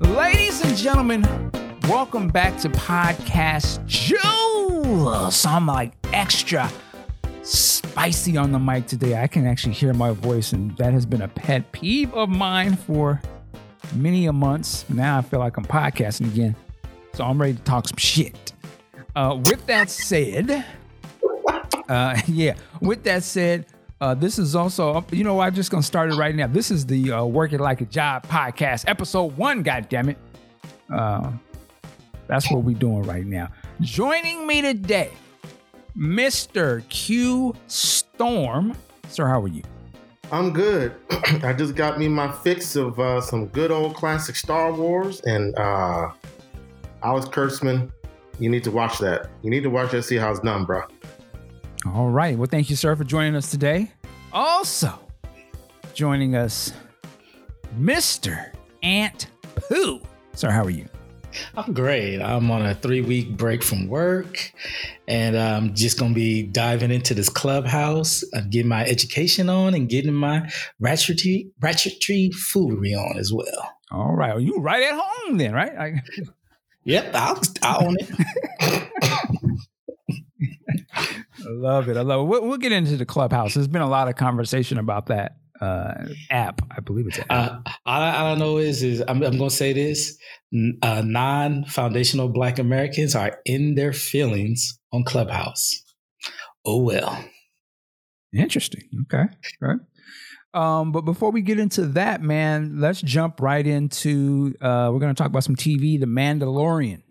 Ladies and gentlemen, welcome back to Podcast Juice. I'm like extra spicy on the mic today. I can actually hear my voice, and that has been a pet peeve of mine for many a months. Now I feel like I'm podcasting again, so I'm ready to talk some shit. Uh, with that said, uh, yeah. With that said, uh, this is also, you know, I'm just gonna start it right now. This is the uh, Work It Like a Job podcast, episode one. God damn it! Uh, that's what we're doing right now. Joining me today, Mr. Q Storm. Sir, how are you? I'm good. I just got me my fix of uh, some good old classic Star Wars and uh, Alex Kurtzman. You need to watch that. You need to watch that. See how it's done, bro. All right. Well, thank you, sir, for joining us today. Also, joining us, Mr. Ant Pooh. Sir, how are you? I'm great. I'm on a three week break from work and I'm just going to be diving into this clubhouse, uh, getting my education on and getting my ratchetry, ratchetry foolery on as well. All right. Well, you right at home then, right? I- Yep, I'll, I'll own it. I love it. I love it. We'll, we'll get into the clubhouse. There's been a lot of conversation about that uh, app. I believe it's an app. Uh, all, I, I know is, is I'm, I'm going to say this: uh, non-foundational Black Americans are in their feelings on Clubhouse. Oh well. Interesting. Okay. Right. Um, but before we get into that, man, let's jump right into. Uh, we're going to talk about some TV, The Mandalorian.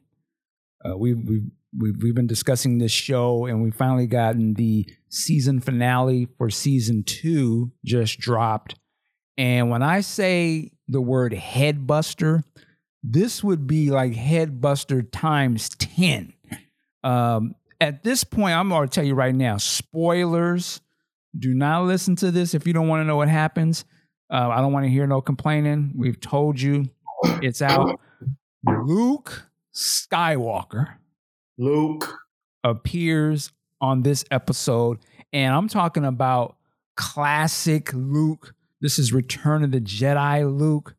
Uh, we we we've, we've been discussing this show, and we finally gotten the season finale for season two just dropped. And when I say the word headbuster, this would be like headbuster times ten. Um, at this point, I'm going to tell you right now, spoilers. Do not listen to this if you don't want to know what happens. Uh, I don't want to hear no complaining. We've told you it's out. Luke Skywalker Luke. appears on this episode, and I'm talking about classic Luke. This is Return of the Jedi Luke,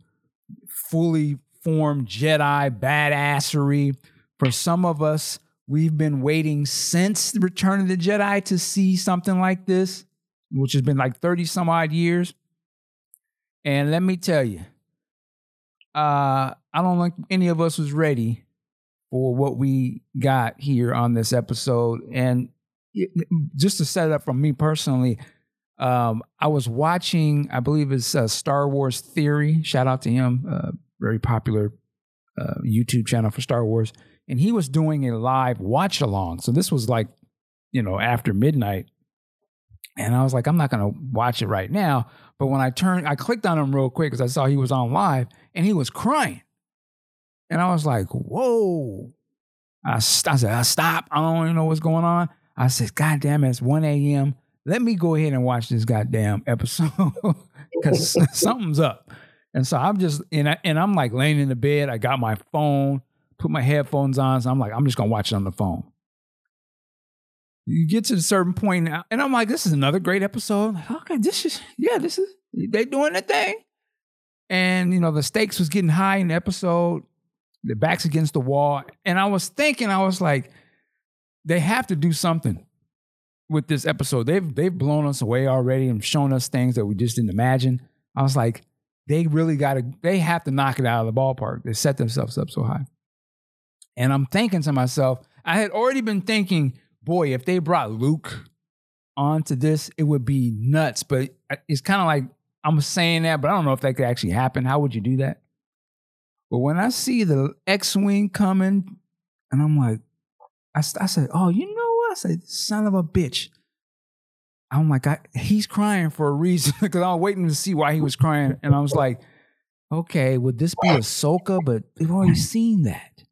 fully formed Jedi badassery. For some of us, we've been waiting since Return of the Jedi to see something like this, which has been like 30 some odd years. And let me tell you, uh, I don't think any of us was ready for what we got here on this episode. And it- just to set it up from me personally, um, I was watching, I believe it's uh, Star Wars Theory. Shout out to him, uh, very popular uh, YouTube channel for Star Wars. And he was doing a live watch along. So this was like, you know, after midnight. And I was like, I'm not going to watch it right now. But when I turned, I clicked on him real quick because I saw he was on live and he was crying. And I was like, whoa. I, I said, "Uh, stop. I don't even know what's going on. I said, God damn it, it's 1 a.m. Let me go ahead and watch this goddamn episode because something's up. And so I'm just, and, I, and I'm like laying in the bed. I got my phone, put my headphones on. So I'm like, I'm just going to watch it on the phone. You get to a certain point now, and I'm like, this is another great episode. Like, okay, this is, yeah, this is, they doing the thing. And, you know, the stakes was getting high in the episode the back's against the wall. And I was thinking, I was like, they have to do something with this episode. They've they've blown us away already and shown us things that we just didn't imagine. I was like, they really got to, they have to knock it out of the ballpark. They set themselves up so high. And I'm thinking to myself, I had already been thinking, boy, if they brought Luke onto this, it would be nuts. But it's kind of like I'm saying that, but I don't know if that could actually happen. How would you do that? But when I see the X Wing coming, and I'm like, I, I said, oh, you know what? I said, son of a bitch. I'm like, I, he's crying for a reason because I was waiting to see why he was crying. And I was like, okay, would this be Ahsoka? But we've already seen that.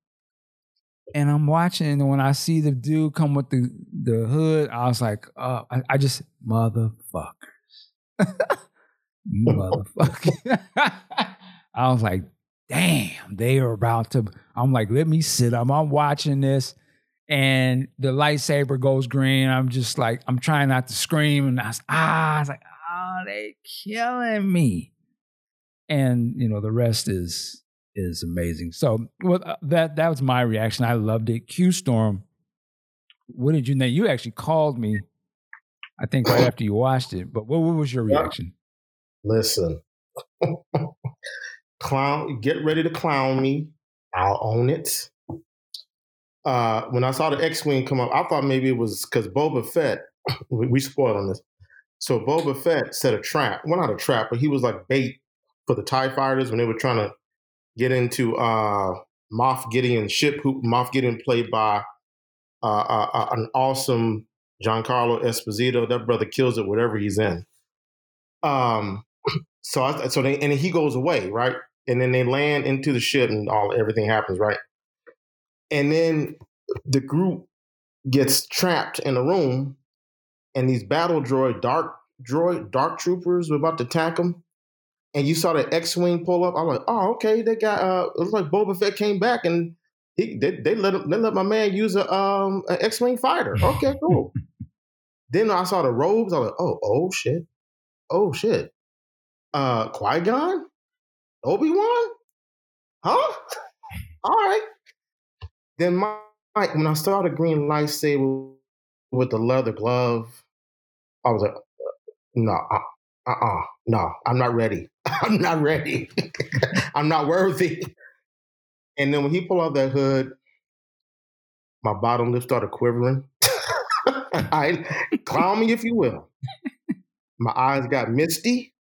And I'm watching, and when I see the dude come with the, the hood, I was like, uh, I, I just, motherfuckers. Motherfucker. I was like, damn, they are about to. I'm like, let me sit up. I'm watching this, and the lightsaber goes green. I'm just like, I'm trying not to scream, and I was, ah, I was like, oh, they killing me. And you know, the rest is is amazing. So well, uh, that that was my reaction. I loved it. Q Storm, what did you know? You actually called me, I think right after you watched it. But what, what was your reaction? Listen, clown, get ready to clown me. I'll own it. Uh, when I saw the X-wing come up, I thought maybe it was because Boba Fett. we, we spoiled on this. So Boba Fett set a trap. Well, not a trap, but he was like bait for the Tie Fighters when they were trying to get into uh, Moff Gideon's ship. Who Moff Gideon played by uh, uh, uh, an awesome Giancarlo Esposito. That brother kills it whatever he's in. Um, so I, so they and he goes away right, and then they land into the ship and all everything happens right, and then the group gets trapped in a room, and these battle droid dark droid dark troopers were about to attack them, and you saw the X-wing pull up. I'm like, oh okay, they got uh, it looks like Boba Fett came back and. He, they, they let him, they let my man use a um an X-wing fighter. Okay, cool. then I saw the robes. I was like, oh, oh shit, oh shit uh Qui Gon, Obi Wan, huh? All right. Then Mike, when I saw the green lightsaber with the leather glove, I was like, no, uh, uh-uh, no, I'm not ready. I'm not ready. I'm not worthy. And then when he pulled out that hood, my bottom lip started quivering. I clown me if you will. My eyes got misty.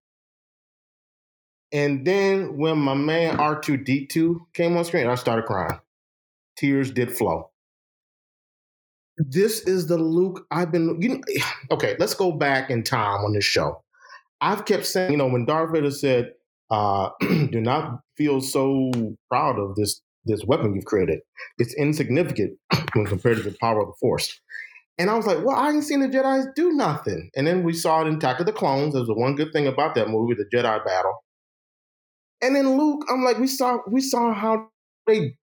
And then when my man R2D2 came on screen, I started crying. Tears did flow. This is the Luke I've been, you know, okay, let's go back in time on this show. I've kept saying, you know, when Darth Vader said, uh, do not feel so proud of this this weapon you've created. It's insignificant when compared to the power of the Force. And I was like, well, I ain't seen the Jedi's do nothing. And then we saw it in Attack of the Clones. There's the one good thing about that movie, the Jedi battle. And then Luke, I'm like, we saw we saw how they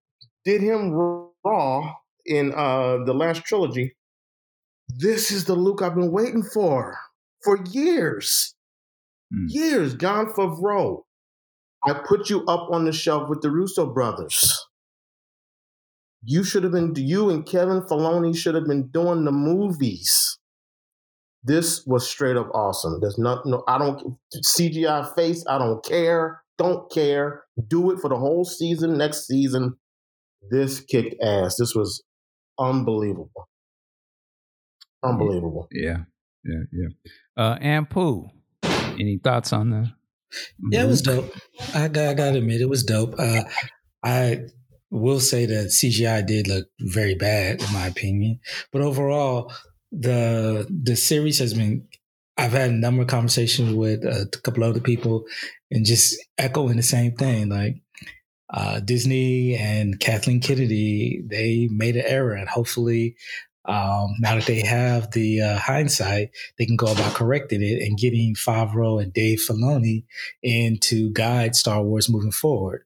did him raw in uh the last trilogy. This is the Luke I've been waiting for for years. Mm. Years, Jon Favreau. I put you up on the shelf with the Russo brothers. You should have been, you and Kevin Filoni should have been doing the movies. This was straight up awesome. There's not, no, I don't, CGI face, I don't care. Don't care. Do it for the whole season next season. This kicked ass. This was unbelievable. Unbelievable. Yeah. Yeah. Yeah. Uh, and Pooh, any thoughts on that? Yeah, it was dope. I got, I got to admit, it was dope. Uh, I will say that CGI did look very bad, in my opinion. But overall, the the series has been. I've had a number of conversations with a couple other people, and just echoing the same thing. Like uh, Disney and Kathleen Kennedy, they made an error, and hopefully, um, now that they have the uh, hindsight, they can go about correcting it and getting Favreau and Dave Filoni in to guide Star Wars moving forward.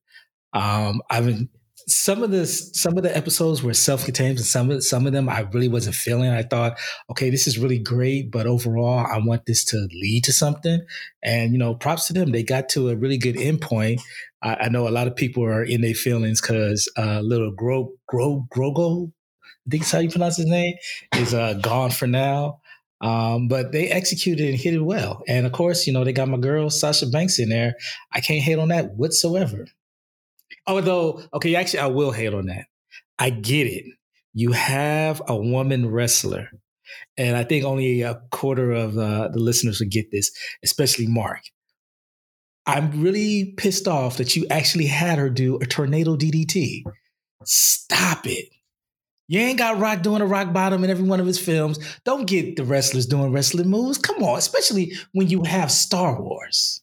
Um, I've some of the some of the episodes were self-contained and some of some of them I really wasn't feeling. I thought, okay, this is really great, but overall I want this to lead to something. And you know, props to them. They got to a really good endpoint. I, I know a lot of people are in their feelings because uh, little Gro Gro Grogo, I think that's how you pronounce his name, is uh, gone for now. Um, but they executed and hit it well. And of course, you know, they got my girl Sasha Banks in there. I can't hate on that whatsoever. Although, okay, actually, I will hate on that. I get it. You have a woman wrestler, and I think only a quarter of uh, the listeners would get this, especially Mark. I'm really pissed off that you actually had her do a tornado DDT. Stop it. You ain't got Rock doing a rock bottom in every one of his films. Don't get the wrestlers doing wrestling moves. Come on, especially when you have Star Wars.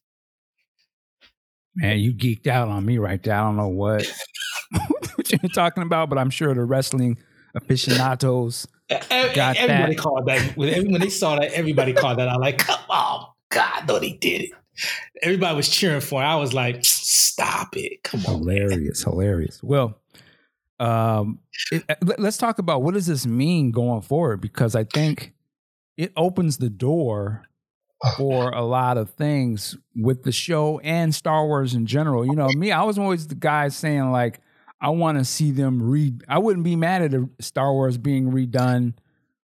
Man, you geeked out on me right there. I don't know what, what you're talking about, but I'm sure the wrestling aficionados got everybody that. called that when they saw that. Everybody called that. I'm like, come on, God, no, they did it. Everybody was cheering for it. I was like, stop it, come on, hilarious, man. hilarious. Well, um, it, let's talk about what does this mean going forward because I think it opens the door for a lot of things with the show and Star Wars in general. You know, me, I was always the guy saying like, I want to see them read. I wouldn't be mad at a Star Wars being redone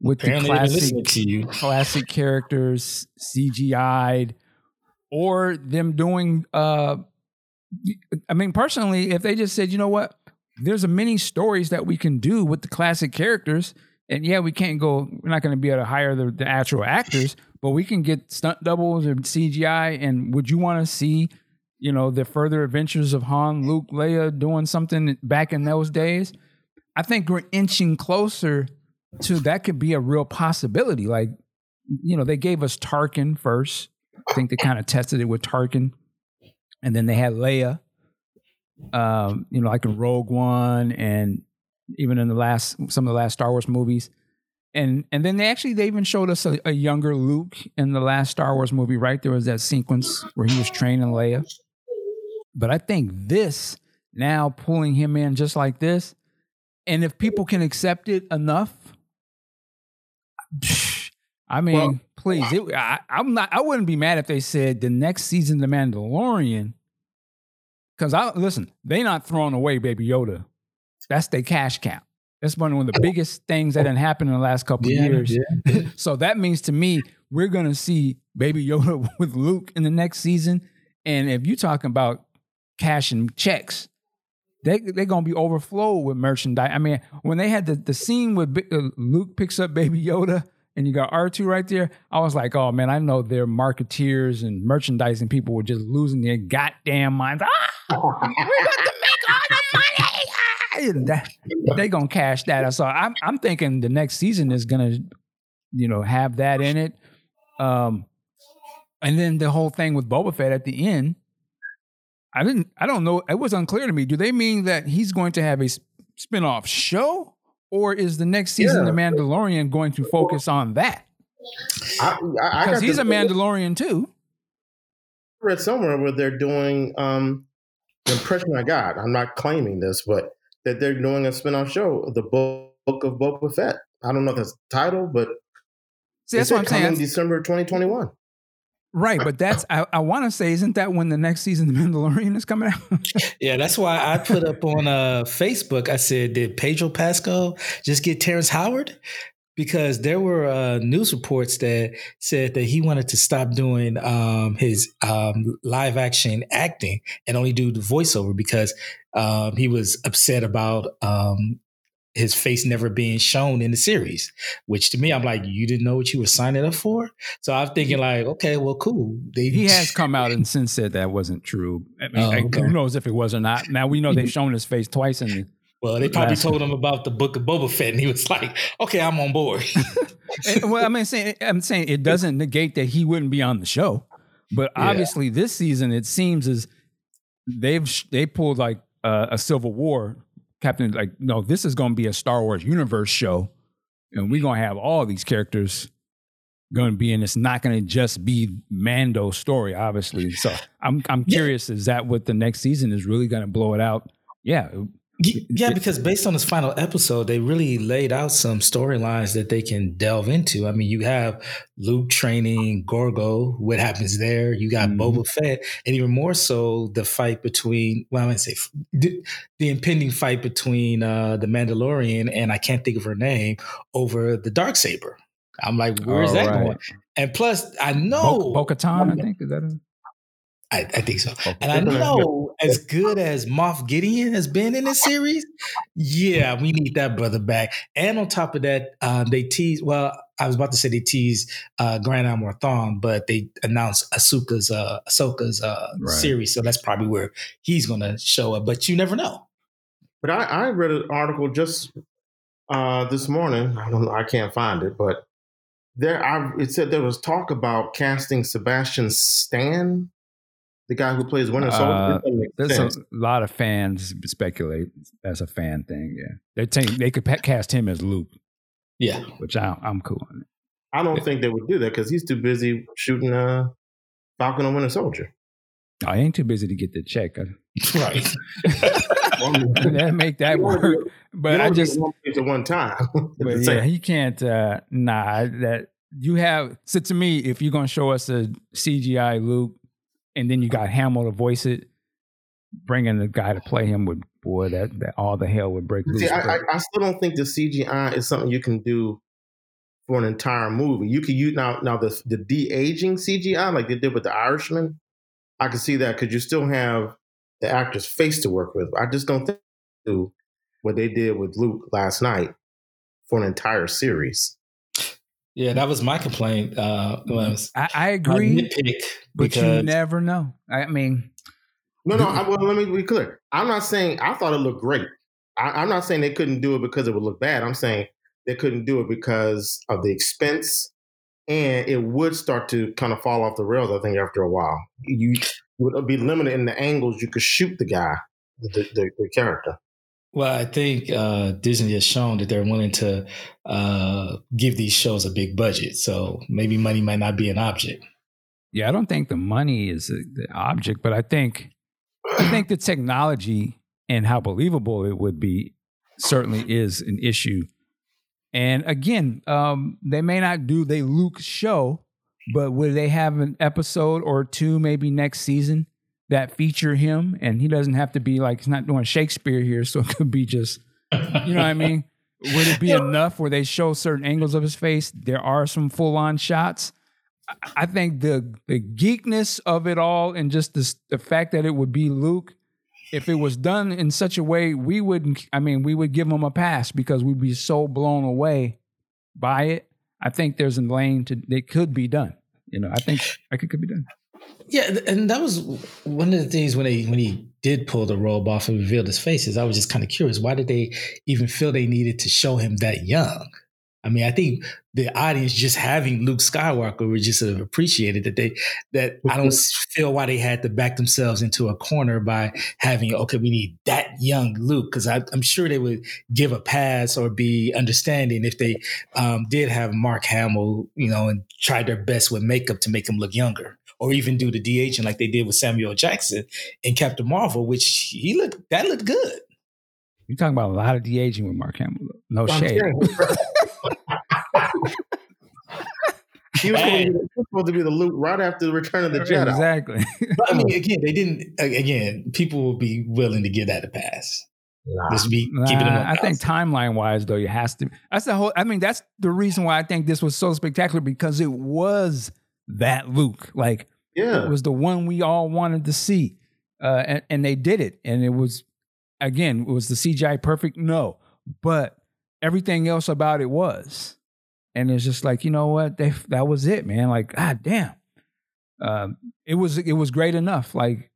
with Apparently the classic classic characters CGI'd or them doing uh I mean personally if they just said you know what there's a many stories that we can do with the classic characters and yeah we can't go we're not going to be able to hire the, the actual actors but we can get stunt doubles or CGI and would you want to see you know the further adventures of Han Luke Leia doing something back in those days I think we're inching closer to that could be a real possibility. Like, you know, they gave us Tarkin first. I think they kind of tested it with Tarkin. And then they had Leia, um, you know, like in Rogue One and even in the last some of the last Star Wars movies. And and then they actually they even showed us a, a younger Luke in the last Star Wars movie, right? There was that sequence where he was training Leia. But I think this now pulling him in just like this, and if people can accept it enough, I mean, Well- please, it, I, I'm not. I wouldn't be mad if they said the next season, The Mandalorian, because I listen. They not throwing away Baby Yoda. That's their cash cow. That's one of the biggest things that done happened in the last couple of Yeah, years. yeah. So that means to me, we're gonna see Baby Yoda with Luke in the next season. And if you're talking about cashing checks, they they're gonna be overflowed with merchandise. I mean, when they had the, the scene with Bi- uh, Luke picks up Baby Yoda and you got R two right there, I was like, oh man, I know their marketeers and merchandising people were just losing their goddamn minds. Ah, we're to make all the money. That- they gonna cash that. So I'm I'm thinking the next season is gonna, you know, have that in it. Um, and then the whole thing with Boba Fett at the end. I didn't. I don't know. It was unclear to me. Do they mean that he's going to have a spin-off show, or is the next season Yeah. the Mandalorian going to focus on that? I, I, I Because got he's a Mandalorian too. I read somewhere where they're doing um the impression I got. I'm not claiming this, but that they're doing a spin-off show, the book of Boba Fett. I don't know if that's the title, but See, that's what I'm coming saying. December 2021. Right, but that's I, I want to say, isn't that when the next season of The Mandalorian is coming out? Yeah, that's why I put up on uh, Facebook. I said, "Did Pedro Pascal just get Terrence Howard?" Because there were uh, news reports that said that he wanted to stop doing um, his um, live action acting and only do the voiceover because um, he was upset about um, his face never being shown in the series. Which to me, I'm like, you didn't know what you were signing up for. So I'm thinking like, okay, well, cool. They, he has come out and since said that wasn't true. I mean, Oh, like, okay. who knows if it was or not? Now we know they've shown his face twice in the Well, they probably Last- told him about the book of Boba Fett, and he was like, "Okay, I'm on board." Well, I mean, saying I'm saying it doesn't negate that he wouldn't be on the show, but Yeah. obviously this season it seems as they've they pulled like uh, a Civil War Captain. Like, no, this is going to be a Star Wars universe show, and we're going to have all these characters going to be in. It's not going to just be Mando's story, obviously. So I'm I'm Yeah. curious, is that what the next season is really going to blow it out? Yeah, yeah, because based on this final episode, they really laid out some storylines that they can delve into. I mean, you have Luke training Gorgo. What happens there? You got Mhm. Boba Fett, and even more so, the fight between well, I'm gonna say the, the impending fight between uh, the Mandalorian and I can't think of her name over the dark saber. I'm like, where's All that right. going? And plus, I know Bo- Bo-Katan, I think is that. A- I, I think so. And I know as good as Moff Gideon has been in this series, yeah, we need that brother back. And on top of that, uh, they tease. Well, I was about to say they tease uh, Grand Admiral Thrawn, but they announced Ahsoka's uh, Ahsoka's uh, Right. series, so that's probably where he's going to show up. But you never know. But I, I read an article just uh, this morning. I don't know. I can't find it, but there, I, it said there was talk about casting Sebastian Stan, the guy who plays Winter Soldier. Uh, This doesn't make There's sense. a lot of fans speculate that's a fan thing. Yeah, they think they could cast him as Luke, Yeah, which I, I'm cool on. It. I don't think they would do that because he's too busy shooting uh, Falcon and Winter Soldier. I ain't too busy to get the check. I- right. that make that You work. do- But You I only do just, one place at one time. But yeah, same- he can't. Uh, nah, that you have so to me, if you're gonna show us a CGI Luke, and then you got Hamill to voice it, bringing the guy to play him would boy that, that all the hell would break loose. See, I, I, I still don't think the CGI is something you can do for an entire movie. You could use now now the the de aging CGI like they did with the Irishman. I can see that because you still have the actor's face to work with. I just don't think do what they did with Luke last night for an entire series. Yeah, that was my complaint. Uh, was I, I agree, nitpick but you never know. I mean, No, no. I, well, let me be clear. I'm not saying I thought it looked great. I, I'm not saying they couldn't do it because it would look bad. I'm saying they couldn't do it because of the expense, and it would start to kind of fall off the rails. I think after a while, you would be limited in the angles you could shoot the guy, the, the, the character. Well, I think uh, Disney has shown that they're willing to uh, give these shows a big budget. So maybe money might not be an object. yeah, I don't think the money is the object, but I think I think the technology and how believable it would be certainly is an issue. And again, um, they may not do the Luke show, but would they have an episode or two maybe next season that feature him? And he doesn't have to be like he's not doing Shakespeare here, so it could be just you know what I mean? Would it be enough where they show certain angles of his face? There are some full on shots. I- think the the geekness of it all and just the the fact that it would be Luke, if it was done in such a way, we wouldn't. I mean, we would give him a pass because we'd be so blown away by it. I think there's a lane to it could be done. You know, I think I think it could be done. Yeah, and that was one of the things when they when he did pull the robe off and revealed his faces. I was just kind of curious. Why did they even feel they needed to show him that young? I mean, I think the audience just having Luke Skywalker would just have appreciated that they that I don't feel why they had to back themselves into a corner by having okay, we need that young Luke because I'm sure they would give a pass or be understanding if they um, did have Mark Hamill, you know, and tried their best with makeup to make him look younger, or even do the de aging like they did with Samuel Jackson in Captain Marvel, which he looked that looked good. You're talking about a lot of de aging with Mark Hamill. No I'm shade. he, was supposed to be, supposed to be the Luke right after the Return of the Jedi. Exactly. But I mean, again, they didn't. Again, people will be willing to give that a pass. Nah. Just be keeping them. I think timeline wise, though, you has to. That's the whole. I mean, that's the reason why I think this was so spectacular because it was that Luke. Like Yeah. it was the one we all wanted to see, uh, and, and they did it. And it was again, was the CGI perfect? No, but everything else about it was. And it's just like you know what they that was it, man. Like god damn, um, it was it was great enough. Like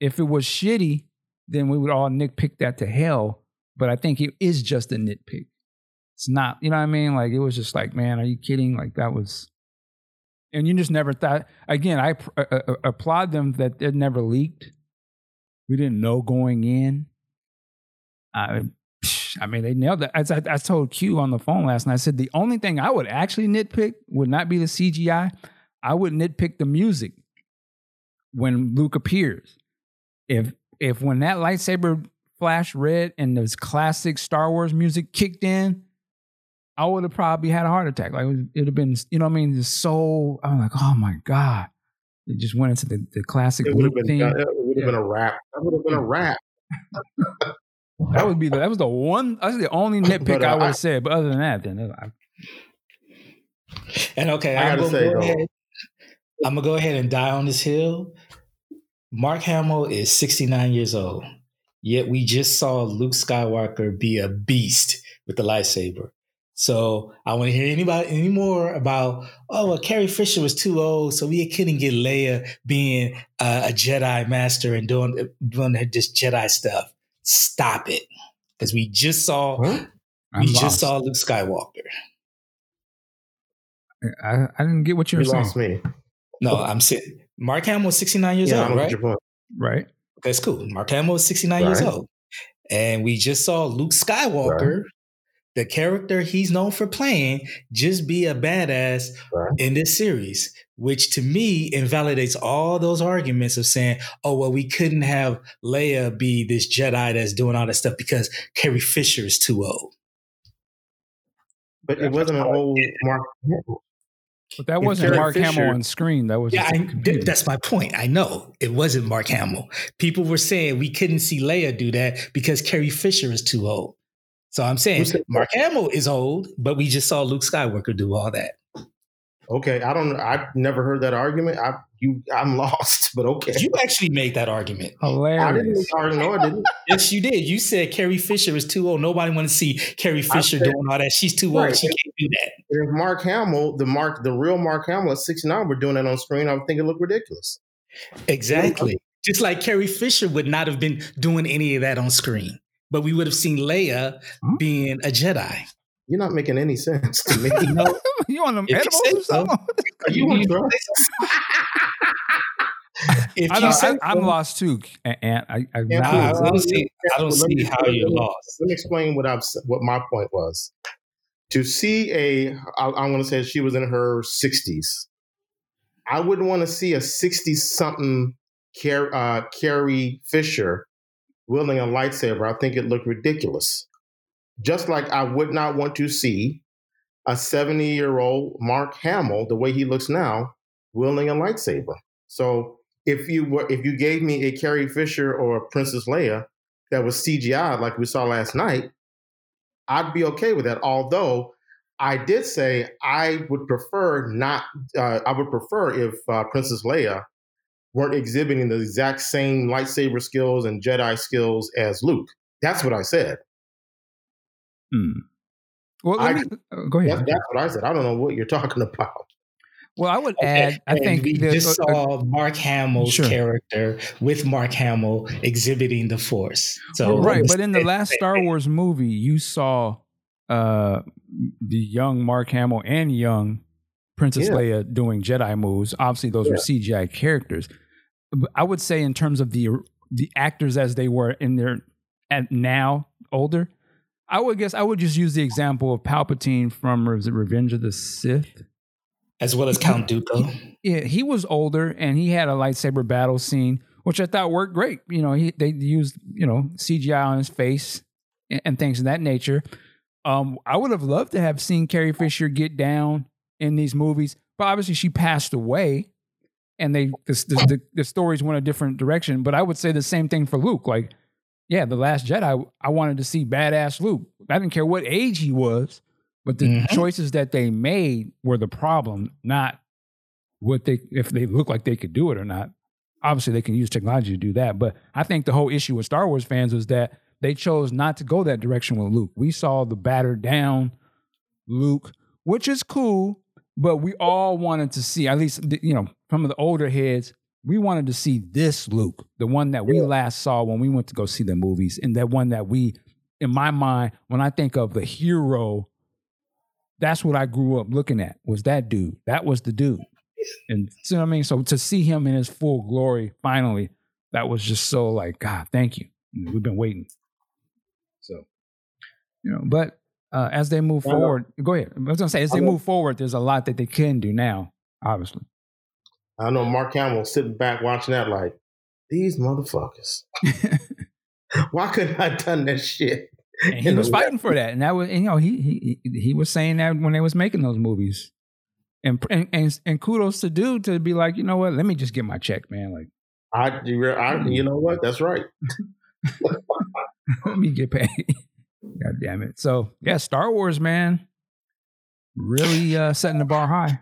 if it was shitty, then we would all nitpick that to hell. But I think it is just a nitpick. It's not, you know what I mean? Like it was just like, man, are you kidding? Like that was, and you just never thought. Again, I pr- uh, uh, applaud them that it never leaked. We didn't know going in. I, I mean, they nailed it. As I, I told Q on the phone last night, I said the only thing I would actually nitpick would not be the CGI. I would nitpick the music when Luke appears. If if when that lightsaber flashed red and those classic Star Wars music kicked in, I would have probably had a heart attack. Like it would have been, you know what I mean? Just so I'm like, oh my god! It just went into the, the classic It would have been, theme. it would have been a wrap. That would have been a wrap. That would be the, that was the one. That's the only nitpick But, uh, I would I- have said. But other than that, then I, And okay, I I'm gotta gonna say, go though- ahead. I'm gonna go ahead and die on this hill. Mark Hamill is 69 years old, yet we just saw Luke Skywalker be a beast with the lightsaber. So I want to hear anybody any more about oh well Carrie Fisher was too old, so we couldn't get Leia being uh, a Jedi master and doing doing this Jedi stuff. Stop it, because we just saw we lost. just saw Luke Skywalker. I, I didn't get what you You were saying. lost me. No, I'm saying Mark Hamill is 69 years Yeah, old, right? get your point. Right? That's cool. Mark Hamill is 69 years old. And we just saw Luke Skywalker, the character he's known for playing, just be a badass Right. in this series, which to me invalidates all those arguments of saying, oh, well, we couldn't have Leia be this Jedi that's doing all that stuff because Carrie Fisher is too old. But it wasn't an old Mark. Hamill. But that wasn't Mark Fisher, Hamill on screen. That was yeah. I, th- that's my point. I know it wasn't Mark Hamill. People were saying we couldn't see Leia do that because Carrie Fisher is too old. So I'm saying Mark Hamill is old, but we just saw Luke Skywalker do all that. Okay, I don't. I've never heard that argument. I you, I'm lost. But okay, you actually made that argument. Hilarious. I didn't. I no, I didn't. yes, you did. You said Carrie Fisher is too old. Nobody want to see Carrie Fisher said, doing all that. She's too right. old. She can't do that. If Mark Hamill, the Mark, the real Mark Hamill at 69, we're doing that on screen. I would think it looked ridiculous. Exactly. Just like Carrie Fisher would not have been doing any of that on screen, but we would have seen Leia hmm? being a Jedi. You're not making any sense to me. no. you on them edibles or something? Are you on drugs? if I, you I, am lost too, and I, I, yeah, I, I, don't see, I don't see how you're lost. Let me explain what I've what my point was. To see a, I, I'm going to say she was in her 60s. I wouldn't want to see a 60 something Car- uh, Carrie Fisher wielding a lightsaber. I think it looked ridiculous. Just like I would not want to see a 70 year old Mark Hamill, the way he looks now, wielding a lightsaber. So if you were, if you gave me a Carrie Fisher or a Princess Leia that was CGI like we saw last night, I'd be okay with that. Although I did say I would prefer not. Uh, I would prefer if uh, Princess Leia weren't exhibiting the exact same lightsaber skills and Jedi skills as Luke. That's what I said. Hmm. Well, I, me, uh, go ahead. That's, that's, what I said. I don't know what you're talking about. Well, I would okay. add. I and think we the, just uh, uh saw Mark Hamill's sure. character with Mark Hamill exhibiting the Force. So well, right, but in the last Star Wars movie, you saw uh, the young Mark Hamill and young Princess yeah. Leia doing Jedi moves. Obviously, those yeah. were CGI characters. But I would say, in terms of the the actors as they were in their and now older, I would guess I would just use the example of Palpatine from Revenge of the Sith, as well as Count Dooku. Yeah, he was older and he had a lightsaber battle scene, which I thought worked great. You know, he they used you know CGI on his face and, and things of that nature. Um, I would have loved to have seen Carrie Fisher get down in these movies, but obviously she passed away, and they the, the, the stories went a different direction. But I would say the same thing for Luke, like yeah, The Last Jedi, I wanted to see badass Luke. I didn't care what age he was, but the mm-hmm. choices that they made were the problem, not what they if they look like they could do it or not. Obviously, they can use technology to do that, but I think the whole issue with Star Wars fans was that they chose not to go that direction with Luke. We saw the battered down Luke, which is cool, but we all wanted to see at least you know from the older heads we wanted to see this Luke, the one that we yeah. last saw when we went to go see the movies, and that one that we, in my mind, when I think of the hero, that's what I grew up looking at was that dude. That was the dude. And you know what I mean? So to see him in his full glory finally, that was just so like, God, thank you. We've been waiting. So, you know, but uh, as they move forward, go ahead. I was gonna say, as they move forward, there's a lot that they can do now, obviously. I know Mark Hamill sitting back watching that like, these motherfuckers. Why couldn't I done that shit? And he was fighting for that, and that was, and, you know, he, he he was saying that when they was making those movies, and and and, and kudos to dude to be like, you know what, let me just get my check, man. Like, I, I you know what, that's right. let me get paid. God damn it! So yeah, Star Wars, man, really uh, setting the bar high.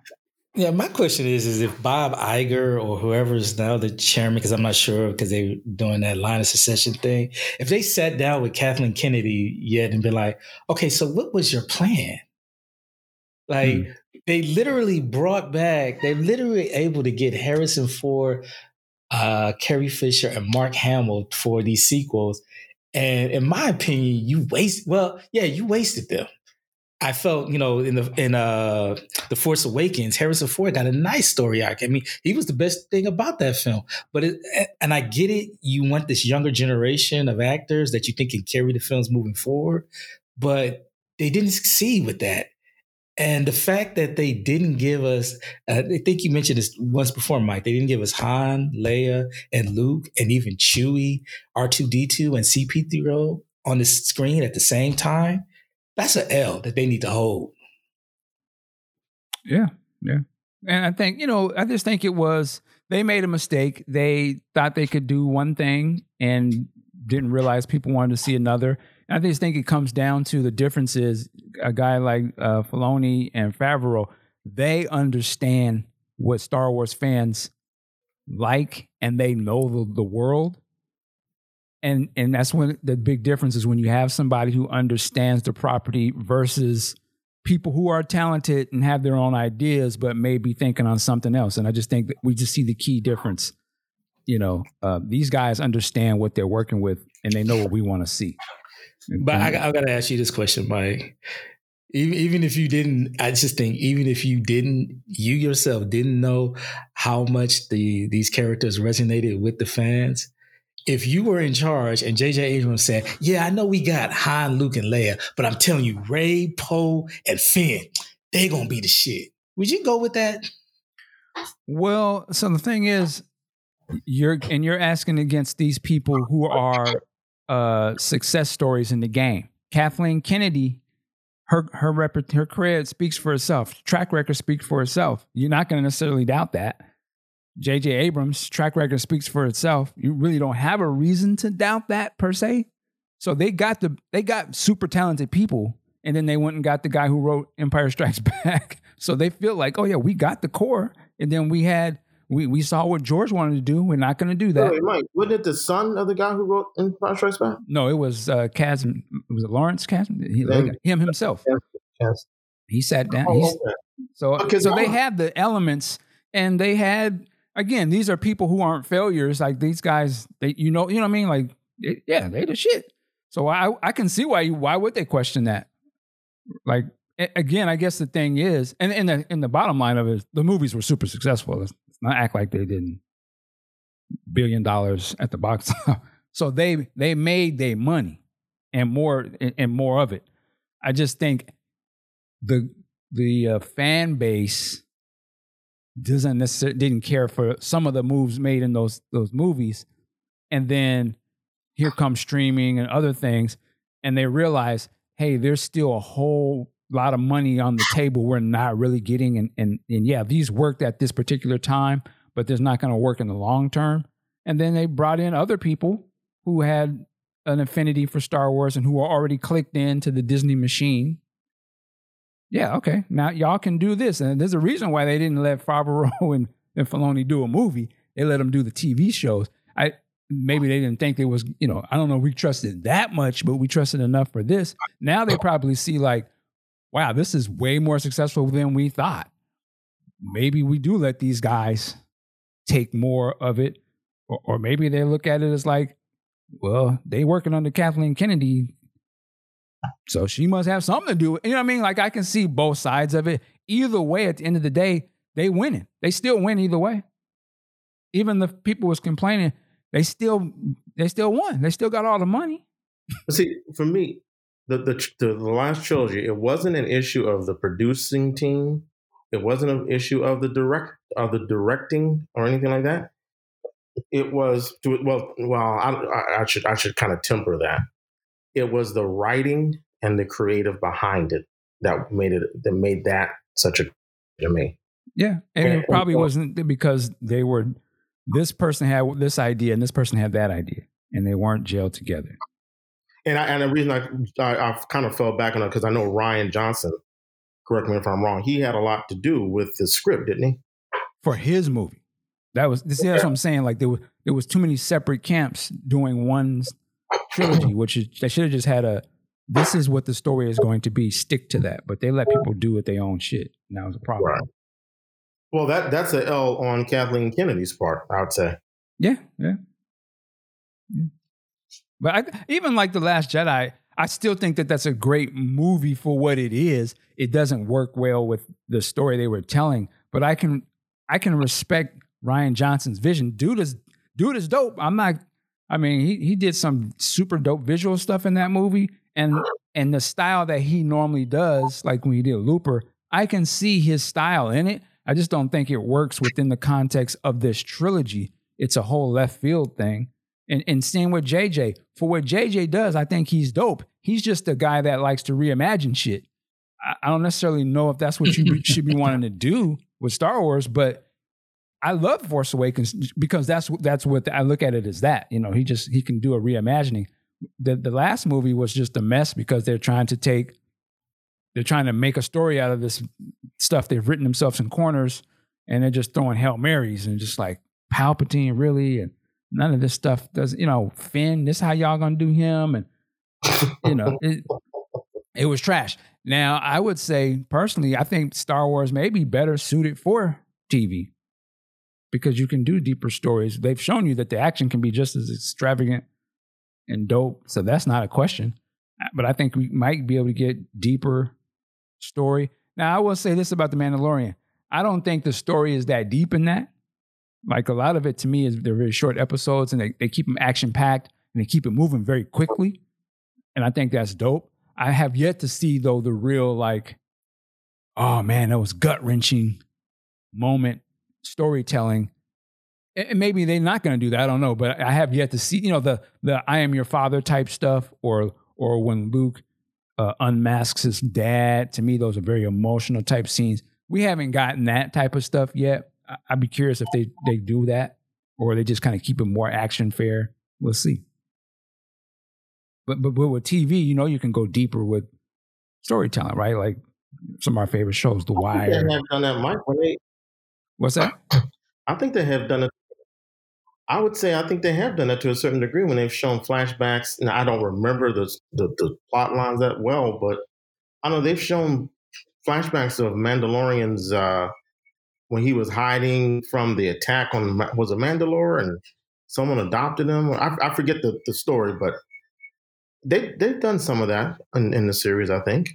Yeah, my question is: is if Bob Iger or whoever is now the chairman, because I'm not sure, because they're doing that line of succession thing, if they sat down with Kathleen Kennedy yet and be like, "Okay, so what was your plan?" Like mm. they literally brought back, they're literally able to get Harrison Ford, uh, Carrie Fisher, and Mark Hamill for these sequels. And in my opinion, you waste. Well, yeah, you wasted them I felt, you know, in the in uh the Force Awakens, Harrison Ford got a nice story arc. I mean, he was the best thing about that film. But it, and I get it, you want this younger generation of actors that you think can carry the films moving forward, but they didn't succeed with that. And the fact that they didn't give us, uh, I think you mentioned this once before, Mike. They didn't give us Han, Leia, and Luke, and even Chewie, R two D two, and C-3PO on the screen at the same time that's an L that they need to hold. Yeah, yeah. And I think, you know, I just think it was they made a mistake. They thought they could do one thing and didn't realize people wanted to see another. I just think it comes down to the differences. A guy like uh, Filoni and Favreau, they understand what Star Wars fans like and they know the, the world. And and that's when the big difference is when you have somebody who understands the property versus people who are talented and have their own ideas, but may be thinking on something else. And I just think that we just see the key difference. You know, uh, these guys understand what they're working with and they know what we want to see. But I, I got to ask you this question, Mike. Even, even if you didn't, I just think even if you didn't, you yourself didn't know how much the these characters resonated with the fans. If you were in charge and J.J. Abrams said, "Yeah, I know we got Han, Luke, and Leia, but I'm telling you, Rey, Poe, and Finn, they gonna be the shit." Would you go with that? Well, so the thing is, you're and you're asking against these people who are uh, success stories in the game. Kathleen Kennedy, her her rep, her credit speaks for itself. Track record speaks for itself. You're not going to necessarily doubt that. J.J. Abrams' track record speaks for itself. You really don't have a reason to doubt that per se. So they got the they got super talented people, and then they went and got the guy who wrote Empire Strikes Back. So they feel like, oh yeah, we got the core, and then we had we we saw what George wanted to do. We're not going to do that. Wait, Mike, wasn't it the son of the guy who wrote Empire Strikes Back? No, it was uh, Kasdan. Was it Lawrence Kasdan? He, him himself. Yes. He sat down. Oh, okay. so Okay, so so- they had the elements, and they had again. These are people who aren't failures. Like these guys, they you know you know what I mean. Like they- yeah, they the shit. So I I can see why you why would they question that? Like again, I guess the thing is, and in the in the bottom line of it, is the movies were super successful. Not act like they didn't billion dollars at the box. so they they made their money and more and more of it. I just think the the uh, fan base doesn't necessarily didn't care for some of the moves made in those those movies, and then here comes streaming and other things, and they realize, hey, there's still a whole lot of money on the table we're not really getting, and and and yeah, these worked at this particular time, but there's not going to work in the long term. And then they brought in other people who had an affinity for Star Wars and who are already clicked into the Disney machine. Yeah, okay. Now y'all can do this. And there's a reason why they didn't let Favreau and, and Filoni do a movie. They let them do the TV shows. I maybe they didn't think they was, you know, I don't know, we trusted that much, but we trusted enough for this. Now they probably see like, wow, this is way more successful than we thought. Maybe we do let these guys take more of it. Or, or maybe they look at it as like, well, they working under Kathleen Kennedy, so she must have something to do with. You know what I mean? Like I can see both sides of it. Either way, at the end of the day, they winning. They still win either way. Even the people was complaining, they still they still won. They still got all the money. See, for me, the, the the the last trilogy, it wasn't an issue of the producing team. It wasn't an issue of the direct of the directing or anything like that. It was to well, well, I, I, I should I should kind of temper that. It was the writing and the creative behind it that made it that made that such a to me. Yeah, and And- it probably and- wasn't because they were. This person had this idea, and this person had that idea, and they weren't jailed together. And I, and the reason I I, I kind of fell back on it because I know Rian Johnson. Correct me if I'm wrong. He had a lot to do with the script, didn't he? for his movie. That was see, that's what I'm saying. Like there was there was too many separate camps doing one trilogy, which is they should have just had a this is what the story is going to be, stick to that. But they let people do with their own shit. And that was a problem. Right. Well, that that's an L on Kathleen Kennedy's part, I would say. Yeah, yeah. Yeah. But I, even like the Last Jedi, I still think that that's a great movie for what it is. It doesn't work well with the story they were telling, but I can I can respect Rian Johnson's vision. Dude is dude is dope. I'm not. I mean, he he did some super dope visual stuff in that movie, and and the style that he normally does, like when he did Looper, I can see his style in it. I just don't think it works within the context of this trilogy. It's a whole left field thing. And, and same with JJ. For what JJ does, I think he's dope. He's just a guy that likes to reimagine shit. I, I don't necessarily know if that's what you should be wanting to do. with Star Wars, but I love Force Awakens because that's that's what I look at it as that. You know, he just he can do a reimagining. The the last movie was just a mess because they're trying to take they're trying to make a story out of this stuff. They've written themselves in corners and they're just throwing Hail Marys and just like Palpatine really and none of this stuff does you know, Finn, this is how y'all gonna do him and you know, it, it was trash. Now, I would say personally, I think Star Wars may be better suited for TV because you can do deeper stories. They've shown you that the action can be just as extravagant and dope. So that's not a question. Uh, but I think we might be able to get deeper story. Now, I will say this about The Mandalorian I don't think the story is that deep in that. Like a lot of it to me is they're very short episodes and they, they keep them action packed and they keep it moving very quickly. And I think that's dope. I have yet to see though the real like, oh man, that was gut wrenching moment storytelling. And maybe they're not going to do that. I don't know, but I have yet to see you know the the I am your father type stuff, or or when Luke uh, unmasks his dad. To me, those are very emotional type scenes. We haven't gotten that type of stuff yet. I'd be curious if they they do that, or they just kind of keep it more action fair. We'll see. But, but but with TV, you know, you can go deeper with storytelling, right? Like some of our favorite shows, The Wire. They have done that, Mike. They, What's that? I think they have done it. I would say I think they have done it to a certain degree when they've shown flashbacks. Now I don't remember the the, the plot lines that well, but I know they've shown flashbacks of Mandalorians uh, when he was hiding from the attack on was a Mandalore and someone adopted him. I, I forget the, the story, but they they've done some of that in, in the series, I think.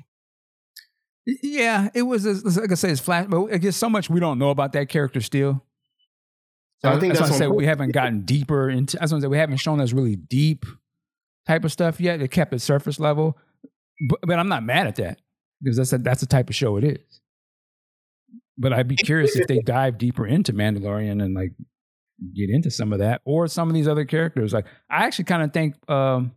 Yeah, it was like I say, it's flash, but I guess so much we don't know about that character still. So I think that's, that's why I said. we haven't gotten deeper into. That's what I said. we haven't shown us really deep type of stuff yet. It kept it surface level, but, but I'm not mad at that because that's a, that's the type of show it is. But I'd be curious if they dive deeper into Mandalorian and like get into some of that or some of these other characters. Like I actually kind of think um,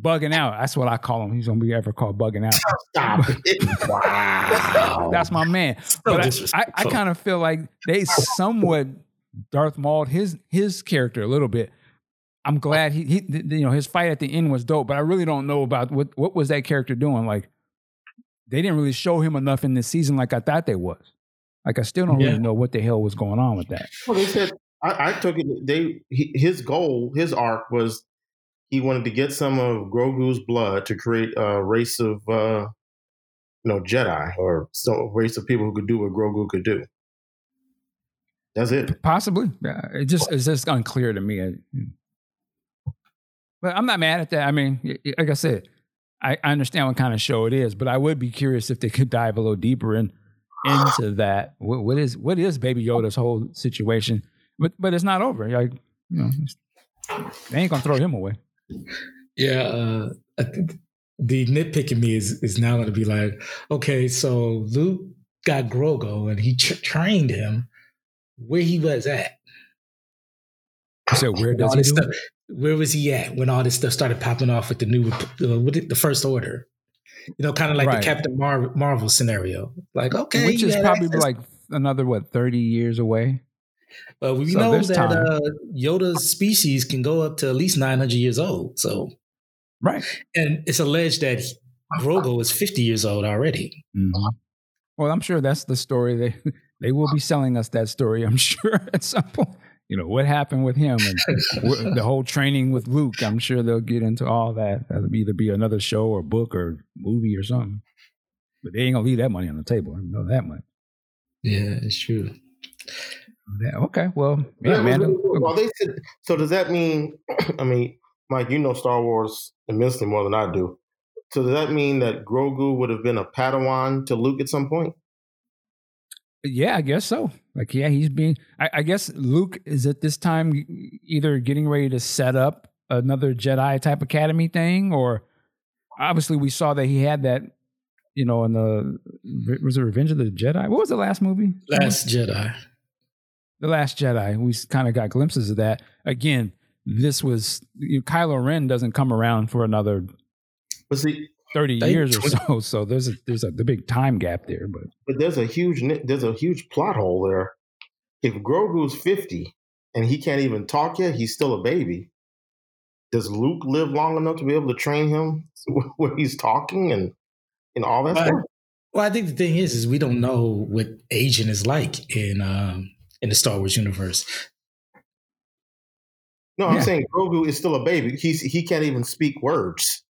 bugging out. That's what I call him. He's gonna be ever called bugging out. Stop it! wow, that's my man. So but I, I, I kind of feel like they somewhat Darth Mauled his his character a little bit. I'm glad he, he you know his fight at the end was dope, but I really don't know about what what was that character doing. Like they didn't really show him enough in this season like I thought they was. Like I still don't yeah. really know what the hell was going on with that. Well, they said I, I took it. They he, his goal, his arc was he wanted to get some of Grogu's blood to create a race of, uh, you know, Jedi or some race of people who could do what Grogu could do. That's it. Possibly. Yeah, It just it's just unclear to me. But I'm not mad at that. I mean, like I said, I, understand what kind of show it is, but I would be curious if they could dive a little deeper in into that. What, what is what is Baby Yoda's whole situation? But but it's not over. Like you know, they ain't gonna throw him away. Yeah, uh, I think the nitpicking me is is now going to be like, okay, so Luke got Grogu and he tra- trained him where he was at. So where does he stuff, Where was he at when all this stuff started popping off with the new, uh, with the first order? You know, kind of like right. the Captain Mar- Marvel scenario. Like, okay, which is probably access. like another what thirty years away. But we so know that uh, Yoda's species can go up to at least 900 years old. So, right. And it's alleged that Grogu is 50 years old already. Mm-hmm. Well, I'm sure that's the story. They they will be selling us that story. I'm sure at some point. You know what happened with him and the whole training with Luke. I'm sure they'll get into all that. That'll either be another show or book or movie or something. But they ain't gonna leave that money on the table. I know that much. Yeah, it's true. Yeah, okay. Well, yeah, man. Well, they said. So does that mean? I mean, Mike, you know Star Wars immensely more than I do. So does that mean that Grogu would have been a Padawan to Luke at some point? Yeah, I guess so. Like, yeah, he's being. I, I guess Luke is at this time either getting ready to set up another Jedi type academy thing, or obviously we saw that he had that. You know, in the was it Revenge of the Jedi? What was the last movie? Last Jedi. The Last Jedi. We kind of got glimpses of that. Again, this was you know, Kylo Ren doesn't come around for another. Was see, 30 They- years or so. So there's a there's a the big time gap there. But But there's a huge there's a huge plot hole there. If Grogu's 50 and he can't even talk yet, he's still a baby. Does Luke live long enough to be able to train him when he's talking and and all that Right. stuff? Well, I think the thing is, is we don't know what aging is like in um, in the Star Wars universe. No, I'm Yeah. saying Grogu is still a baby. He's he can't even speak words.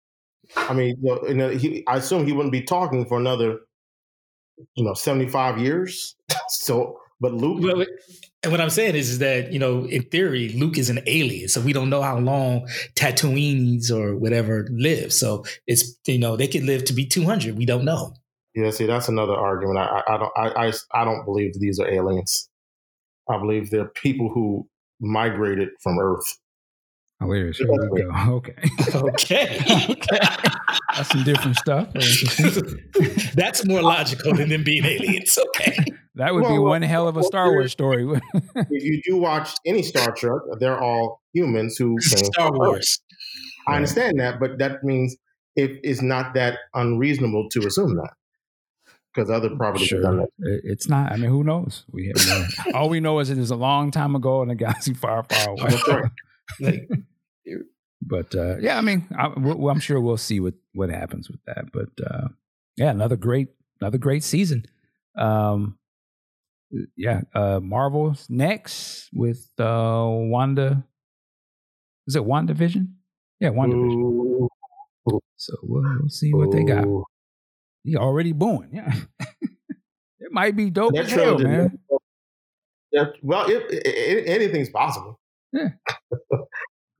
I mean, you know, he, I assume he wouldn't be talking for another, you know, 75 years. so, but Luke, Well, and what I'm saying is, is that you know, in theory, Luke is an alien, so we don't know how long Tatooines or whatever live. So it's you know they could live to be 200. We don't know. yeah, see, that's another argument. I, I, I don't, I, I, I don't believe these are aliens. I believe they're people who migrated from Earth. Oh, hilarious. Here we go. Okay. Okay, That's some different stuff. that's more logical than them being aliens. Okay, That would be Well, well, one hell of a well, Star Wars story. if you do watch any Star Trek, they're all humans who came Star from Earth. Wars. I understand that, but that means it is not that unreasonable to assume that because other properties have done that. It- It's not. I mean, who knows? We have no, all we know is it is a long time ago in a galaxy far, far away. Like, But uh, yeah, I mean, I, I'm sure we'll see what what happens with that. But uh, yeah, another great another great season. Um, yeah, uh, Marvel's next with uh, Wanda. Is it WandaVision? Yeah, WandaVision. Ooh, So we'll, we'll see what they got. ooh. He already booing. Yeah, it might be dope That as hell, man. Yeah, well, it, it- anything's possible. Yeah.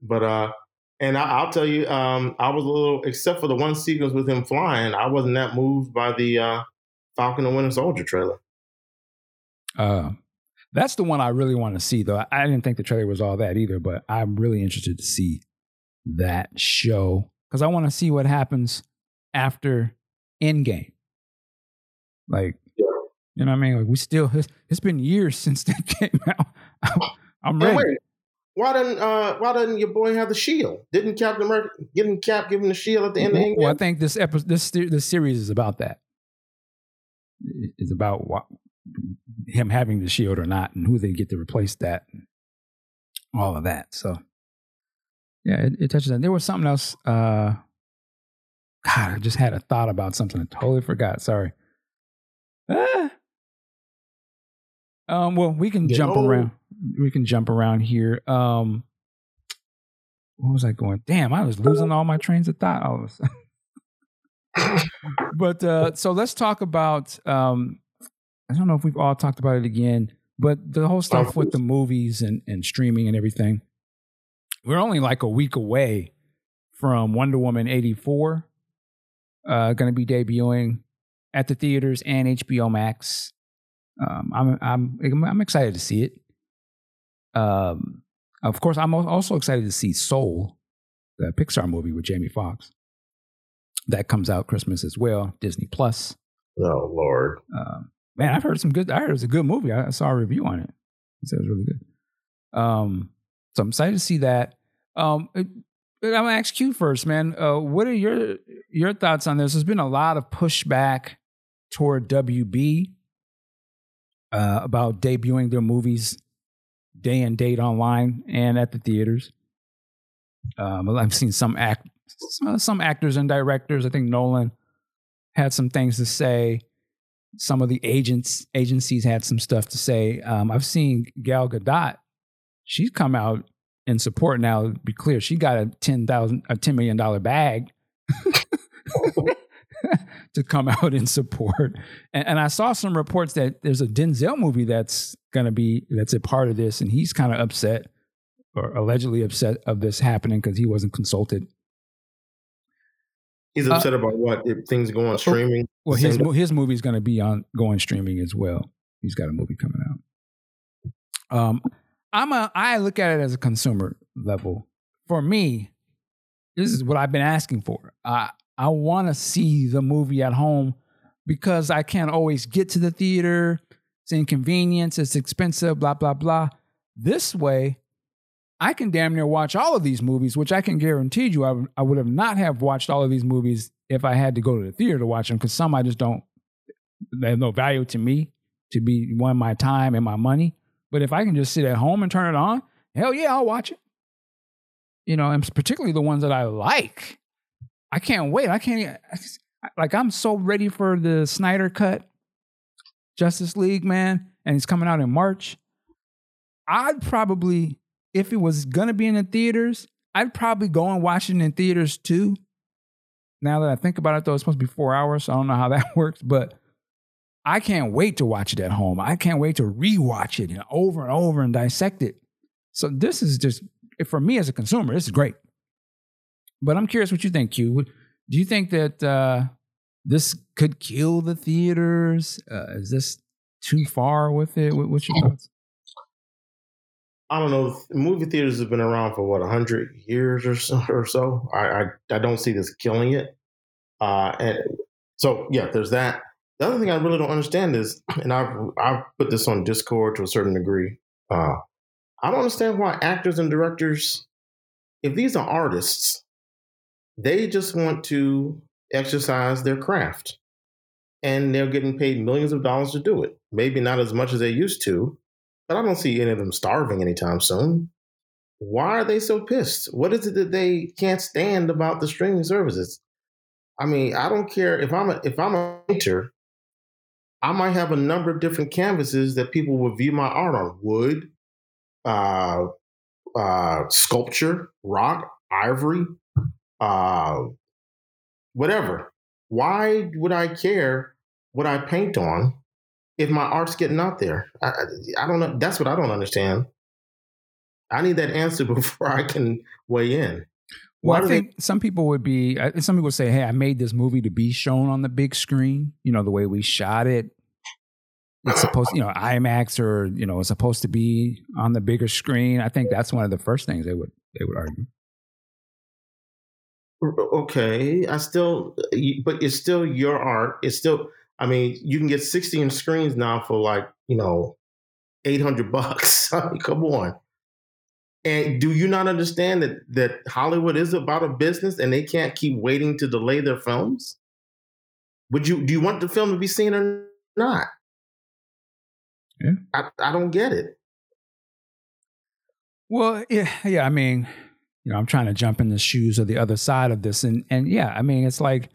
but uh, and I, I'll tell you, um, I was a little, except for the one sequence with him flying, I wasn't that moved by the uh, Falcon and Winter Soldier trailer. Uh, that's the one I really want to see, though. I, didn't think the trailer was all that either, but I'm really interested to see that show because I want to see what happens after Endgame. Like, Yeah. you know what I mean? Like, we still, it's, it's been years since that came out. I'm ready. wait, why didn't uh, why doesn't your boy have the shield? Didn't Captain America didn't Cap give him the shield at the end of Endgame? Well, I think this episode, this this series is about that. It's about what, him having the shield or not, and who they get to replace that, all of that. So, yeah, it, it touches on. There was something else. Uh, God, I just had a thought about something. I totally forgot. Sorry. Ah. Um. Well, we can Get jump old. around. We can jump around here. Um. What was I going? Damn, I was losing all my trains of thought all of a sudden. but uh, so let's talk about. Um, I don't know if we've all talked about it again, but the whole stuff with the movies and, and streaming and everything. We're only like a week away from Wonder Woman eighty four, uh, going to be debuting at the theaters and HBO Max. Um, I'm I'm I'm excited to see it. Um, of course, I'm also excited to see Soul, the Pixar movie with Jamie Foxx. That comes out Christmas as well, Disney Plus. oh Lord, Um, man, I've heard some good. I heard it was a good movie. I, I saw a review on it. He said it was really good. Um, so I'm excited to see that. Um, it- I'm gonna ask you first, man. Uh, what are your your thoughts on this? There's been a lot of pushback toward WB uh, about debuting their movies day and date online and at the theaters. Um, I've seen some act some, actors and directors. I think Nolan had some things to say. Some of the agents agencies had some stuff to say. Um, I've seen Gal Gadot. She's come out in support now. Be clear, she got a ten thousand a ten million dollar bag to come out in support. And, and I saw some reports that there's a Denzel movie that's going to be that's a part of this, and he's kind of upset or allegedly upset of this happening because he wasn't consulted. he's Uh, upset about what if things go on streaming. Well, his his movie is going to be on going streaming as well. He's got a movie coming out. Um, I'm a I look at it as a consumer level. For me, this is what I've been asking for. I I want to see the movie at home because I can't always get to the theater. It's inconvenience. It's expensive. Blah blah blah. This way, I can damn near watch all of these movies, which I can guarantee you I, I would have not have watched all of these movies if I had to go to the theater to watch them because some I just don't, they have no value to me to be one my time and my money. But if I can just sit at home and turn it on, hell yeah, I'll watch it. You know, and particularly the ones that I like. I can't wait. I can't, like, I'm so ready for the Snyder cut Justice League, man, and it's coming out in March. I'd probably, if it was gonna be in the theaters, I'd probably go and watch it in theaters too. Now that I think about it, though, it's supposed to be four hours, so I don't know how that works, but I can't wait to watch it at home. I can't wait to rewatch it over and over and dissect it. So this is just for me as a consumer, this is great. But I'm curious what you think, Q. Do you think that uh, this could kill the theaters? Uh, is this too far with it? What, what's your thoughts? I don't know. Movie theaters have been around for what hundred years or so. Or so. I, I, I don't see this killing it. Uh, and so yeah, there's that. The other thing I really don't understand is, and I've I've put this on Discord to a certain degree. Uh, I don't understand why actors and directors, if these are artists, they just want to exercise their craft, and they're getting paid millions of dollars to do it. Maybe not as much as they used to, but I don't see any of them starving anytime soon. Why are they so pissed? What is it that they can't stand about the streaming services? I mean, I don't care if I'm a if I'm a painter, I might have a number of different canvases that people would view my art on: wood, uh, uh, sculpture, rock, ivory, uh, whatever. Why would I care what I paint on if my art's getting out there? I, I don't know. That's what I don't understand. I need that answer before I can weigh in. Well, I think they- some people would be, some people say, hey, I made this movie to be shown on the big screen, you know, the way we shot it. It's supposed, you know, IMAX or, you know, it's supposed to be on the bigger screen. I think that's one of the first things they would, they would argue. Okay. I still, uh, but it's still your art. It's still, I mean, you can get 16 screens now for like, you know, 800 bucks. I mean, come on. And do you not understand that that Hollywood is about a business and they can't keep waiting to delay their films? Would you do you want the film to be seen or not? Yeah. I, I don't get it. Well, yeah, yeah. I mean, you know, I'm trying to jump in the shoes of the other side of this, and and yeah, I mean, it's like,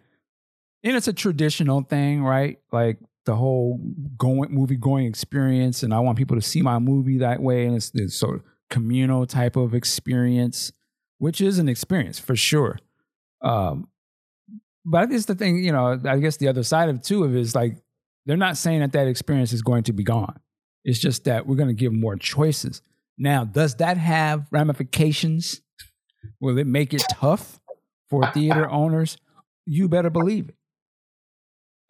and it's a traditional thing, right? Like the whole going movie going experience, and I want people to see my movie that way, and it's, it's sort of communal type of experience, which is an experience for sure. Um, but I guess the thing, you know, I guess the other side of too of is like they're not saying that that experience is going to be gone. It's just that we're going to give more choices. Now, does that have ramifications? Will it make it tough for theater owners? You better believe it.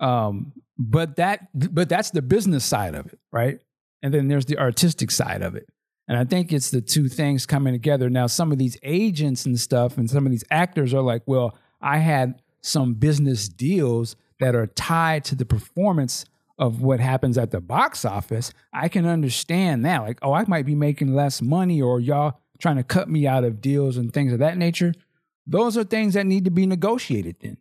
Um, but that, but that's the business side of it, right? And then there's the artistic side of it. And I think it's the two things coming together. Now, some of these agents and stuff, and some of these actors are like, well, I had some business deals that are tied to the performance of what happens at the box office. I can understand that. Like, oh, I might be making less money, or y'all trying to cut me out of deals and things of that nature. Those are things that need to be negotiated then,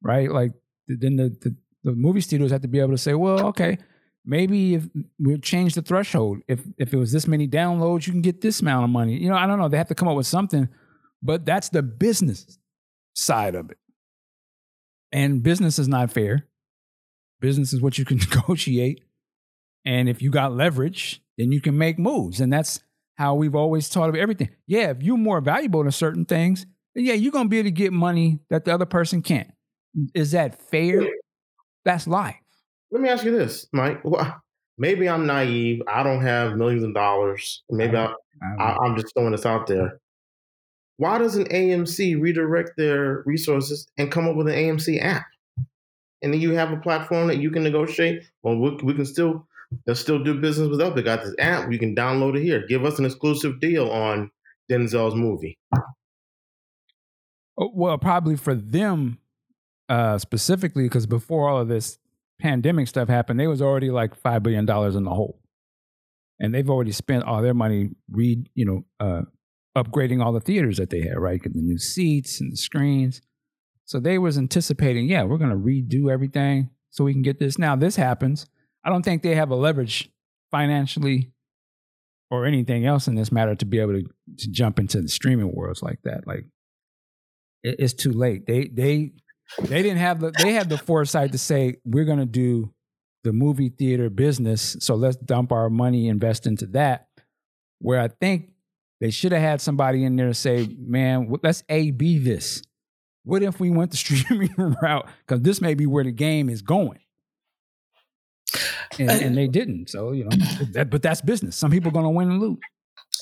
right? Like, then the, the, the movie studios have to be able to say, well, okay, maybe if we change the threshold. If if it was this many downloads you can get this amount of money. You know i don't know. They have to come up with something but that's the business side of it. And business is not fair. Business is what you can negotiate. And if you got leverage then you can make moves. And that's how we've always taught of everything yeah if you're more valuable in certain things then yeah you're to be able to get money that the other person can't is that fair that's life let me ask you this, Mike. Maybe I'm naive. I don't have millions of dollars. Maybe I, I, I'm just throwing this out there. Why doesn't AMC redirect their resources and come up with an AMC app? And then you have a platform that you can negotiate. Well, we, we can still they'll still do business with us. They got this app. You can download it here. Give us an exclusive deal on Denzel's movie. Oh, well, probably for them uh, specifically, because before all of this, pandemic stuff happened, they was already like five billion dollars in the hole, and they've already spent all their money re you know uh, upgrading all the theaters that they had, right? Getting the new seats and the screens. So they was anticipating, yeah, we're to redo everything so we can get this. Now this happens. I don't think they have a leverage financially or anything else in this matter to be able to, to jump into the streaming worlds like that. Like it, it's too late. They they they didn't have the they had the foresight to say we're going to do the movie theater business, so let's dump our money invest into that. Where I think they should have had somebody in there to say, man, let's A B this. What if we went the streaming route? Because this may be where the game is going. And, and they didn't. So, you know, that, but that's business. Some people are going to win and lose.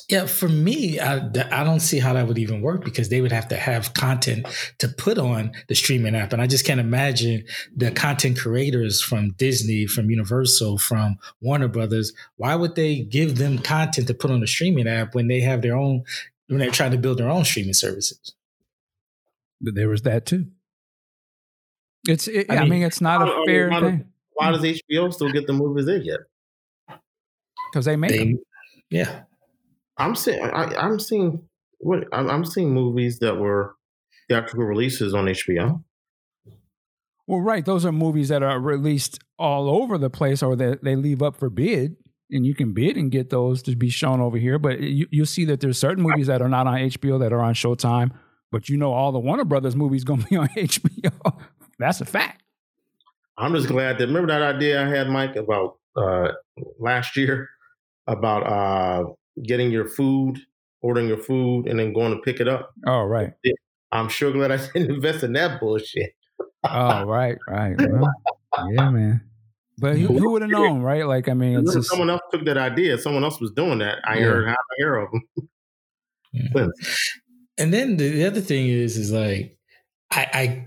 Yeah, for me, I, I don't see how that would even work because they would have to have content to put on the streaming app. And I just can't imagine the content creators from Disney, from Universal, from Warner Brothers. Why would they give them content to put on the streaming app when they have their own, when they're trying to build their own streaming services? There was that too. It's, it, I, mean, I, mean, it's not a fair why thing. Why does HBO still get the movies they get? Because they make they, them. Yeah. I'm seeing. I, am seeing. What I'm, I'm seeing movies that were theatrical releases on HBO. Well, right. Those are movies that are released all over the place, or that they leave up for bid, and you can bid and get those to be shown over here. But you you see that there's certain movies that are not on HBO that are on Showtime, but you know all the Warner Brothers movies going to be on HBO. That's a fact. I'm just glad that remember that idea I had, Mike, about uh, last year about uh, getting your food, ordering your food, and then going to pick it up. Oh, right. I'm sure glad I didn't invest in that bullshit. oh, right, right. Well, yeah, man. But who, who would have known, right? Like, I mean, just... someone else took that idea. Someone else was doing that. I yeah. heard, I hear of them. Yeah. and then the other thing is, is like, I, I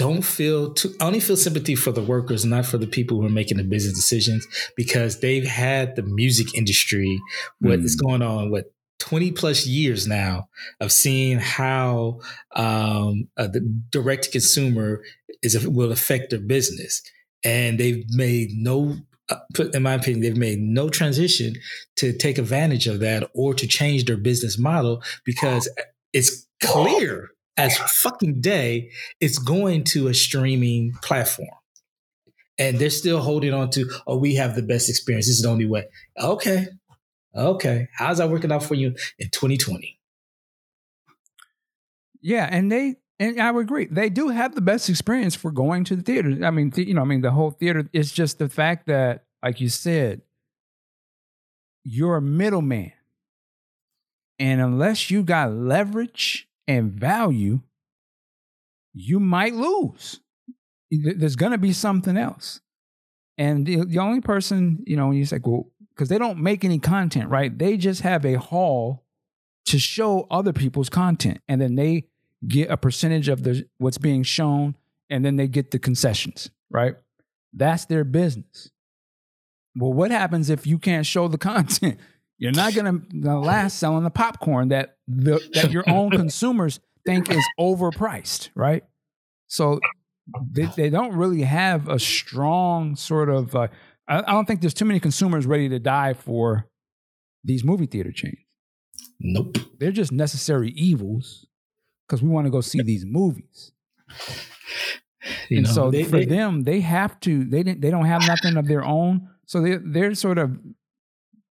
don't feel too, I only feel sympathy for the workers, not for the people who are making the business decisions, because they've had the music industry, what mm. is going on, what 20 plus years now of seeing how um, uh, the direct consumer is will affect their business, and they've made no. Uh, in my opinion, they've made no transition to take advantage of that or to change their business model because it's clear as fucking day, it's going to a streaming platform. And they're still holding on to, oh, we have the best experience. This is the only way. Okay. Okay. How's that working out for you in 2020? Yeah. And they, and I would agree. They do have the best experience for going to the theater. I mean, th- you know, I mean, the whole theater is just the fact that, like you said, you're a middleman. And unless you got leverage and value, you might lose. There's going to be something else. And the, the only person, you know, when you say, well, because they don't make any content, right? They just have a hall to show other people's content. And then they get a percentage of the what's being shown, and then they get the concessions, right? That's their business. Well, what happens if you can't show the content? You're not going to last selling the popcorn that the, that your own consumers think is overpriced, right? So they, they don't really have a strong sort of. Uh, I, I don't think there's too many consumers ready to die for these movie theater chains. Nope. They're just necessary evils because we want to go see these movies. You and know, so they, for they, them, they have to. They didn't. They don't have nothing of their own. So they they're sort of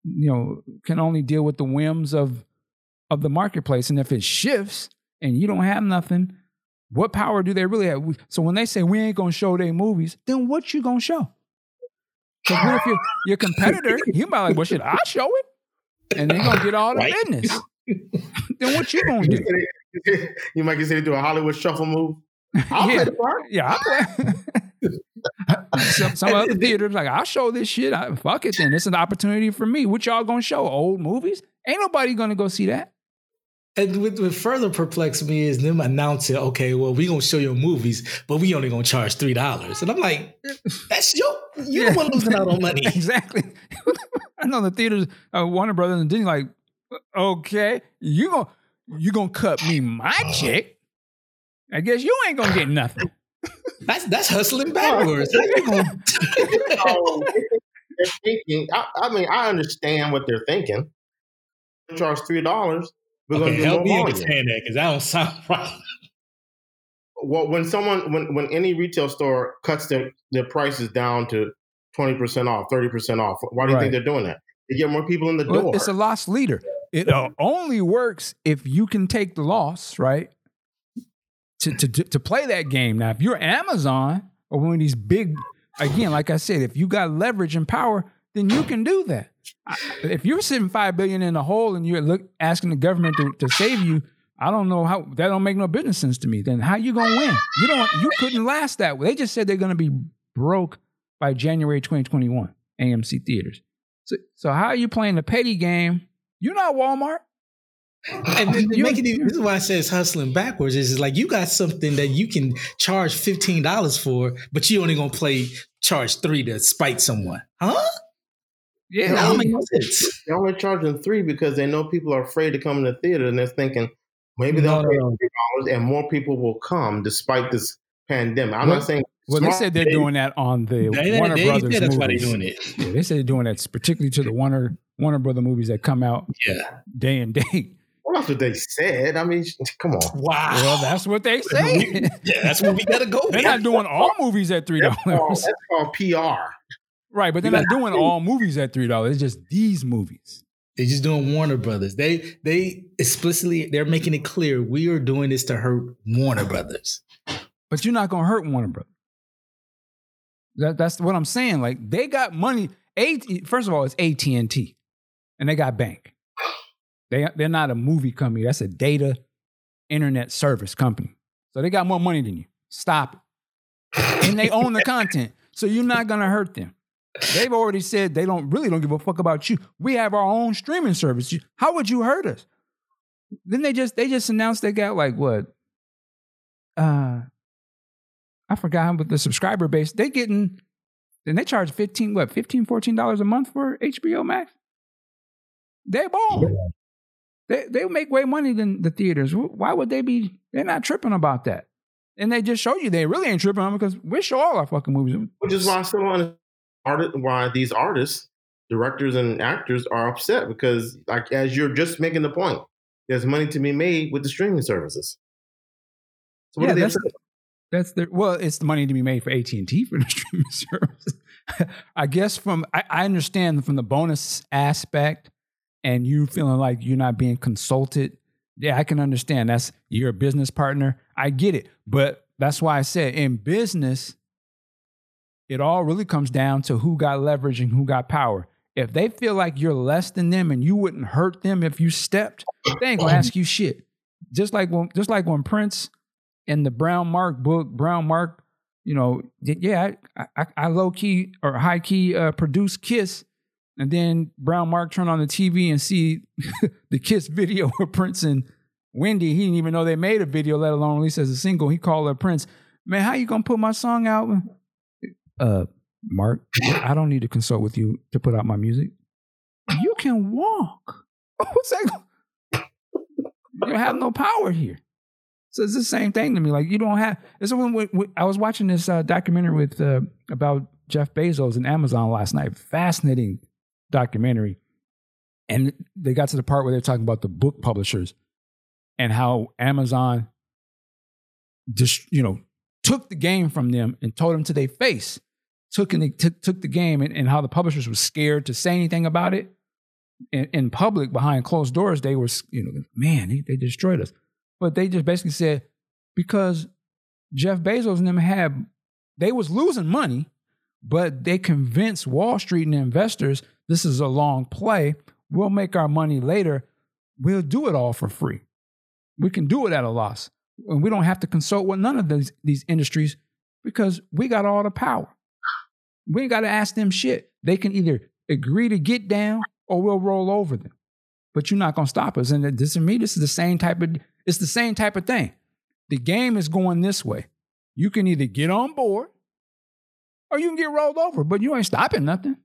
you know can only deal with the whims of of the marketplace. And if it shifts and you don't have nothing what power do they really have? So when they say we ain't gonna show their movies then what you gonna show? Because what if your, your competitor you might like well shit i show it. And they're gonna get all the right. business. Then what you gonna do? You might consider do a hollywood shuffle move. I'll yeah, play the part. Yeah, i'll play. Some, some other theaters like I'll show this shit. I, fuck it, then it's an opportunity for me. What y'all gonna show? Old movies? Ain't nobody gonna go see that. And what, what further perplexes me is them announcing, okay, well, we gonna show your movies, but we only gonna charge three dollars. And I'm like, that's your you yeah. don't losing out on money. exactly. I know the theaters, uh, Warner Brothers and Disney, like, okay, you gonna you gonna cut me my check I guess you ain't gonna get nothing. That's that's hustling backwards. oh, they're thinking. I, I, mean, I understand what they're thinking. Charge three dollars. We're going Okay, to do help more me understand that because that don't sound right. Well, when someone, when when any retail store cuts their their prices down to twenty percent off, thirty percent off, why do you Right. think they're doing that? They get more people in the Well, door. it's a loss leader. It uh, only works if you can take the loss, right? To, to, to, play that game. Now, if you're Amazon or one of these big, again, like I said, if you got leverage and power, then you can do that. If you're sitting five billion in a hole and you're look, asking the government to, to save you, I don't know how that don't make no business sense to me. Then how you gonna win? You don't. You couldn't last that way. They just said they're gonna be broke by January 2021. AMC theaters. So, so how are you playing the petty game? You're not Walmart. And then to You- make it even, this is why I say it's hustling backwards. Is like you got something that you can charge fifteen dollars for, but you only gonna play charge three to spite someone, huh? Yeah, That I don't mean, make no sense. They're only charging three because they know people are afraid to come in the theater, and they're thinking maybe No, they'll pay no, no. three dollars, and more people will come despite this pandemic. I'm Well- not saying. Well, they said they're doing that on the They, they, Warner they Brothers said that's movies. why they're doing it. Yeah, they said they're doing that particularly to the Warner Warner Brother movies that come out Yeah. day and date. Well, that's what they said. I mean, come on. Wow. Well, that's what they say. yeah, that's what we gotta go. they're not doing all movies at three dollars, that's called PR. right? But they're not doing all movies at three dollars. It's just these movies. They're just doing Warner Brothers. They they explicitly they're making it clear we are doing this to hurt Warner Brothers. But you're not gonna hurt Warner Brothers. That, that's what I'm saying. Like they got money. AT, first of all, it's AT and T, and they got bank. They they're not a movie company. That's a data internet service company. So they got more money than you. Stop it. And they own the content, so you're not gonna hurt them. They've already said they don't really don't give a fuck about you. We have our own streaming service. How would you hurt us? Then they just they just announced they got like what? Uh I forgot but the subscriber base. They getting then they charge 15, what, 15 $14 a month for HBO Max? They ball. They they make way money than the theaters. Why would they be they're not tripping about that? And they just show you they really ain't tripping on it because we show all our fucking movies. Which is why I still understand why these artists, directors, and actors are upset because, like, as you're just making the point, there's money to be made with the streaming services. So what Yeah, are they that's- upset? That's the well, it's the money to be made for AT and T for the streaming service. I guess from I, I understand from the bonus aspect, and you feeling like you're not being consulted. Yeah, I can understand. That's you're a business partner. I get it, but that's why I said in business, it all really comes down to who got leverage and who got power. If they feel like you're less than them and you wouldn't hurt them if you stepped, they ain't gonna ask you shit. Just like when, just like when Prince in the BrownMark book, BrownMark, you know, yeah, I, I, I low key or high key uh, produced Kiss, and then BrownMark turned on the TV and see the Kiss video with Prince and Wendy. He didn't even know they made a video, let alone release as a single. He called her Prince. Man, how you gonna put my song out? Uh, Mark, I don't need to consult with you to put out my music. You can walk. What's that? You have no power here. So it's the same thing to me. Like you don't have. It's when I was watching this uh, documentary with uh, about Jeff Bezos and Amazon last night. Fascinating documentary, and they got to the part where they're talking about the book publishers and how Amazon just you know took the game from them and told them to their face. Took and they took took the game and, and how the publishers were scared to say anything about it in, in public behind closed doors. They were you know man they, they destroyed us. But they just basically said because Jeff Bezos and them had they was losing money, but they convinced Wall Street and investors this is a long play. We'll make our money later. We'll do it all for free. We can do it at a loss. And we don't have to consult with none of these, these industries because we got all the power. We ain't got to ask them shit. They can either agree to get down or we'll roll over them. But you're not gonna stop us. And this to me, this is the same type of it's the same type of thing. The game is going this way. You can either get on board or you can get rolled over, but you ain't stopping nothing.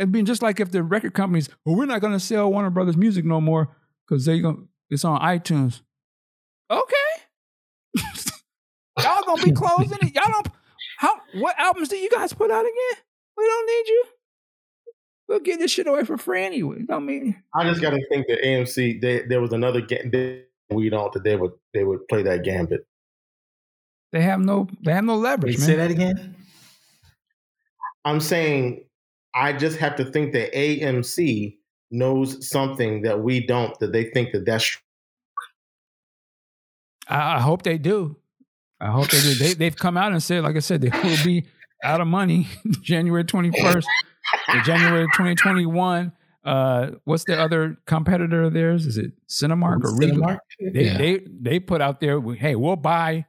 I mean, just like if the record companies, well, we're not gonna sell Warner Brothers music no more because they gonna it's on iTunes. Okay. Y'all gonna be closing it. Y'all don't how what albums do you guys put out again? We don't need you. we'll give this shit away for free anyway. I mean, I just got to think that AMC they, there was another game we don't that they would they would play that gambit. They have no they have no leverage. man. Say that again. I'm saying I just have to think that AMC knows something that we don't. That they think that that's. True. I hope they do. I hope they do. They, they've come out and said, like I said, they will be out of money January 21st, January 2021. Uh, what's the other competitor of theirs? Is it Cinemark or Regal? Cinemark? They, yeah. they they put out there, hey, we'll buy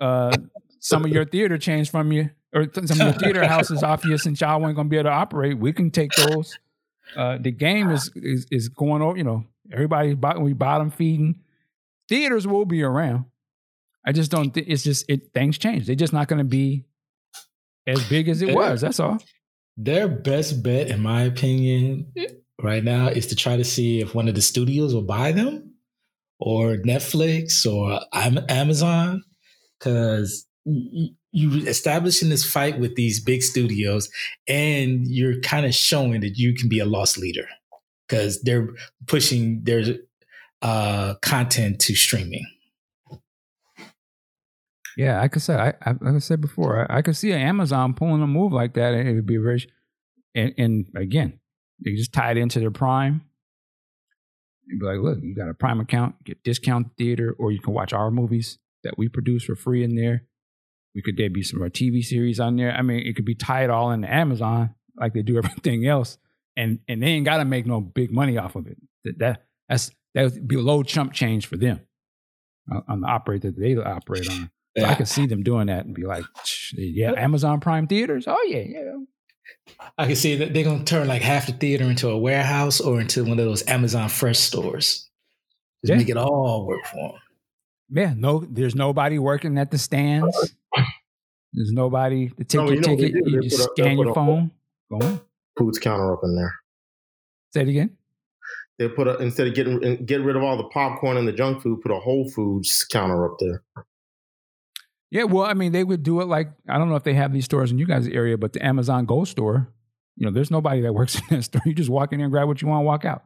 uh, some of your theater chains from you or some of your theater houses off you since y'all weren't gonna be able to operate. We can take those. Uh, the game is, is is going over. You know, everybody's we bottom feeding. Theaters will be around. I just don't think it's just it. Things change. They're just not going to be as big as it was. That's all. Their best bet, in my opinion, right now is to try to see if one of the studios will buy them or Netflix or Amazon because you establishing this fight with these big studios and you're kind of showing that you can be a loss leader because they're pushing their uh, content to streaming. Yeah, like I said, I, I like I said before, I, I could see Amazon pulling a move like that, and it would be very. And, and again, they just tie it into their Prime. And be like, look, you got a Prime account, get discount theater, or you can watch our movies that we produce for free in there. We could debut some of our TV series on there. I mean, it could be tied all into Amazon like they do everything else, and and they ain't got to make no big money off of it. That, that that's that would be low chump change for them on the operator that they operate on. So I can see them doing that and be like, yeah, Amazon Prime theaters. Oh yeah, yeah. I can see that they're gonna turn like half the theater into a warehouse or into one of those Amazon Fresh stores. Just yeah. make it all work for them. Yeah, no, there's nobody working at the stands. There's nobody to take no, your you ticket. You just scan your phone. Go on. Foods counter up in there. Say it again. They put a instead of getting get rid of all the popcorn and the junk food, put a Whole Foods counter up there. Yeah, well, I mean, they would do it like I don't know if they have these stores in you guys' area, but the Amazon Go store, you know, there's nobody that works in that store. You just walk in there and grab what you want, and walk out.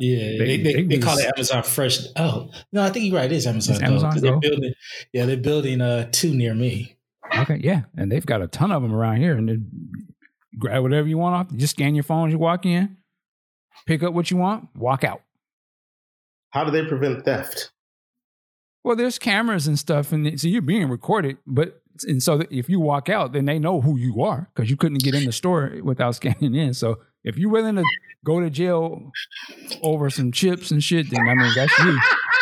Yeah, they, they, they, they call it Amazon Fresh. Oh no, I think you're right. It is Amazon. It's Amazon Go. They're building, yeah, they're building uh, two near me. Okay, yeah, and they've got a ton of them around here, and they grab whatever you want off. You just scan your phone as you walk in, pick up what you want, walk out. How do they prevent theft? Well, there's cameras and stuff, and so you're being recorded. But and so if you walk out, then they know who you are because you couldn't get in the store without scanning in. So if you're willing to go to jail over some chips and shit, then I mean that's you.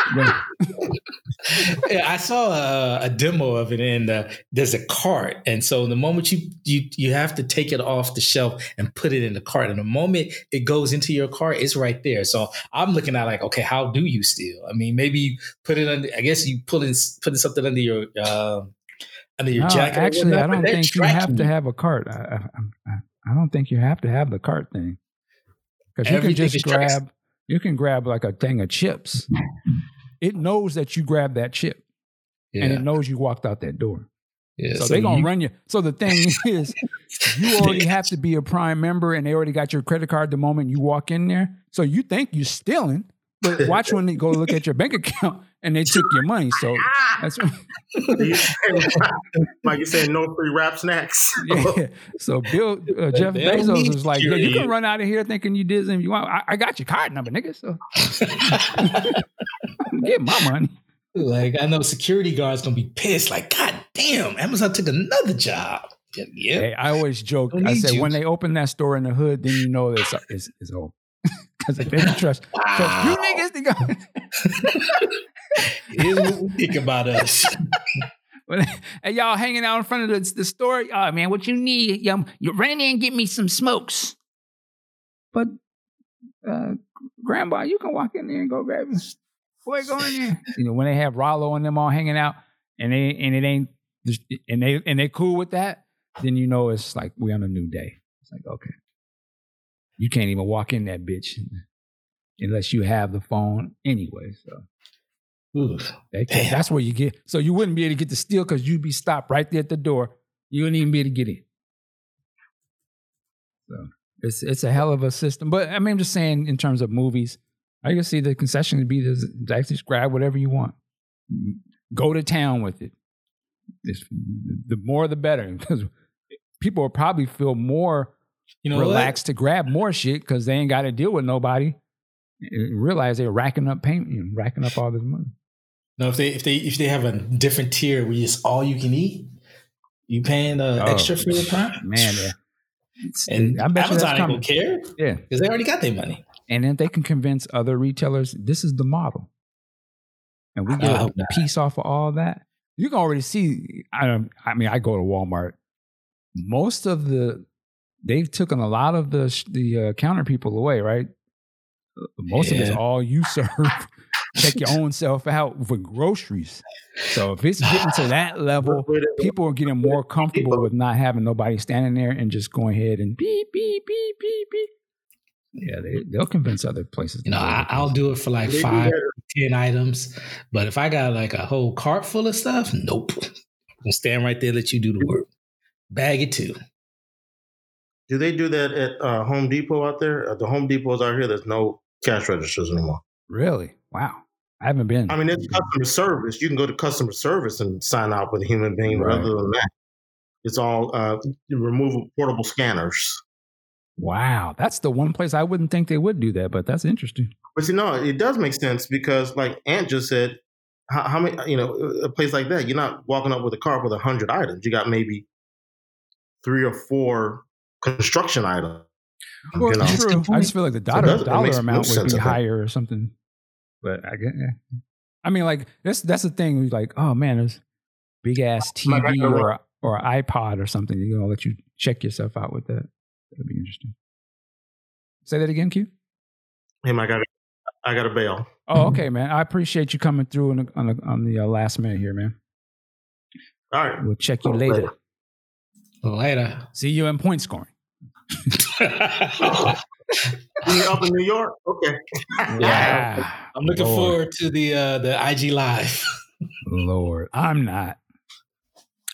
yeah, I saw a, a, demo of it, and uh, there's a cart, and so the moment you you you have to take it off the shelf and put it in the cart, and the moment it goes into your cart, it's right there. So I'm looking at like, okay, how do you steal? I mean, maybe you put it under. I guess you put in putting something under your. Uh, under your no, jacket. Actually, I don't think you have to have a cart. I, I, I, don't think you have to have the cart thing because you can just grab. You can grab like a thing of chips it knows that you grabbed that chip yeah. and it knows you walked out that door. Yeah, so, so they're gonna you, run you. So the thing is, you already have to be a prime member, and they already got your credit card the moment you walk in there. So you think you're stealing, but watch when they go look at your bank account and they took your money. So that's like you said, no free rap snacks. yeah. So Bill uh, Jeff Bezos was like, "Yeah, you can run out of here thinking you did something you want. I, I got your card number, nigga. So get my money." Like I know security guards gonna be pissed. Like, God damn, Amazon took another job. Yeah. Hey, I always joke. I said you. when they open that store in the hood, then you know it's it's, it's over. Because they don't trust, wow. trust you niggas, they go. Here's what we think about us. and y'all hanging out in front of the, the store. Oh man, what you need? You, you run in and get me some smokes. But uh, grandpa, you can walk in there and go grab it. Boy, go in there. You know, when they have Rollo and them all hanging out and they and it ain't and they and they cool with that, then you know it's like we on a new day. It's like, okay. You can't even walk in that bitch unless you have the phone anyway. So that's where you get. So you wouldn't be able to get the steal because you'd be stopped right there at the door. You wouldn't even be able to get in. So It's it's a hell of a system. But I mean, I'm just saying in terms of movies, I can see the concession to be to actually grab whatever you want. Mm, go to town with it. It's, the more the better because people will probably feel more You know relaxed to grab more shit because they ain't got to deal with nobody. And Realize they're racking up payment, you know, racking up all this money. No, if they if they if they have a different tier where it's all you can eat, you paying uh, Oh, extra for your prime, Man, yeah. And I bet you that's Amazon ain't coming. gonna care Yeah, because they already got their money. and then they can convince other retailers this is the model, and we get hope a piece off of all that. You can already see. I don't. I mean, I go to Walmart. Most of the they've taken a lot of the the uh, counter people away, right? Most of it's all you serve. Check your own self out for groceries. So if it's getting to that level, people are getting more comfortable with not having nobody standing there and just going ahead and beep beep beep beep beep. Yeah, they they'll convince other places. to You know, I, it. I'll do it for like They do five, that- ten items. But if I got like a whole cart full of stuff, nope. I'm gonna stand right there, let you do the work. Bag it too. Do they do that at uh, Home Depot out there? At the Home Depots out here, there's no cash registers anymore. really wow. I haven't been. I mean, it's customer service. You can go to customer service and sign out with a human being. Right. Other than that, it's all uh, removable portable scanners. wow, that's the one place I wouldn't think they would do that, but that's interesting. But you know, it does make sense because, like Ant just said, how, how many? You know, a place like that, you're not walking up with a cart with a hundred items. You got maybe three or four construction items. Well, you know, true. I just feel like the it dollar, does- dollar amount would be higher or something. But I get. I mean, like that's that's the thing. we Like, oh man, there's big ass TV or or iPod or something. You know, let you check yourself out with that. That'd be interesting. Say that again, Q. him, I got, I got a bail. Oh, okay, man. I appreciate you coming through on the, on the, on the uh, last minute here, man. All right. We'll check you Oh, later. later. Later. See you in point scoring. You up in New York? Okay. Yeah. I'm looking Lord. forward to the uh, the IG live. Lord, I'm not.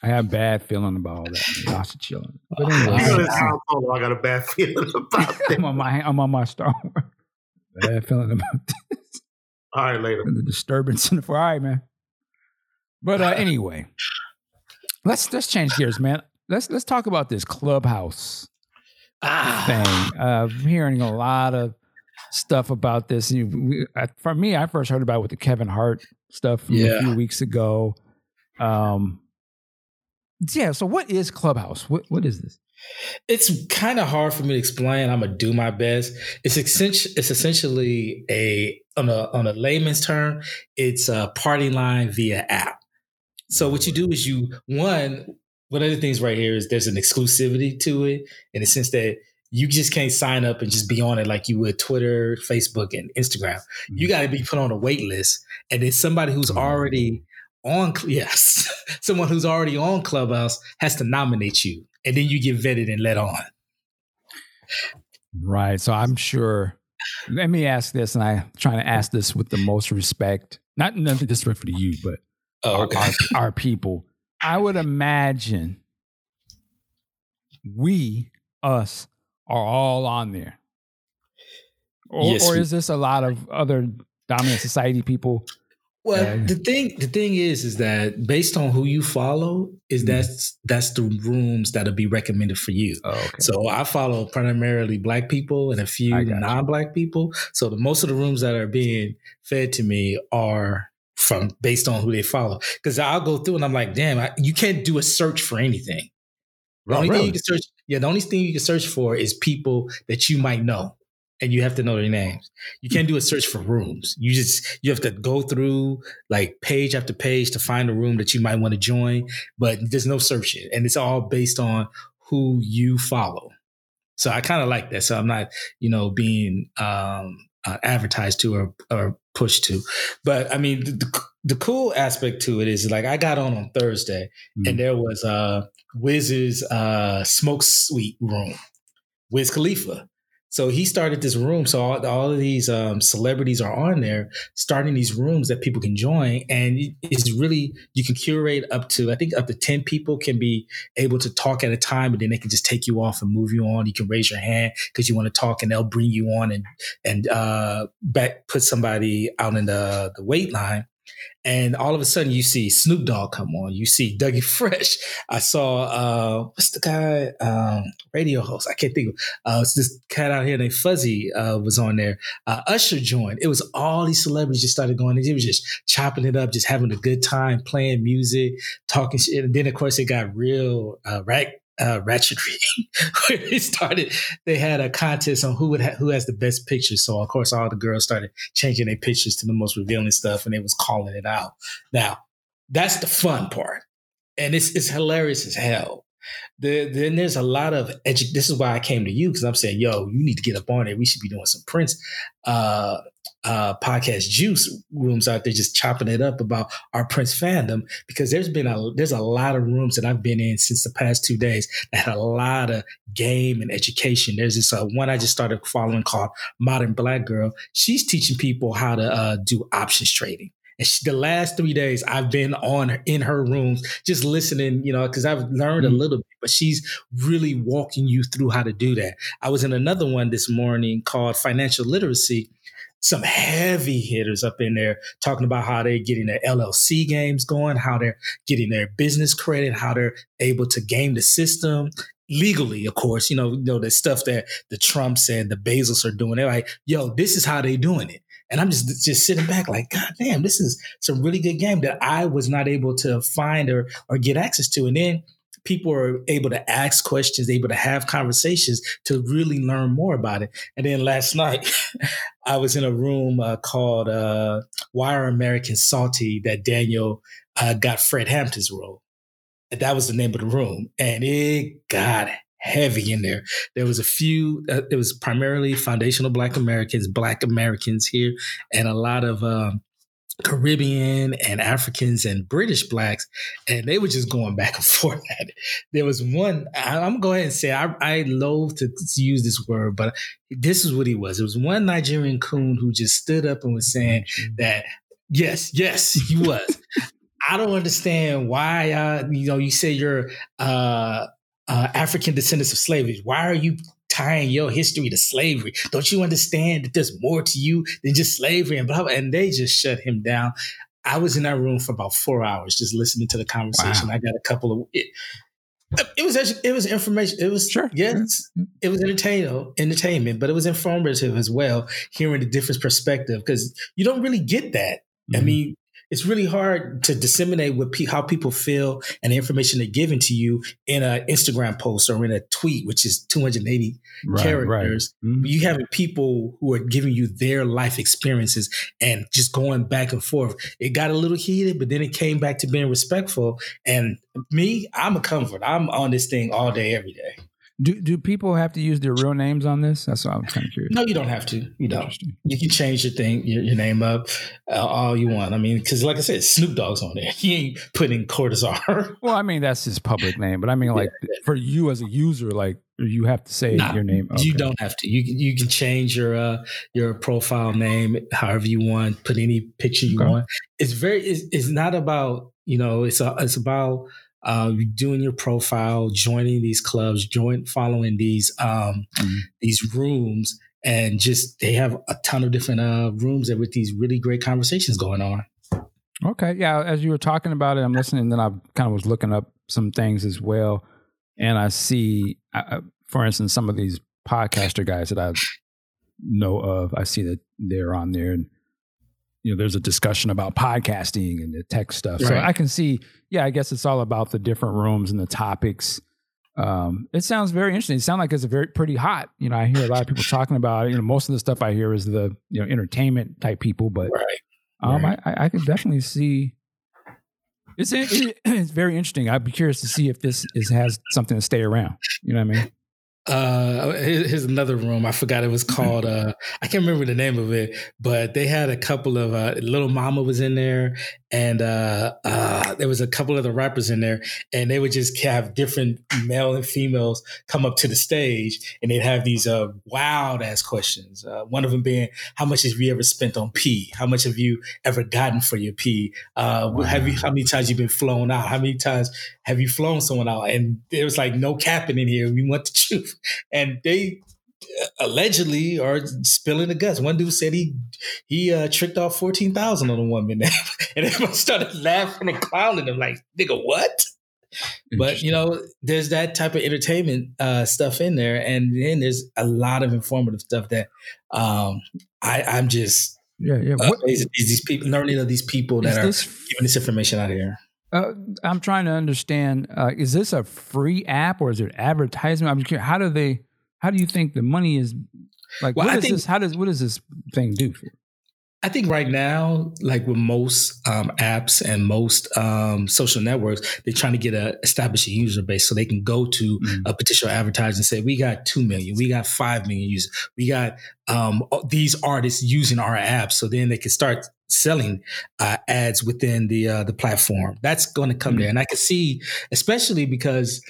I have a bad feeling about all that. Y'all should chill. But anyway, You know, Wow. that's how I I got a bad feeling about I'm that. on my I'm on my Star Wars. Bad feeling about this. All right, later. the disturbance in the all right, man. But uh, anyway, let's let's change gears, man. Let's let's talk about this clubhouse Ah, thing. Uh, I'm hearing a lot of stuff about this. You, we, I, for me, I first heard about it with the Kevin Hart stuff from a few weeks ago. Um, yeah. So, what is Clubhouse? What what is this? it's kind of hard for me to explain. I'm gonna do my best. It's essentially it's essentially a on a on a layman's term, it's a party line via app. So what you do is you one one of the things right here is there's an exclusivity to it in the sense that you just can't sign up and just be on it like you would Twitter, Facebook, and Instagram. You mm. got to be put on a wait list, and then somebody who's mm. already on yes, someone who's already on Clubhouse has to nominate you, and then you get vetted and let on. Right. So I'm sure. Let me ask this, and I'm trying to ask this with the most respect. Not nothing disrespectful to you, but Oh, our, our people. I would imagine we, us, are all on there. Or, Yes, or is this a lot of other dominant society people? Well, Yeah. the thing the thing is is that based on who you follow, is Mhm. that's that's the rooms that'll be recommended for you. Oh, okay. So I follow primarily black people and a few I got you. non-black people. So the most of the rooms that are being fed to me are from based on who they follow. Because I'll go through and I'm like, damn, I, you can't do a search for anything. The Oh, only thing you can search, yeah, the only thing you can search for is people that you might know, and you have to know their names. You can't do a search for rooms. You just you have to go through like page after page to find a room that you might want to join, but there's no searching, and it's all based on who you follow. So I kind of like that. So I'm not, you know, being um, uh, advertised to or, or pushed to. But I mean, the, the, the cool aspect to it is like I got on on Thursday, Mm. and there was uh, Wiz's uh, smoke suite room, Wiz Khalifa. So he started this room. So all, all of these um, celebrities are on there, starting these rooms that people can join, and it's really you can curate up to I think up to ten people can be able to talk at a time, and then they can just take you off and move you on. You can raise your hand because you want to talk, and they'll bring you on and and uh, back put somebody out in the the wait line and all of a sudden you see Snoop Dogg come on, you see Dougie Fresh. I saw uh what's the guy um radio host? I can't think of uh it's this cat out here named Fuzzy uh was on there. Uh Usher joined. It was all these celebrities just started going and they was just chopping it up, just having a good time, playing music, talking shit. And then of course it got real uh right uh, reading. where they started they had a contest on who would ha- who has the best pictures. So of course all the girls started changing their pictures to the most revealing stuff and they was calling it out. Now that's the fun part and it's it's hilarious as hell the, then there's a lot of edu- this is why I came to you because I'm saying yo you need to get up on it we should be doing some Prince uh uh, podcast juice rooms out there just chopping it up about our Prince fandom because there's been a there's a lot of rooms that I've been in since the past two days that had a lot of game and education. There's this uh, one I just started following called Modern Black Girl. She's teaching people how to uh, do options trading. And she, the last three days, I've been on in her rooms, just listening, you know, because I've learned mm-hmm. a little bit, but she's really walking you through how to do that. I was in another one this morning called Financial Literacy, some heavy hitters up in there talking about how they're getting their LLC games going, how they're getting their business credit, how they're able to game the system legally, of course. You know, you know the stuff that the Trumps and the Bezos are doing. They're like, "Yo, this is how they doing it." And I'm just just sitting back like, God damn, this is some really good game that I was not able to find or or get access to. And then people are able to ask questions, able to have conversations to really learn more about it. And then last night, I was in a room uh, called uh, Why Are Americans Salty that Daniel uh, got Fred Hampton's role. And that was the name of the room. And it got heavy in there. There was a few, uh, it was primarily foundational Black Americans, Black Americans here, and a lot of um, Caribbean and Africans and British blacks, and they were just going back and forth at it. There was one, I, am going to go ahead and say, I, I loathe to use this word, but this is what he was. It was one Nigerian coon who just stood up and was saying that, yes, yes, he was. I don't understand why, uh, you know, you say you're uh, uh, African descendants of slavery. Why are you tying your history to slavery. Don't you understand that there's more to you than just slavery and blah, blah. And they just shut him down. I was in that room for about four hours just listening to the conversation. Wow. I got a couple of it, it was it was information. It was sure. Yes, it was entertainment, entertainment, but it was informative as well. Hearing the different perspective because you don't really get that. Mm-hmm. I mean, it's really hard to disseminate what pe- how people feel and the information they're giving to you in an Instagram post or in a tweet, which is 280 right, characters. Right. Mm-hmm. You having people who are giving you their life experiences and just going back and forth. It got a little heated, but then it came back to being respectful. And me, I'm a comfort. I'm on this thing all day, every day. Do do people have to use their real names on this? That's what I'm kind of curious. No, you don't have to. You don't. You can change your thing, your, your name up uh, all you want. I mean, because like I said, Snoop Dogg's on there. He ain't putting Cordozar. well, I mean that's his public name, but I mean like yeah. for you as a user, like you have to say nah, your name. Okay. You don't have to. You can you can change your uh your profile name however you want. Put any picture you okay. want. It's very. It's, it's not about you know. It's a, it's about uh, doing your profile, joining these clubs, join following these um, mm-hmm. these rooms, and just they have a ton of different uh, rooms that with these really great conversations going on. Okay, yeah. As you were talking about it, I'm listening. And then I kind of was looking up some things as well, and I see, uh, for instance, some of these podcaster guys that I know of. I see that they're on there, and you know, there's a discussion about podcasting and the tech stuff. Right. So I can see, yeah, I guess it's all about the different rooms and the topics. Um, it sounds very interesting. It sounds like it's a very pretty hot. You know, I hear a lot of people talking about it. You know, most of the stuff I hear is the you know entertainment type people, but right. Um, right. I, I can definitely see. It's it's very interesting. I'd be curious to see if this is has something to stay around. You know what I mean? uh here's another room i forgot it was called uh i can't remember the name of it but they had a couple of uh little mama was in there and uh, uh, there was a couple of the rappers in there, and they would just have different male and females come up to the stage, and they'd have these uh, wild ass questions. Uh, one of them being, "How much have you ever spent on pee? How much have you ever gotten for your pee? Wow. Uh, have you? How many times you been flown out? How many times have you flown someone out?" And there was like no capping in here. We want the truth, and they allegedly are spilling the guts. One dude said he he uh, tricked off fourteen thousand on a woman, and everyone started laughing and clowning him like, "Nigga, what?" But you know, there's that type of entertainment uh, stuff in there, and then there's a lot of informative stuff that um, I, I'm just yeah yeah. Uh, what, these, these people learning of these people that are this, giving this information out here. Uh, I'm trying to understand. Uh, is this a free app or is it advertisement? I'm just curious. How do they? How do you think the money is like well, what is think, this how does what does this thing do for I think right now, like with most um, apps and most um, social networks, they're trying to get a establish a user base so they can go to mm-hmm. a potential advertiser and say, "We got two million, we got five million users, we got um, these artists using our app." So then they can start selling uh, ads within the uh, the platform. That's going to come mm-hmm. there, and I can see, especially because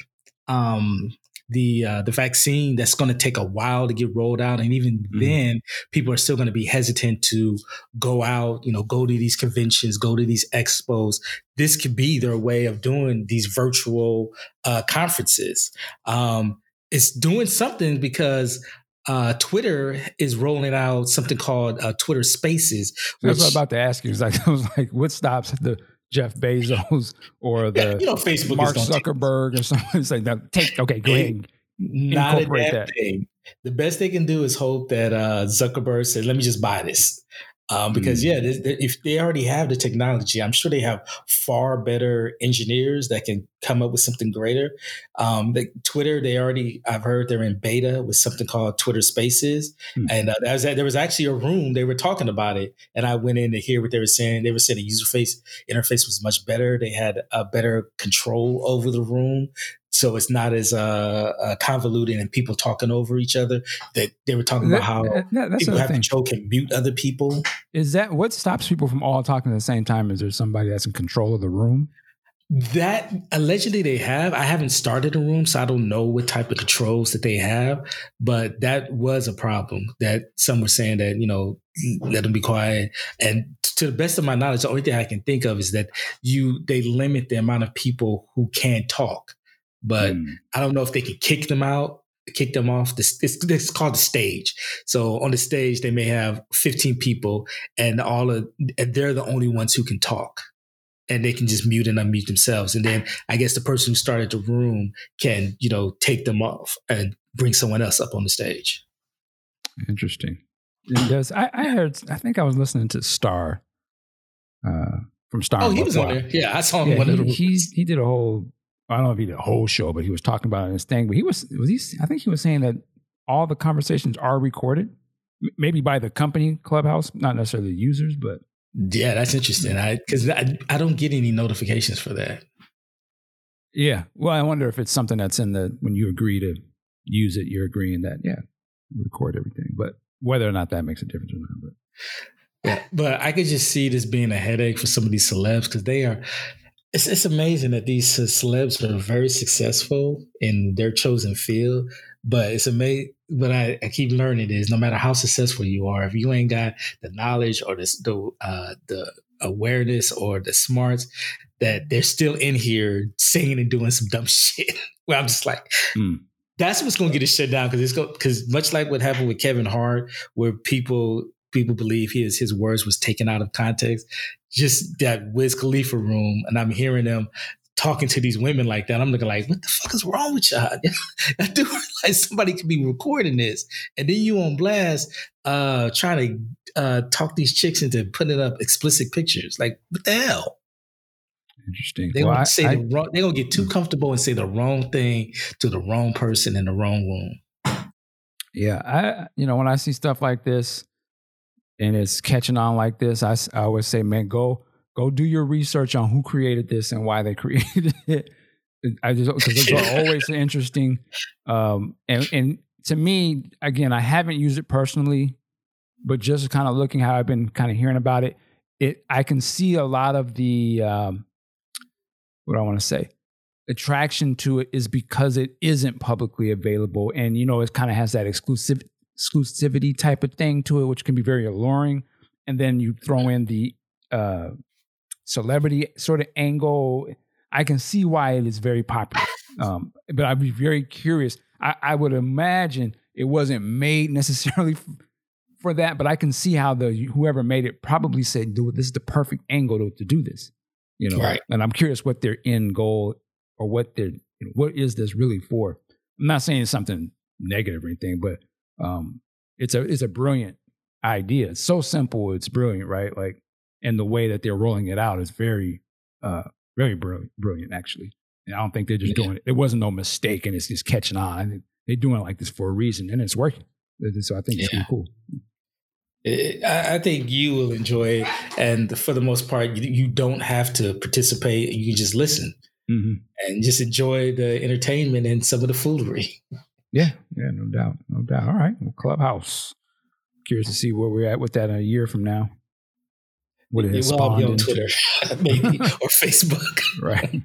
um, the uh, the vaccine that's going to take a while to get rolled out, and even mm-hmm. then, people are still going to be hesitant to go out. You know, go to these conventions, go to these expos. This could be their way of doing these virtual uh, conferences. Um, it's doing something because uh, Twitter is rolling out something called uh, Twitter Spaces. Which, That's what I'm about to ask you. It's like I was like, what stops the Jeff Bezos or the yeah, you know Facebook Mark Zuckerberg or something. It's like that. Take okay, go ahead. Not a damn that. thing. The best they can do is hope that uh, Zuckerberg says, "Let me just buy this." Um, because mm. yeah, if they already have the technology, I'm sure they have far better engineers that can come up with something greater. Um, the, Twitter, they already, I've heard they're in beta with something called Twitter Spaces, mm. and uh, there, was, there was actually a room they were talking about it, and I went in to hear what they were saying. They were saying the user face interface was much better. They had a better control over the room so it's not as uh, uh, convoluted and people talking over each other. That they were talking that, about how that, people have thing. control and mute other people. Is that what stops people from all talking at the same time? Is there somebody that's in control of the room? That allegedly they have. I haven't started a room, so I don't know what type of controls that they have. But that was a problem. That some were saying that you know let them be quiet. And to the best of my knowledge, the only thing I can think of is that you they limit the amount of people who can talk but mm. I don't know if they can kick them out, kick them off. This, this, this is called the stage. So on the stage, they may have 15 people and all of, and they're the only ones who can talk and they can just mute and unmute themselves. And then I guess the person who started the room can, you know, take them off and bring someone else up on the stage. Interesting. Yes, I, I heard. I think I was listening to Star uh, from Star. Oh, he was on there. Yeah, I saw him. Yeah, he, he, he did a whole I don't know if he did a whole show, but he was talking about his thing. But he was was he? I think he was saying that all the conversations are recorded, maybe by the company Clubhouse, not necessarily the users, but yeah, that's interesting. I because I, I don't get any notifications for that. Yeah, well, I wonder if it's something that's in the when you agree to use it, you're agreeing that yeah, record everything. But whether or not that makes a difference or not, but yeah, but I could just see this being a headache for some of these celebs because they are it's, it's amazing that these celebs are very successful in their chosen field, but it's amazing. But I, I, keep learning is no matter how successful you are, if you ain't got the knowledge or the the, uh, the awareness or the smarts, that they're still in here singing and doing some dumb shit. Where I'm just like, mm. that's what's going to get it shut down because it's because much like what happened with Kevin Hart, where people people believe his his words was taken out of context just that Wiz Khalifa room and I'm hearing them talking to these women like that. I'm looking like, what the fuck is wrong with y'all? I do like somebody could be recording this. And then you on blast uh trying to uh talk these chicks into putting up explicit pictures. Like, what the hell? Interesting. They well, gonna say I, the wrong they're gonna get too comfortable and say the wrong thing to the wrong person in the wrong room. Yeah, I you know, when I see stuff like this, and it's catching on like this, I, I always say, man, go go do your research on who created this and why they created it. I just because it's always interesting. Um, and and to me, again, I haven't used it personally, but just kind of looking how I've been kind of hearing about it, it I can see a lot of the um, what do I want to say attraction to it is because it isn't publicly available, and you know it kind of has that exclusive exclusivity type of thing to it, which can be very alluring. And then you throw in the uh, celebrity sort of angle. I can see why it is very popular. Um, but I'd be very curious. I, I, would imagine it wasn't made necessarily f- for that, but I can see how the whoever made it probably said, "Do this is the perfect angle to, to do this." You know, right. and I'm curious what their end goal or what their you know, what is this really for. I'm not saying it's something negative or anything, but um, it's a it's a brilliant idea. It's so simple, it's brilliant, right? Like, and the way that they're rolling it out is very, uh, very brilliant, brilliant actually. And I don't think they're just yeah. doing it. It wasn't no mistake, and it's just catching on. They're doing it like this for a reason, and it's working. So I think it's yeah. cool. I think you will enjoy it, and for the most part, you don't have to participate. You can just listen mm-hmm. and just enjoy the entertainment and some of the foolery. Yeah, yeah, no doubt, no doubt. All right, well, Clubhouse. Curious to see where we're at with that a year from now. What it will all be on into. Twitter, maybe, or Facebook. right.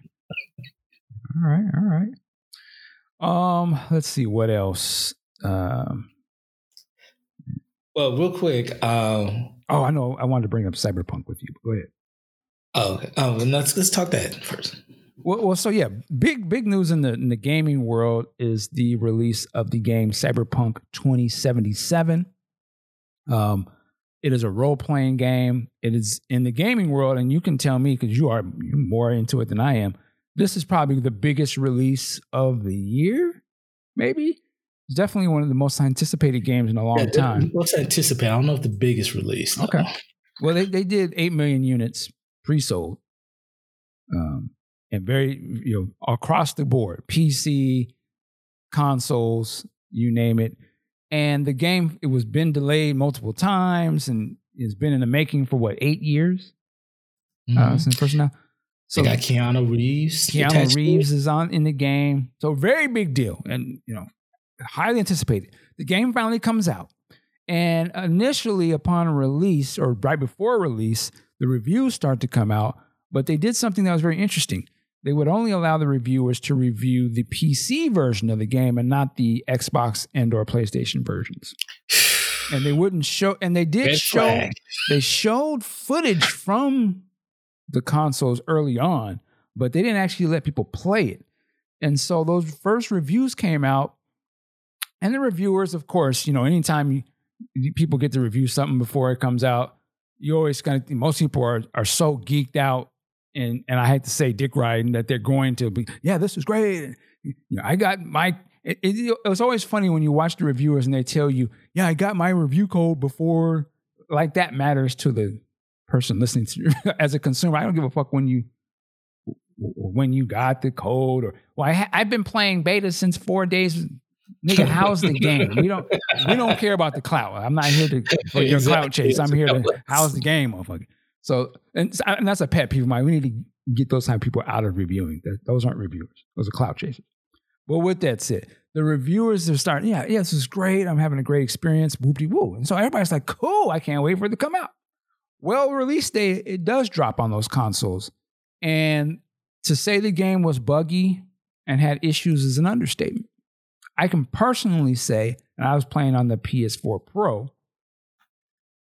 All right, all right. Um, let's see what else. Um, well, real quick. Um, oh, I know. I wanted to bring up Cyberpunk with you. Go ahead. Oh, oh, let's let's talk that first. Well, well, so yeah, big big news in the in the gaming world is the release of the game Cyberpunk 2077. Um, it is a role playing game. It is in the gaming world, and you can tell me because you are more into it than I am. This is probably the biggest release of the year, maybe. It's definitely one of the most anticipated games in a long yeah, time. Most anticipated. I don't know if the biggest release. Though. Okay. Well, they, they did 8 million units pre sold. Um, and very you know across the board pc consoles you name it and the game it was been delayed multiple times and it's been in the making for what eight years uh, mm-hmm. uh, since first now so they got Keanu Reeves. Keanu Reeves is on in the game, so very big deal, and you know, highly anticipated. The game finally comes out, and initially, upon release or right before release, the reviews start to come out. But they did something that was very interesting they would only allow the reviewers to review the PC version of the game and not the Xbox and or PlayStation versions. And they wouldn't show and they did show flag. they showed footage from the consoles early on, but they didn't actually let people play it. And so those first reviews came out and the reviewers of course, you know, anytime you, people get to review something before it comes out, you always kind of most people are are so geeked out and and I had to say dick riding that they're going to be yeah this is great. You know I got my it, it, it, was always funny when you watch the reviewers and they tell you yeah I got my review code before like that matters to the person listening to you. As a consumer I don't give a fuck when you when you got the code or well I ha- I've been playing beta since four days. Nigga how's the game? We don't we don't care about the clout. I'm not here to for your exactly. clout chase. I'm here to how's the game motherfucker so, and, and that's a pet peeve of mine. We need to get those kind of people out of reviewing. Those aren't reviewers. Those are cloud chasers. But with that said, the reviewers are starting, yeah, yeah, this is great. I'm having a great experience. Whoopty woo. And so everybody's like, cool, I can't wait for it to come out. Well, release day, it does drop on those consoles. And to say the game was buggy and had issues is an understatement. I can personally say, and I was playing on the PS4 Pro,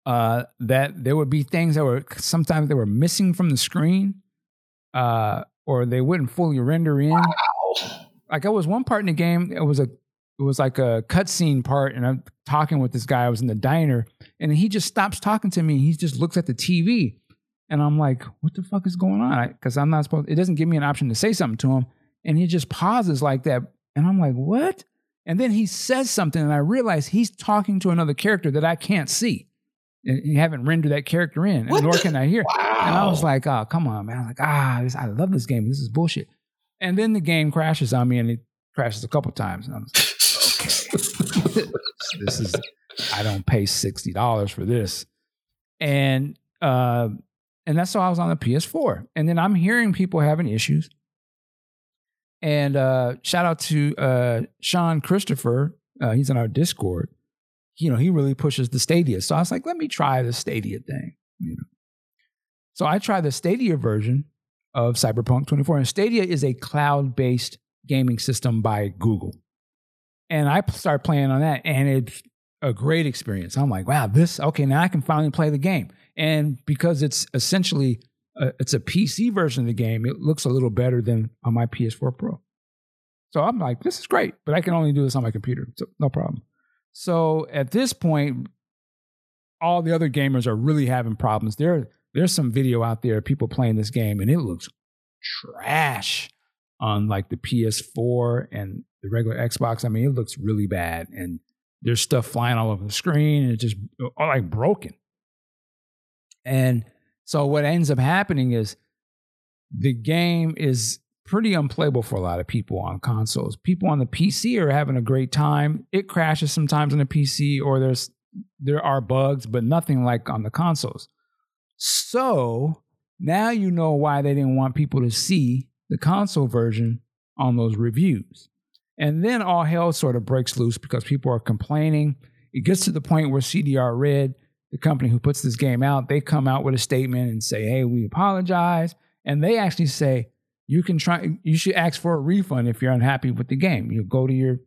uh, that there would be things that were sometimes they were missing from the screen, uh, or they wouldn't fully render in. Wow. Like I was one part in the game, it was a it was like a cutscene part, and I'm talking with this guy. I was in the diner, and he just stops talking to me. He just looks at the TV, and I'm like, "What the fuck is going on?" Because I'm not supposed. It doesn't give me an option to say something to him, and he just pauses like that, and I'm like, "What?" And then he says something, and I realize he's talking to another character that I can't see you haven't rendered that character in, what nor the? can I hear. Wow. And I was like, oh, come on, man. I was like, ah, this, I love this game. This is bullshit. And then the game crashes on me, and it crashes a couple times. And I'm like, okay, this is. I don't pay sixty dollars for this, and uh, and that's why I was on the PS4. And then I'm hearing people having issues. And uh, shout out to uh, Sean Christopher. Uh, he's in our Discord you know, he really pushes the Stadia. So I was like, let me try the Stadia thing, you know. So I tried the Stadia version of Cyberpunk 24. And Stadia is a cloud based gaming system by Google. And I started playing on that, and it's a great experience. I'm like, wow, this, okay, now I can finally play the game. And because it's essentially a, it's a PC version of the game, it looks a little better than on my PS4 Pro. So I'm like, this is great, but I can only do this on my computer. So no problem. So at this point, all the other gamers are really having problems. There, there's some video out there, of people playing this game, and it looks trash on like the PS4 and the regular Xbox. I mean, it looks really bad, and there's stuff flying all over the screen, and it's just uh, all like broken. And so what ends up happening is the game is pretty unplayable for a lot of people on consoles. People on the PC are having a great time. It crashes sometimes on the PC, or there's there are bugs, but nothing like on the consoles. So now you know why they didn't want people to see the console version on those reviews. And then all hell sort of breaks loose because people are complaining. It gets to the point where CDR Red, the company who puts this game out, they come out with a statement and say, "Hey, we apologize." And they actually say, "You can try you should ask for a refund if you're unhappy with the game. You go to your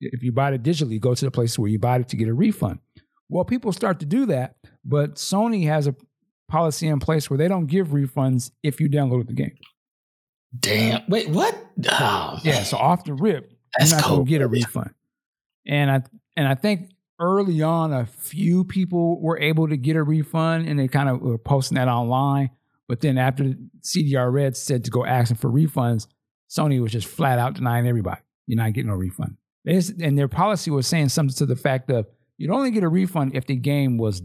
if you buy it digitally, go to the place where you bought it to get a refund." Well, people start to do that, but Sony has a policy in place where they don't give refunds if you download the game. Damn. Wait, what? Oh, yeah. So off the rip, That's you're not cold. gonna get a refund. And I and I think early on, a few people were able to get a refund, and they kind of were posting that online. But then after CDR Red said to go asking for refunds, Sony was just flat out denying everybody, "You're not getting no refund." Just- and their policy was saying something to the fact of you'd only get a refund if the game was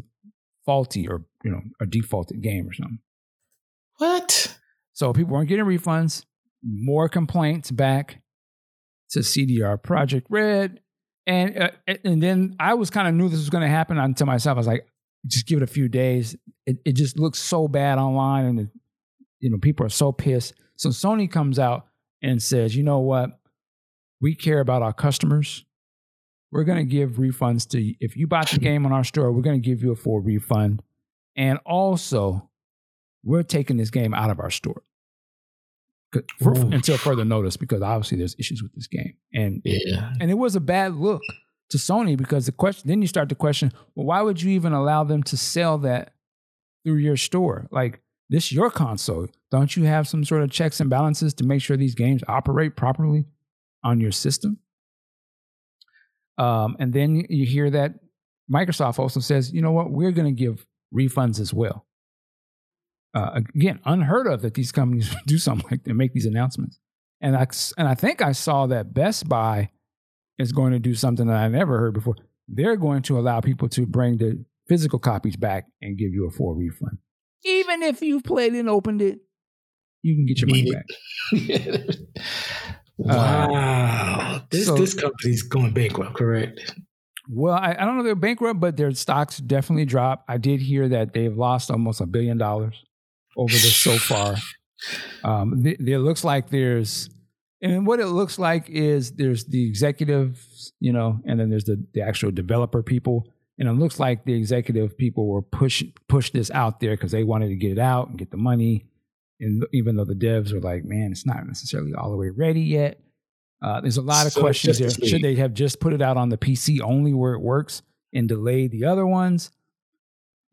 faulty or you know a defaulted game or something. What? So people weren't getting refunds. More complaints back to CD Projekt Red, and uh, and then I was kind of knew this was going to happen until myself. I was like, just give it a few days. It it just looks so bad online, and it, you know people are so pissed. So Sony comes out and says, you know what? We care about our customers. We're going to give refunds to you. If you bought the game on our store, we're going to give you a full refund. And also, we're taking this game out of our store for- until further notice because obviously there's issues with this game. And Yeah. and it was a bad look to Sony because the question then you start to question, well, why would you even allow them to sell that through your store? Like this your console. Don't you have some sort of checks and balances to make sure these games operate properly on your system? Um, and then you hear that Microsoft also says, you know what, we're going to give refunds as well. Uh, again, unheard of that these companies do something like that, make these announcements. And I and I think I saw that Best Buy is going to do something that I never heard before. They're going to allow people to bring the physical copies back and give you a full refund, even if you've played and opened it. You can get your money back. it. wow. this so- this company's going bankrupt, correct? Well, I, I don't know if they're bankrupt, but their stocks definitely dropped. I did hear that they've lost almost a billion dollars over this so far. Um, th- it looks like there's, and what it looks like is there's the executives, you know, and then there's the, the actual developer people. And it looks like the executive people were push push this out there because they wanted to get it out and get the money. And even though the devs were like, man, it's not necessarily all the way ready yet. Uh, there's a lot of So questions there. Should they have just put it out on the PC only where it works and delayed the other ones?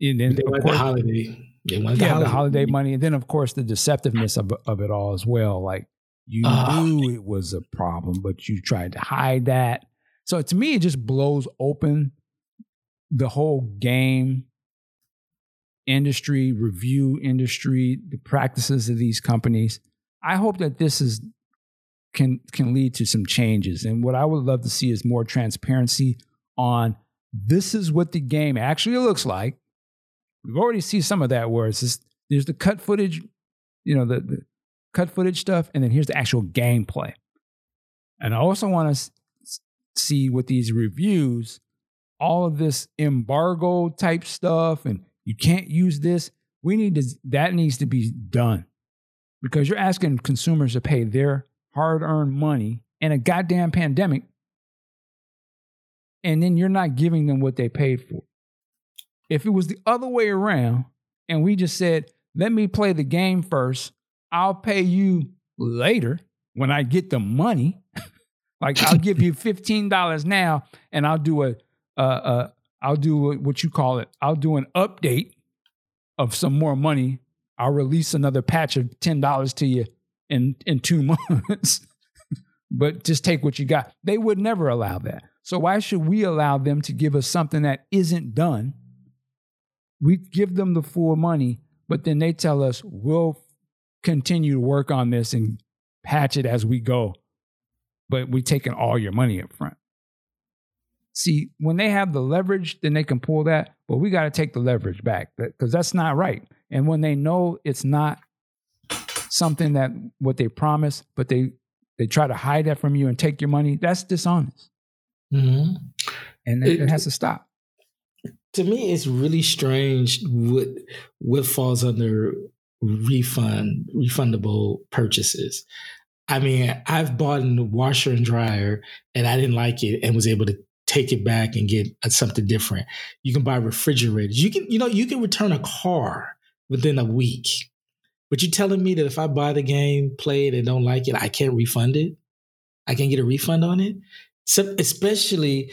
And then, They of want the holiday. They yeah, the holiday money, and then of course the deceptiveness of of it all as well. Like you Ah. knew it was a problem, but you tried to hide that. So to me, it just blows open the whole game industry, review industry, the practices of these companies. I hope that this is can can lead to some changes. And what I would love to see is more transparency on this is what the game actually looks like. We've already seen some of that where it's just there's the cut footage, you know, the, the cut footage stuff, and then here's the actual gameplay. And I also want to see with these reviews, all of this embargo type stuff, and you can't use this. We need to that needs to be done because you're asking consumers to pay their hard-earned money in a goddamn pandemic, and then you're not giving them what they paid for. If it was the other way around, and we just said let me play the game first. I'll pay you later when I get the money. like I'll give you fifteen dollars now, and I'll do a, uh, uh, I'll do what you call it. I'll do an update of some more money. I'll release another patch of ten dollars to you in in two months. but just take what you got. They would never allow that. So why should we allow them to give us something that isn't done? We give them the full money, but then they tell us we'll continue to work on this and patch it as we go. But we're taking all your money up front. See, when they have the leverage, then they can pull that, but we got to take the leverage back because that's not right. And when they know it's not something that what they promise, but they they try to hide that from you and take your money, that's dishonest. Mm-hmm. And it, it, has to stop. To me, it's really strange what what falls under refund refundable purchases. I mean, I've bought a washer and dryer and I didn't like it and was able to take it back and get uh, something different. You can buy refrigerators. You can, you know, you can return a car within a week. But you're telling me that if I buy the game, play it, and don't like it, I can't refund it? I can't get a refund on it? So, especially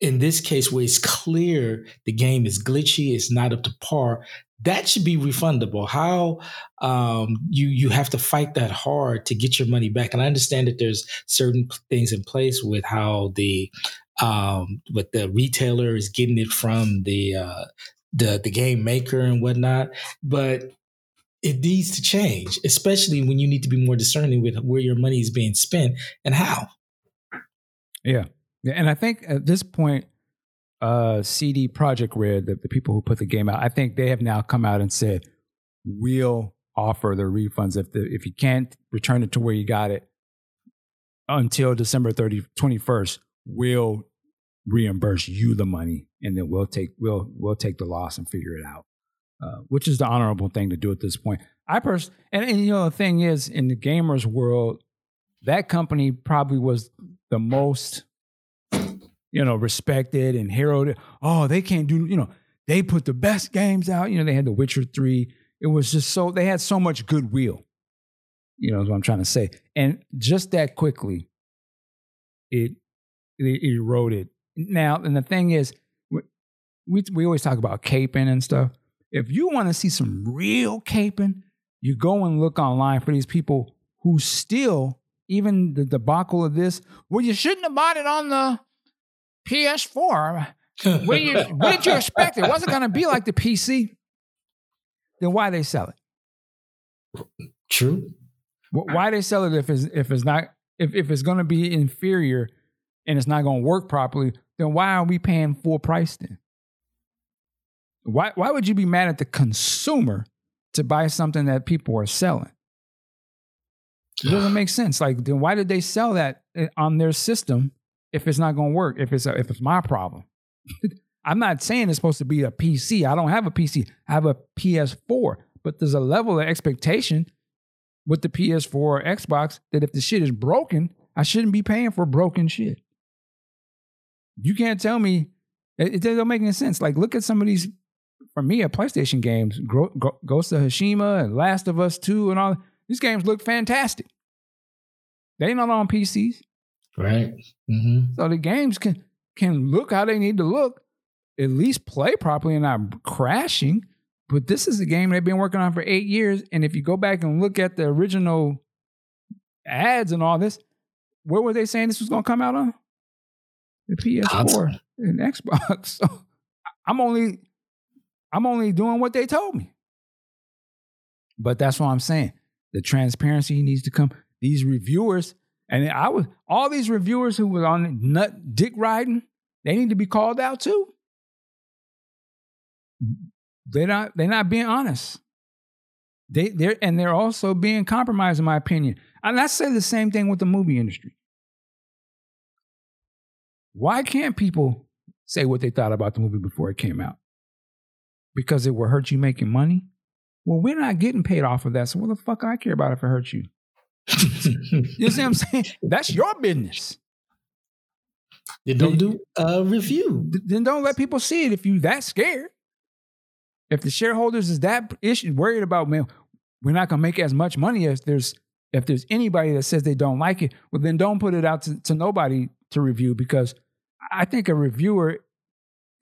in this case where it's clear the game is glitchy, it's not up to par, that should be refundable. How um, you you have to fight that hard to get your money back, and I understand that there's certain things in place with how the um, with the retailer is getting it from the uh, the the game maker and whatnot, but it needs to change, especially when you need to be more discerning with where your money is being spent and how. Yeah. Yeah. And I think at this point, uh, CD Projekt Red, the, the people who put the game out, I think they have now come out and said, we'll offer the refunds if the if you can't return it to where you got it until December 30, 21st, we'll reimburse you the money and then we'll take we'll we'll take the loss and figure it out. Uh, which is the honorable thing to do at this point. I pers and, and you know the thing is in the gamers world, that company probably was the most you know respected and heralded. Oh, they can't do you know they put the best games out. You know they had The Witcher three. It was just so they had so much goodwill. You know is what I'm trying to say, and just that quickly, it it eroded. Now, and the thing is, we we always talk about caping and stuff if you want to see some real caping, you go and look online for these people who still, even the debacle of this, well, you shouldn't have bought it on the PS4. what, you, what did you expect? It wasn't going to be like the PC. Then why they sell it? True. Why they sell it if it's if it's not if, if it's going to be inferior and it's not going to work properly? Then why are we paying full price then? Why why would you be mad at the consumer to buy something that people are selling? It doesn't make sense. Like, then why did they sell that eh, on their system if it's not going to work? If it's a, if it's my problem, I'm not saying it's supposed to be a PC. I don't have a PC. I have a PS4. But there's a level of expectation with the PS4 or Xbox that if the shit is broken, I shouldn't be paying for broken shit. You can't tell me it, it doesn't make any sense. Like, look at some of these for me at PlayStation games, Ghost of Tsushima and Last of Us 2 and all these games look fantastic. They not on PCs. Right. Mm-hmm. So the games can can look how they need to look, at least play properly and not crashing. But this is a game they've been working on for eight years. And if you go back and look at the original ads and all this, where were they saying this was going to come out on? The PS4 Console. and Xbox. So I'm only I'm only doing what they told me. But that's what I'm saying. The transparency needs to come. These reviewers, and I was all these reviewers who were on nut dick riding, they need to be called out too. They're not they're not being honest. They they're and they're also being compromised, in my opinion. And I say the same thing with the movie industry. Why can't people say what they thought about the movie before it came out? because it will hurt you making money. Well, we're not getting paid off of that. So what the fuck I care about if it hurts you? You see what I'm saying? That's your business. Then don't do a review. Then don't let people see it if you that scared. If the shareholders is that issue worried about, man, we're not gonna make as much money if there's if there's anybody that says they don't like it, well then don't put it out to, to nobody to review because I think a reviewer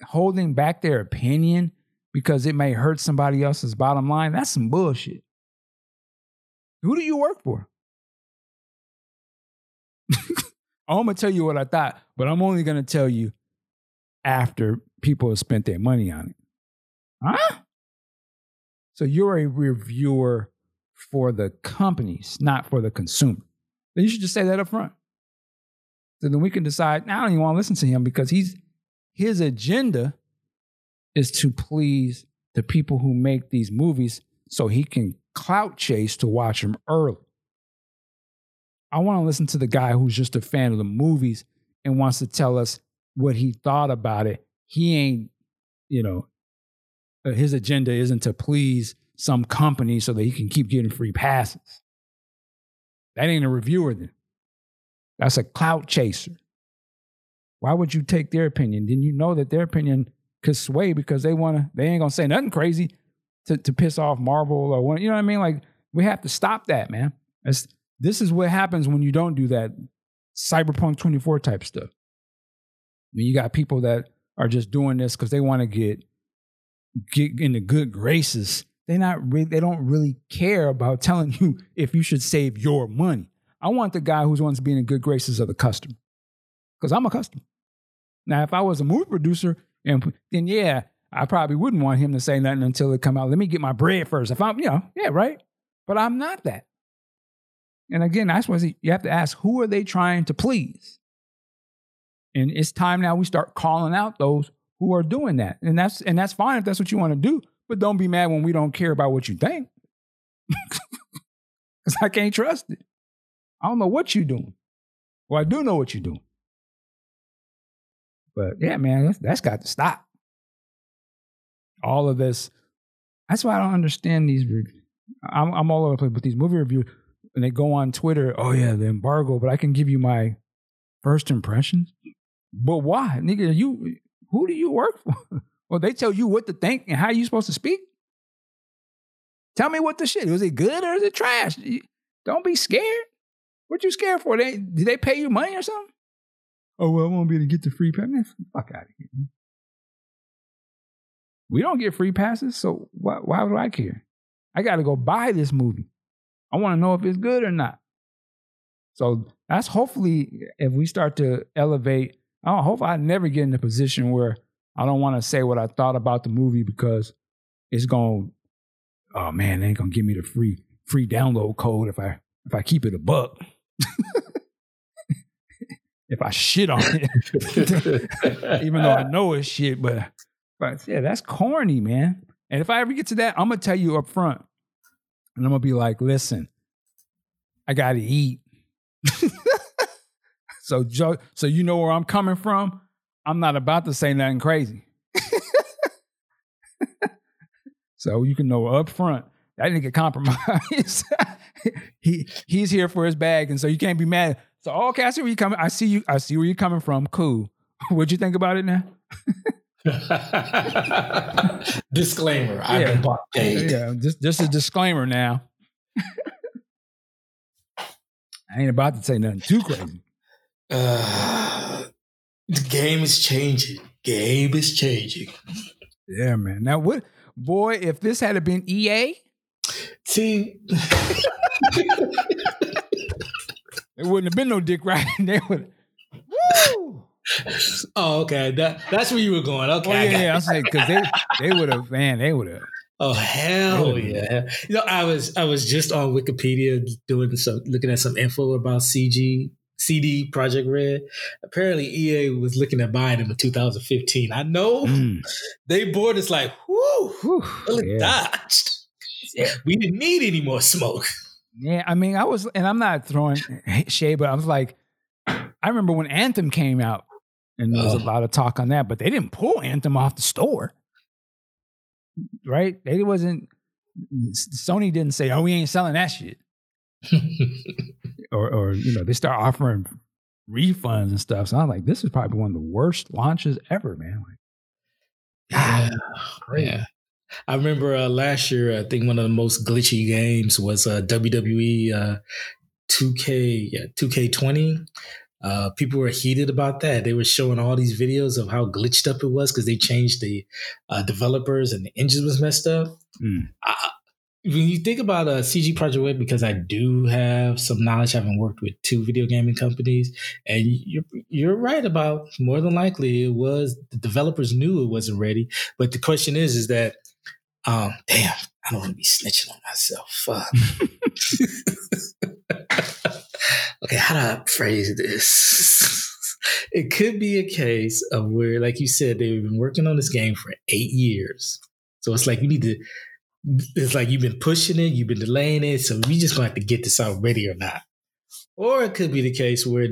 holding back their opinion because it may hurt somebody else's bottom line, that's some bullshit. Who do you work for? I'm gonna tell you what I thought, but I'm only gonna tell you after people have spent their money on it. Huh? So you're a reviewer for the companies, not for the consumer. Then you should just say that up front. So then we can decide, now I don't even want to listen to him because he's his agenda is to please the people who make these movies so he can clout chase to watch them early. I want to listen to the guy who's just a fan of the movies and wants to tell us what he thought about it. He ain't, you know, uh, his agenda isn't to please some company so that he can keep getting free passes. That ain't a reviewer then. That's a clout chaser. Why would you take their opinion? Then you know that their opinion could sway because they want to, they ain't gonna say nothing crazy to, to piss off Marvel or what, you know what I mean? Like we have to stop that, man. That's, this is what happens when you don't do that cyberpunk 24 type stuff. Mean, you got people that are just doing this because they want to get get into good graces. They not really, they don't really care about telling you if you should save your money. I want the guy who's wants to be in the good graces of the customer because I'm a customer. Now, if I was a movie producer, and then yeah, I probably wouldn't want him to say nothing until it come out. Let me get my bread first. If I'm, you know, yeah, right. But I'm not that. And again, that's what you have to ask: Who are they trying to please? And it's time now we start calling out those who are doing that, and that's and that's fine if that's what you want to do. But don't be mad when we don't care about what you think, because I can't trust it. I don't know what you're doing. Well, I do know what you're doing. But yeah, man, that's, that's got to stop. All of this. That's why I don't understand these. I'm, I'm all over the place, but these movie reviews, and they go on Twitter, oh yeah, the embargo, but I can give you my first impressions. But why, nigga? You who do you work for? well, they tell you what to think and how you supposed to speak. Tell me what the shit was. It good or is it trash? Don't be scared. What you scared for? They did they pay you money or something? Oh well, I won't be able to get the free pass. Fuck out of here. We don't get free passes, so why, why would I care? I got to go buy this movie. I want to know if it's good or not. So that's hopefully if we start to elevate. I hope I never get in a position where I don't want to say what I thought about the movie because it's going. Oh man, they ain't gonna give me the free free download code if I if I keep it a buck. if I shit on it, even though I know it's shit, but but yeah, that's corny, man. And if I ever get to that, I'm gonna tell you up front, and I'm gonna be like, listen, I gotta eat. so Joe, so you know where I'm coming from. I'm not about to say nothing crazy. so you can know up front that nigga compromised. he he's here for his bag, and so you can't be mad. So oh, okay, I see where you coming. I see you. I see where you're coming from. Cool. What'd you think about it now? disclaimer. Yeah. I've been bought Yeah, just just a disclaimer now. I ain't about to say nothing too crazy. Uh, the game is changing. Game is changing. Yeah, man. Now what boy, if this had been EA, See, it wouldn't have been no dick riding. They would. Woo! Oh, okay. That that's where you were going. Okay. Oh, yeah, yeah. I was like, because they they would have, man, they would have. Oh hell yeah! You know, I was I was just on Wikipedia doing some looking at some info about CG CD Projekt Red. Apparently, EA was looking at buying them in 2015. I know mm. they board is like, whoo, whew well, yeah. dodged we didn't need any more smoke. Yeah, I mean, I was, and I'm not throwing shade, but I was like, I remember when Anthem came out, and there was a lot of talk on that, but they didn't pull Anthem off the store, right? They wasn't. Sony didn't say, "Oh, we ain't selling that shit," or, or you know, they start offering refunds and stuff. So I'm like, this is probably one of the worst launches ever, man. Like, yeah, yeah. I remember uh, last year, I think one of the most glitchy games was uh, WWE uh, 2K, yeah, 2K20. Uh, people were heated about that. They were showing all these videos of how glitched up it was because they changed the uh, developers and the engine was messed up. Mm. I, when you think about a uh, CD Projekt Red, because I do have some knowledge, having worked with two video gaming companies, and you're you're right about more than likely it was the developers knew it wasn't ready. But the question is, is that um, damn, I don't want to be snitching on myself. okay, how do I phrase this? it could be a case of where, like you said, they've been working on this game for eight years. So it's like you need to. It's like you've been pushing it, you've been delaying it, so we just gonna have to get this out ready or not. Or it could be the case where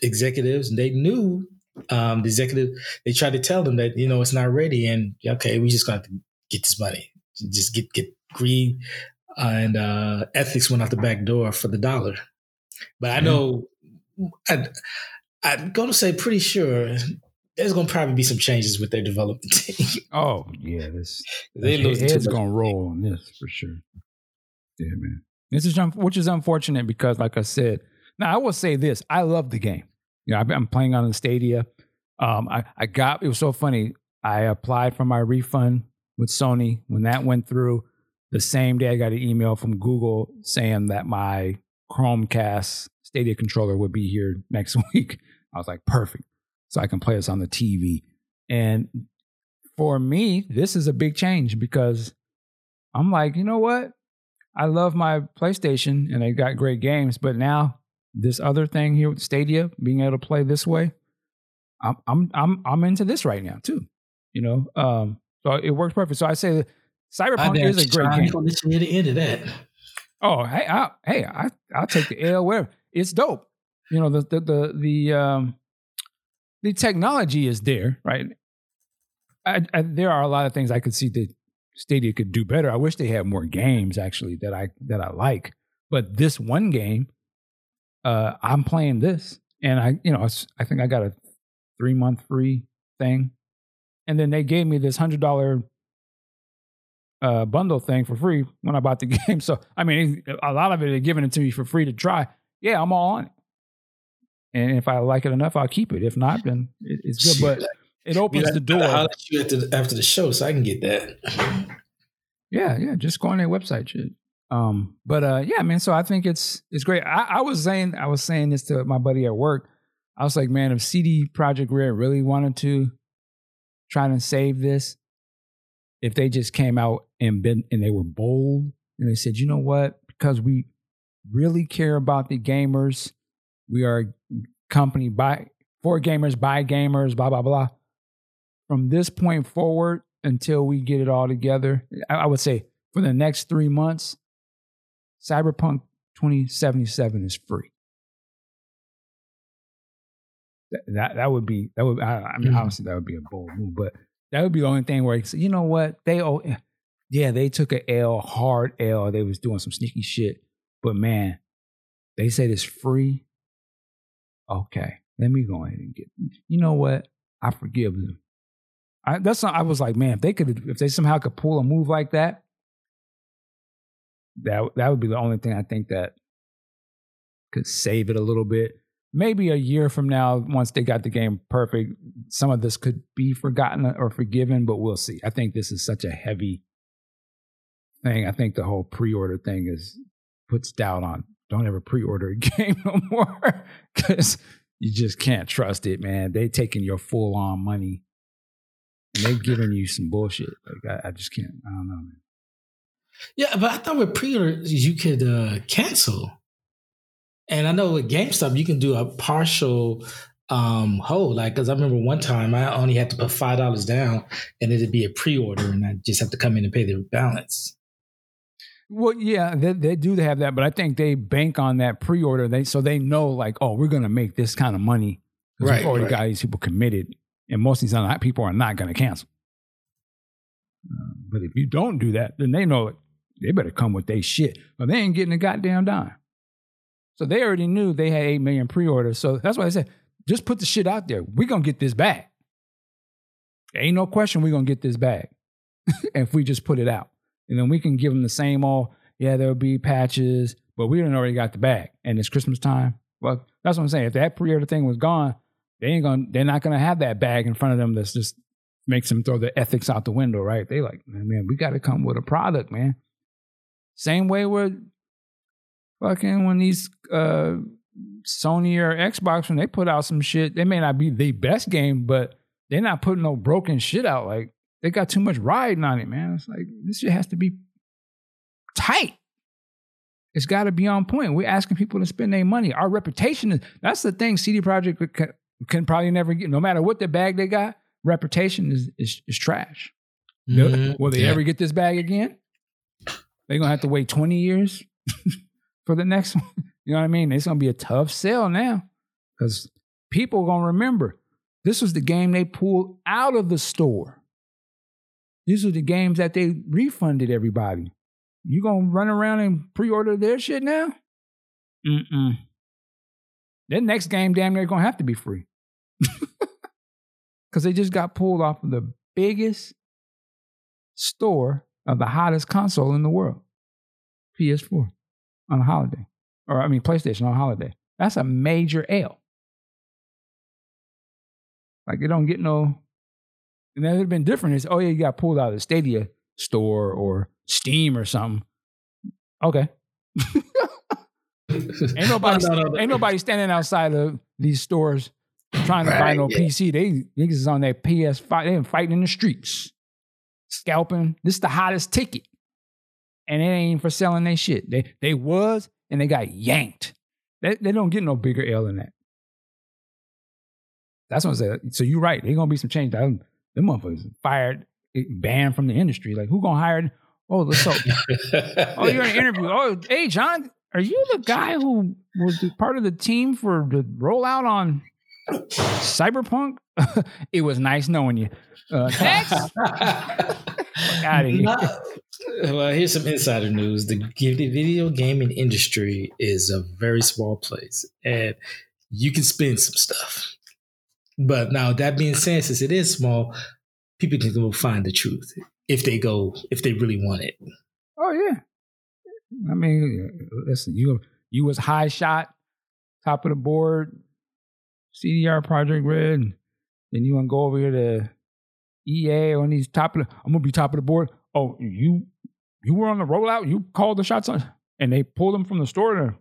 executives they knew um, the executive they tried to tell them that you know it's not ready, and okay, we just gonna have to get this money. Just get get greed and uh, ethics went out the back door for the dollar. But I know I'd, I'm going to say pretty sure there's going to probably be some changes with their development team. Oh yeah, this they lose head's going to roll on this for sure. Yeah, man. This is which is unfortunate because, like I said, now I will say this: I love the game. You know, I'm playing on the Stadia. Um, I I got it was so funny. I applied for my refund with Sony. When that went through, the same day I got an email from Google saying that my Chromecast Stadia controller would be here next week. I was like, perfect. So I can play this on the TV. And for me, this is a big change because I'm like, you know what? I love my PlayStation and they got great games, but now this other thing here with Stadia, being able to play this way, I'm I'm I'm I'm into this right now too. You know, um, so it works perfect. So I say Cyberpunk is a great game. Near the end of that. Oh, hey, I, hey, I I'll take the L where it's dope. You know, the the the the um the technology is there, right? I, I, there are a lot of things I could see that Stadia could do better. I wish they had more games actually that I that I like. But this one game, uh, I'm playing this, and I, you know, I think I got a three month free thing, and then they gave me this hundred dollar uh, bundle thing for free when I bought the game. So I mean, a lot of it they're giving it to me for free to try. Yeah, I'm all on it. And if I like it enough, I'll keep it. If not, then it's good. But it opens yeah, the door. I'll let you after the, after the show so I can get that. Yeah, yeah. Just go on their website, shit. Um, but uh, yeah, man. So I think it's it's great. I, I was saying I was saying this to my buddy at work. I was like, man, if CD Projekt Red really wanted to try to save this, if they just came out and been and they were bold and they said, you know what, because we really care about the gamers, we are a company by for gamers by gamers, blah blah blah. From this point forward until we get it all together, I would say for the next three months, Cyberpunk 2077 is free. That, that, that would be that would I, I mean mm-hmm. obviously that would be a bold move, but that would be the only thing where say, you know what they oh yeah they took a L hard L they was doing some sneaky shit, but man they said it's free. Okay, let me go ahead and get. You know what? I forgive them. I, that's not, I was like, man, if they could, if they somehow could pull a move like that, that that would be the only thing I think that could save it a little bit maybe a year from now, once they got the game perfect, some of this could be forgotten or forgiven, but we'll see. I think this is such a heavy thing. I think the whole pre-order thing is puts doubt on. Don't ever pre-order a game no more because you just can't trust it, man. They taking your full on money and they giving you some bullshit. Like I, I, just can't. I don't know, man. Yeah, but I thought with pre-orders you could uh, cancel. And I know with GameStop, you can do a partial um hold. Like, because I remember one time I only had to put five dollars down, and it'd be a pre-order, and I just have to come in and pay the balance. Well, yeah, they, they do have that, but I think they bank on that pre-order. They so they know like, oh, we're gonna make this kind of money. Right, we've already right. got these people committed, and most of these people are not gonna cancel. Uh, but if you don't do that, then they know it. they better come with their shit, or they ain't getting a goddamn dime. So they already knew they had 8 million pre orders. So that's why I said, just put the shit out there. We're going to get this back. Ain't no question we're going to get this back. if we just put it out. And then we can give them the same all, yeah, there'll be patches, but we done already got the bag. And it's Christmas time. Well, that's what I'm saying. If that pre-order thing was gone, they ain't gonna they're not gonna have that bag in front of them that's just makes them throw the ethics out the window, right? They like, man, we gotta come with a product, man. Same way with fucking when these uh Sony or Xbox when they put out some shit, they may not be the best game, but they're not putting no broken shit out. Like they got too much riding on it, man. It's like this shit has to be tight. It's got to be on point. We're asking people to spend their money. Our reputation is that's the thing. CD Projekt can, can, probably never get. No matter what the bag they got, reputation is is, is trash. Mm-hmm. Will they yeah. ever get this bag again? They're gonna have to wait twenty years for the next one. You know what I mean? It's gonna be a tough sell now because people are gonna remember this was the game they pulled out of the store. These are the games that they refunded everybody. You gonna run around and pre-order their shit now? Mm-mm. That next game damn near gonna have to be free. Cause they just got pulled off of the biggest store of the hottest console in the world. PS4 on a holiday or I mean PlayStation on a holiday. That's a major L. Like it don't get no. And that would have been different. Is oh yeah, you got pulled out of the Stadia store or Steam or something. Okay. ain't nobody no, no, no, ain't nobody standing outside of these stores trying to right, buy no yeah. PC. They niggas is on their PS5. They been fighting in the streets, scalping. This is the hottest ticket, and it ain't for selling their shit. They they was and they got yanked. They, they don't get no bigger L than that. That's what I'm saying. So you're right. There's gonna be some change. Them, them motherfuckers fired, eh, banned from the industry. Like who gonna hire? Oh, let's so. oh, you're in an interview. Oh, hey, John, are you the guy who was part of the team for the rollout on Cyberpunk? it was nice knowing you. Uh, out of here. well, here's some insider news. The video gaming industry is a very small place, and you can spin some stuff. But now, that being said, since it is small, people can go find the truth if they go, if they really want it. Oh yeah, I mean, listen, you you was high shot, top of the board, CDR Projekt Red, then you want to go over here to EA on these top of the, I'm gonna be top of the board. Oh, you you were on the rollout. You called the shots on, and they pulled them from the store. To,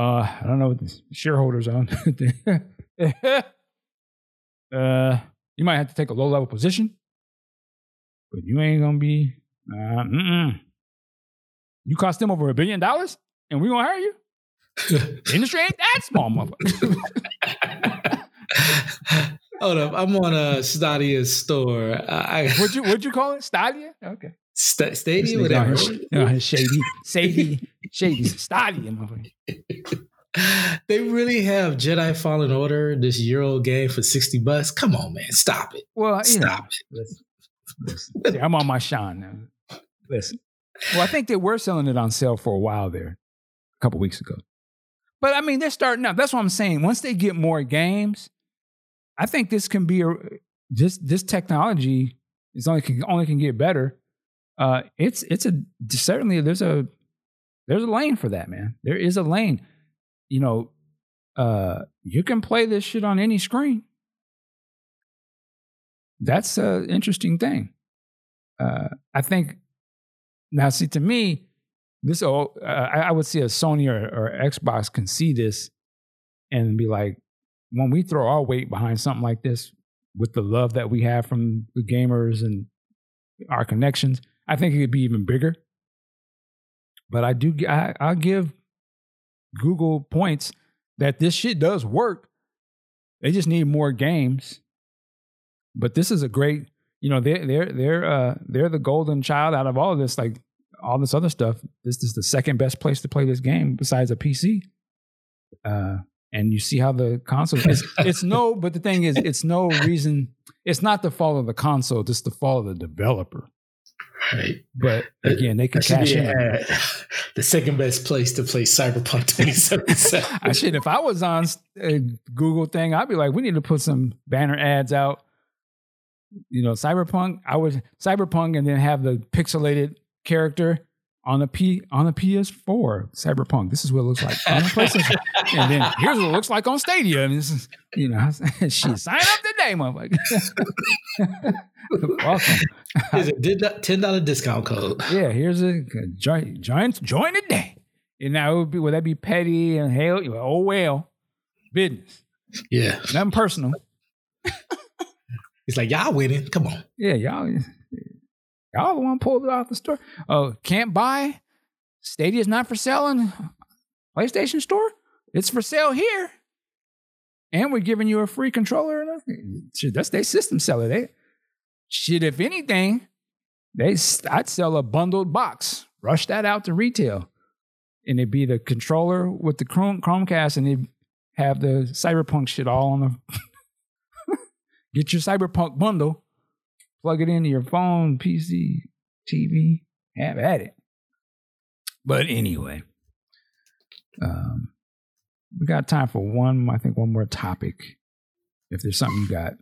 uh, I don't know what the shareholders on. uh, you might have to take a low level position, but you ain't gonna be. Uh. You cost them over a billion dollars, and we gonna hire you. Industry ain't that small, motherfucker. Hold up, I'm on a Stadia store. I, what'd you what'd you call it? Stadia? Okay. St- Stadia, whatever. No, his shady, shady, shady Stadia. motherfucker. they really have Jedi Fallen Order, this year old game for sixty bucks. Come on, man, stop it. Well, stop know, it. Listen. I'm on my shine now. Listen. Well, I think they were selling it on sale for a while there, a couple weeks ago. But I mean, they're starting up. That's what I'm saying. Once they get more games, I think this can be a this this technology is only can only can get better. Uh, it's it's a certainly there's a there's a lane for that, man. There is a lane. You know, uh, you can play this shit on any screen. That's an interesting thing. Uh, I think now, see, to me, this uh, I, I, would see a Sony or, or Xbox can see this and be like, when we throw our weight behind something like this with the love that we have from the gamers and our connections, I think it could be even bigger. But I do, I, I'll give Google points that this shit does work. They just need more games. But this is a great, you know, they're they're they're uh they're the golden child out of all of this. Like all this other stuff, this is the second best place to play this game besides a PC. Uh, and you see how the console is. it's no, but the thing is, it's no reason. It's not the fault of the console. It's the fault of the developer. Right. But again, they can cash in. the second best place to play Cyberpunk 2077. I should. If I was on a Google thing, I'd be like, we need to put some banner ads out. you know, Cyberpunk. I would Cyberpunk and then have the pixelated character on a P on the PS4 Cyberpunk. This is what it looks like on the PlayStation, and then here's what it looks like on Stadia. And this is, you know, she sign up today, motherfucker. Welcome. Here's a ten dollar discount code. Yeah, here's a join join join today. And now would be would that be petty and hell? Oh well, business. Yeah, nothing personal. It's like y'all winning. Come on. Yeah, y'all Y'all the one pulled it off the store. Oh, can't buy. Stadia's not for selling. PlayStation Store, it's for sale here. And we're giving you a free controller. Shit, that's their system seller. They shit. If anything, they I'd sell a bundled box. Rush that out to retail, and it'd be the controller with the Chrome Chromecast, and they'd have the Cyberpunk shit all on the. Get your Cyberpunk bundle plug it into your phone, PC, TV, have at it. But anyway, um, we got time for one, I think, one more topic. If there's something you got.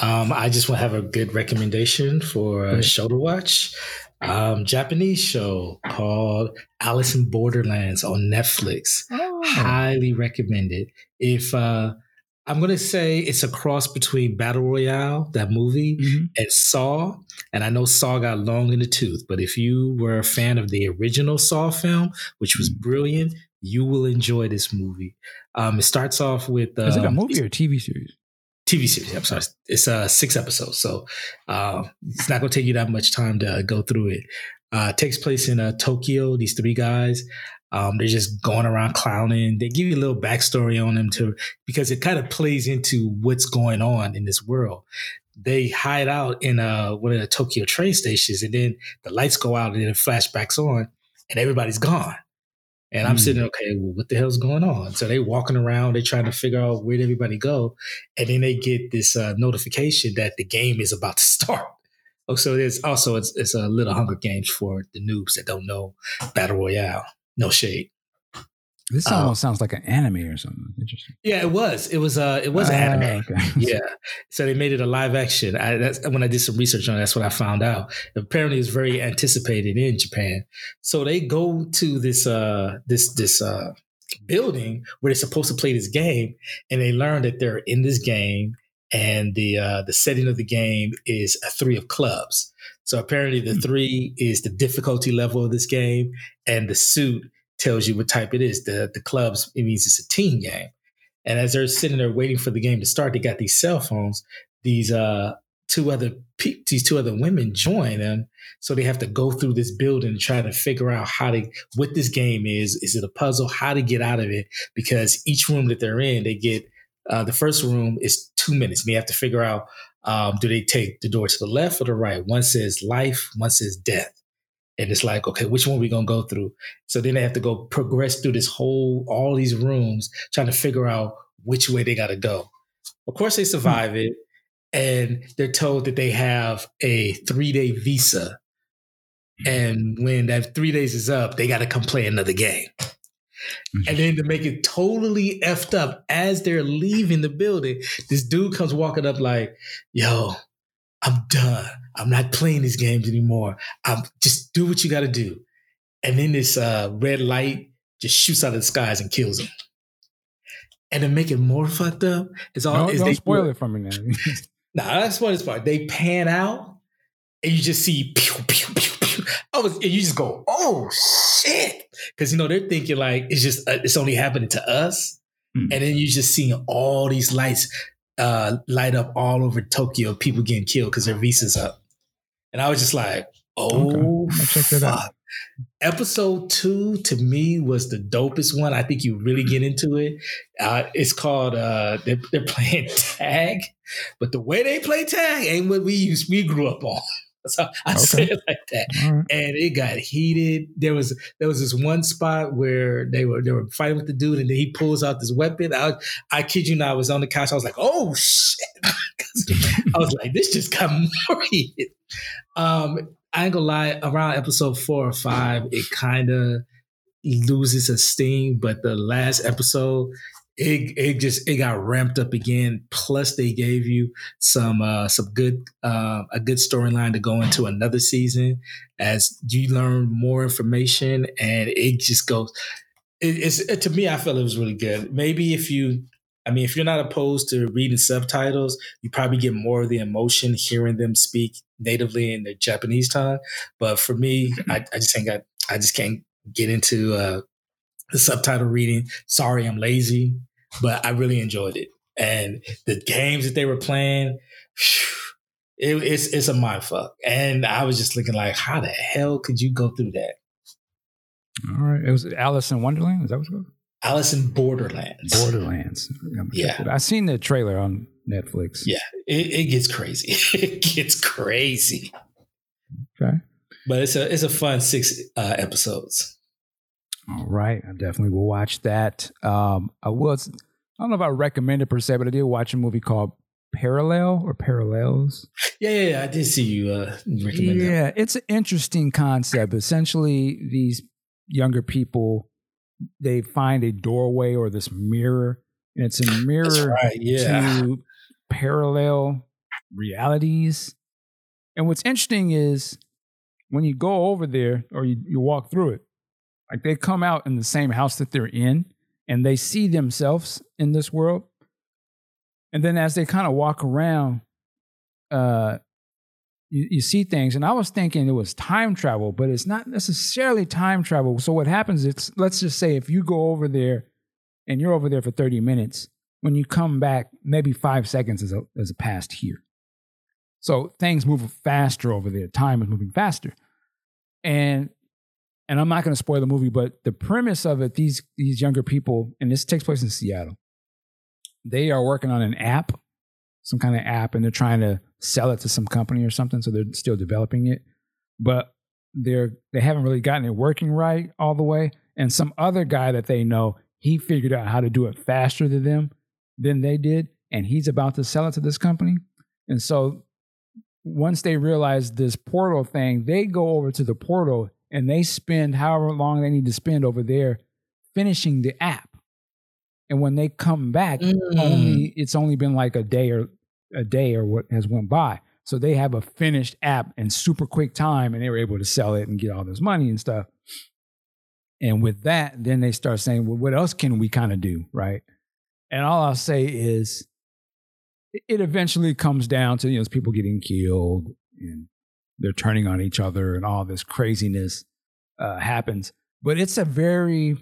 Um, I just want to have a good recommendation for a show to watch. Um, Japanese show called Alice in Borderlands on Netflix. Oh. Highly recommended. If uh, I'm gonna say it's a cross between Battle Royale, that movie, mm-hmm. and Saw. And I know Saw got long in the tooth, but if you were a fan of the original Saw film, which was mm-hmm. brilliant, you will enjoy this movie. Um, it starts off with uh, is it a um, movie or a TV series? TV series. I'm sorry, it's uh, six episodes, so uh, it's not gonna take you that much time to go through it. Uh, it takes place in uh, Tokyo. These three guys um, they're just going around clowning. They give you a little backstory on them too, because it kind of plays into what's going on in this world. They hide out in uh, one of the Tokyo train stations, and then the lights go out, and then it flashbacks on, and everybody's gone. And I'm mm. sitting, okay, well, what the hell's going on? So they're walking around, they're trying to figure out where'd everybody go, and then they get this uh, notification that the game is about to start. Oh, so there's also it's, it's a little Hunger Games for the noobs that don't know Battle Royale. No shade. This um, almost sounds like an anime or something. Interesting. Yeah, it was. It was. Uh, it was uh, an anime. Okay. yeah. So they made it a live action. I, that's when I did some research on. it, That's what I found out. Apparently, it's very anticipated in Japan. So they go to this uh this this uh building where they're supposed to play this game, and they learn that they're in this game, and the uh the setting of the game is a three of clubs. So apparently the hmm. three is the difficulty level of this game, and the suit tells you what type it is. The the clubs it means it's a team game. And as they're sitting there waiting for the game to start, they got these cell phones. These uh two other pe- these two other women join them, so they have to go through this building and try to figure out how to what this game is. Is it a puzzle? How to get out of it? Because each room that they're in, they get uh, the first room is two minutes, and they have to figure out um, do they take the door to the left or the right? One says life, one says death. And it's like, okay, which one are we gonna go through? So then they have to go progress through this whole, all these rooms, trying to figure out which way they gotta go. Of course, they survive it, and they're told that they have a three day visa. And when that three days is up, they got to come play another game. And then to make it totally effed up as they're leaving the building, this dude comes walking up like, yo, I'm done. I'm not playing these games anymore. I'm just do what you gotta do. And then this uh, red light just shoots out of the skies and kills him. And to make it more fucked up, it's all no, is don't they spoil it for me now. nah, that's what it's part. They pan out and you just see pew, pew, pew, pew. I was, and you just go, oh shit, because you know they're thinking like it's just uh, it's only happening to us, mm. and then you just seeing all these lights uh, light up all over Tokyo, people getting killed because their visas up, and I was just like, oh, okay. check that out. Episode two to me was the dopest one. I think you really get into it. Uh, it's called uh, they're, they're playing tag, but the way they play tag ain't what we used we grew up on. So I okay. say it like that. Right. And it got heated. There was there was this one spot where they were they were fighting with the dude, and then he pulls out this weapon. I I kid you not, I was on the couch. I was like, oh shit. I was like, this just got more heated. Um, I ain't gonna lie, around episode four or five, it kind of loses its steam, but the last episode it it just it got ramped up again. Plus, they gave you some uh, some good uh, a good storyline to go into another season as you learn more information, and it just goes. It, it's it, to me, I felt it was really good. Maybe if you, I mean, if you're not opposed to reading subtitles, you probably get more of the emotion hearing them speak natively in their Japanese tongue. But for me, I, I just ain't got. I just can't get into uh, the subtitle reading. Sorry, I'm lazy but I really enjoyed it. And the games that they were playing, it, it's it's a mind fuck. And I was just looking like, how the hell could you go through that? All right, it was Alice in Wonderland. Is that what it was? Alice in Borderlands. Borderlands. Yeah, I seen the trailer on Netflix. Yeah, it, it gets crazy. it gets crazy. Okay, but it's a it's a fun six uh, episodes. All right, I definitely will watch that. Um, I was I don't know if I recommend it per se, but I did watch a movie called Parallel or Parallels. Yeah, yeah, yeah. I did see you uh, recommend yeah, that. it's an interesting concept. Essentially, these younger people they find a doorway or this mirror, and it's a mirror right, yeah. to parallel realities. And what's interesting is when you go over there or you, you walk through it, like they come out in the same house that they're in and they see themselves in this world. And then as they kind of walk around, uh, you, you, see things. And I was thinking it was time travel, but it's not necessarily time travel. So what happens is, let's just say if you go over there and you're over there for 30 minutes, when you come back, maybe five seconds is a, is a past here. So things move faster over there. Time is moving faster. And and I'm not going to spoil the movie, but the premise of it, these these younger people, and this takes place in Seattle. They are working on an app, some kind of app, and they're trying to sell it to some company or something. So they're still developing it, but they're they haven't really gotten it working right all the way. And some other guy that they know, he figured out how to do it faster than them than they did, and he's about to sell it to this company. And so once they realize this portal thing, they go over to the portal and they spend however long they need to spend over there finishing the app. And when they come back, mm. only it's only been like a day or a day or what has went by. So they have a finished app in super quick time and they were able to sell it and get all this money and stuff. And with that, then they start saying, well, what else can we kind of do? Right. And all I'll say is it eventually comes down to, you know, people getting killed and they're turning on each other and all this craziness uh, happens. But it's a very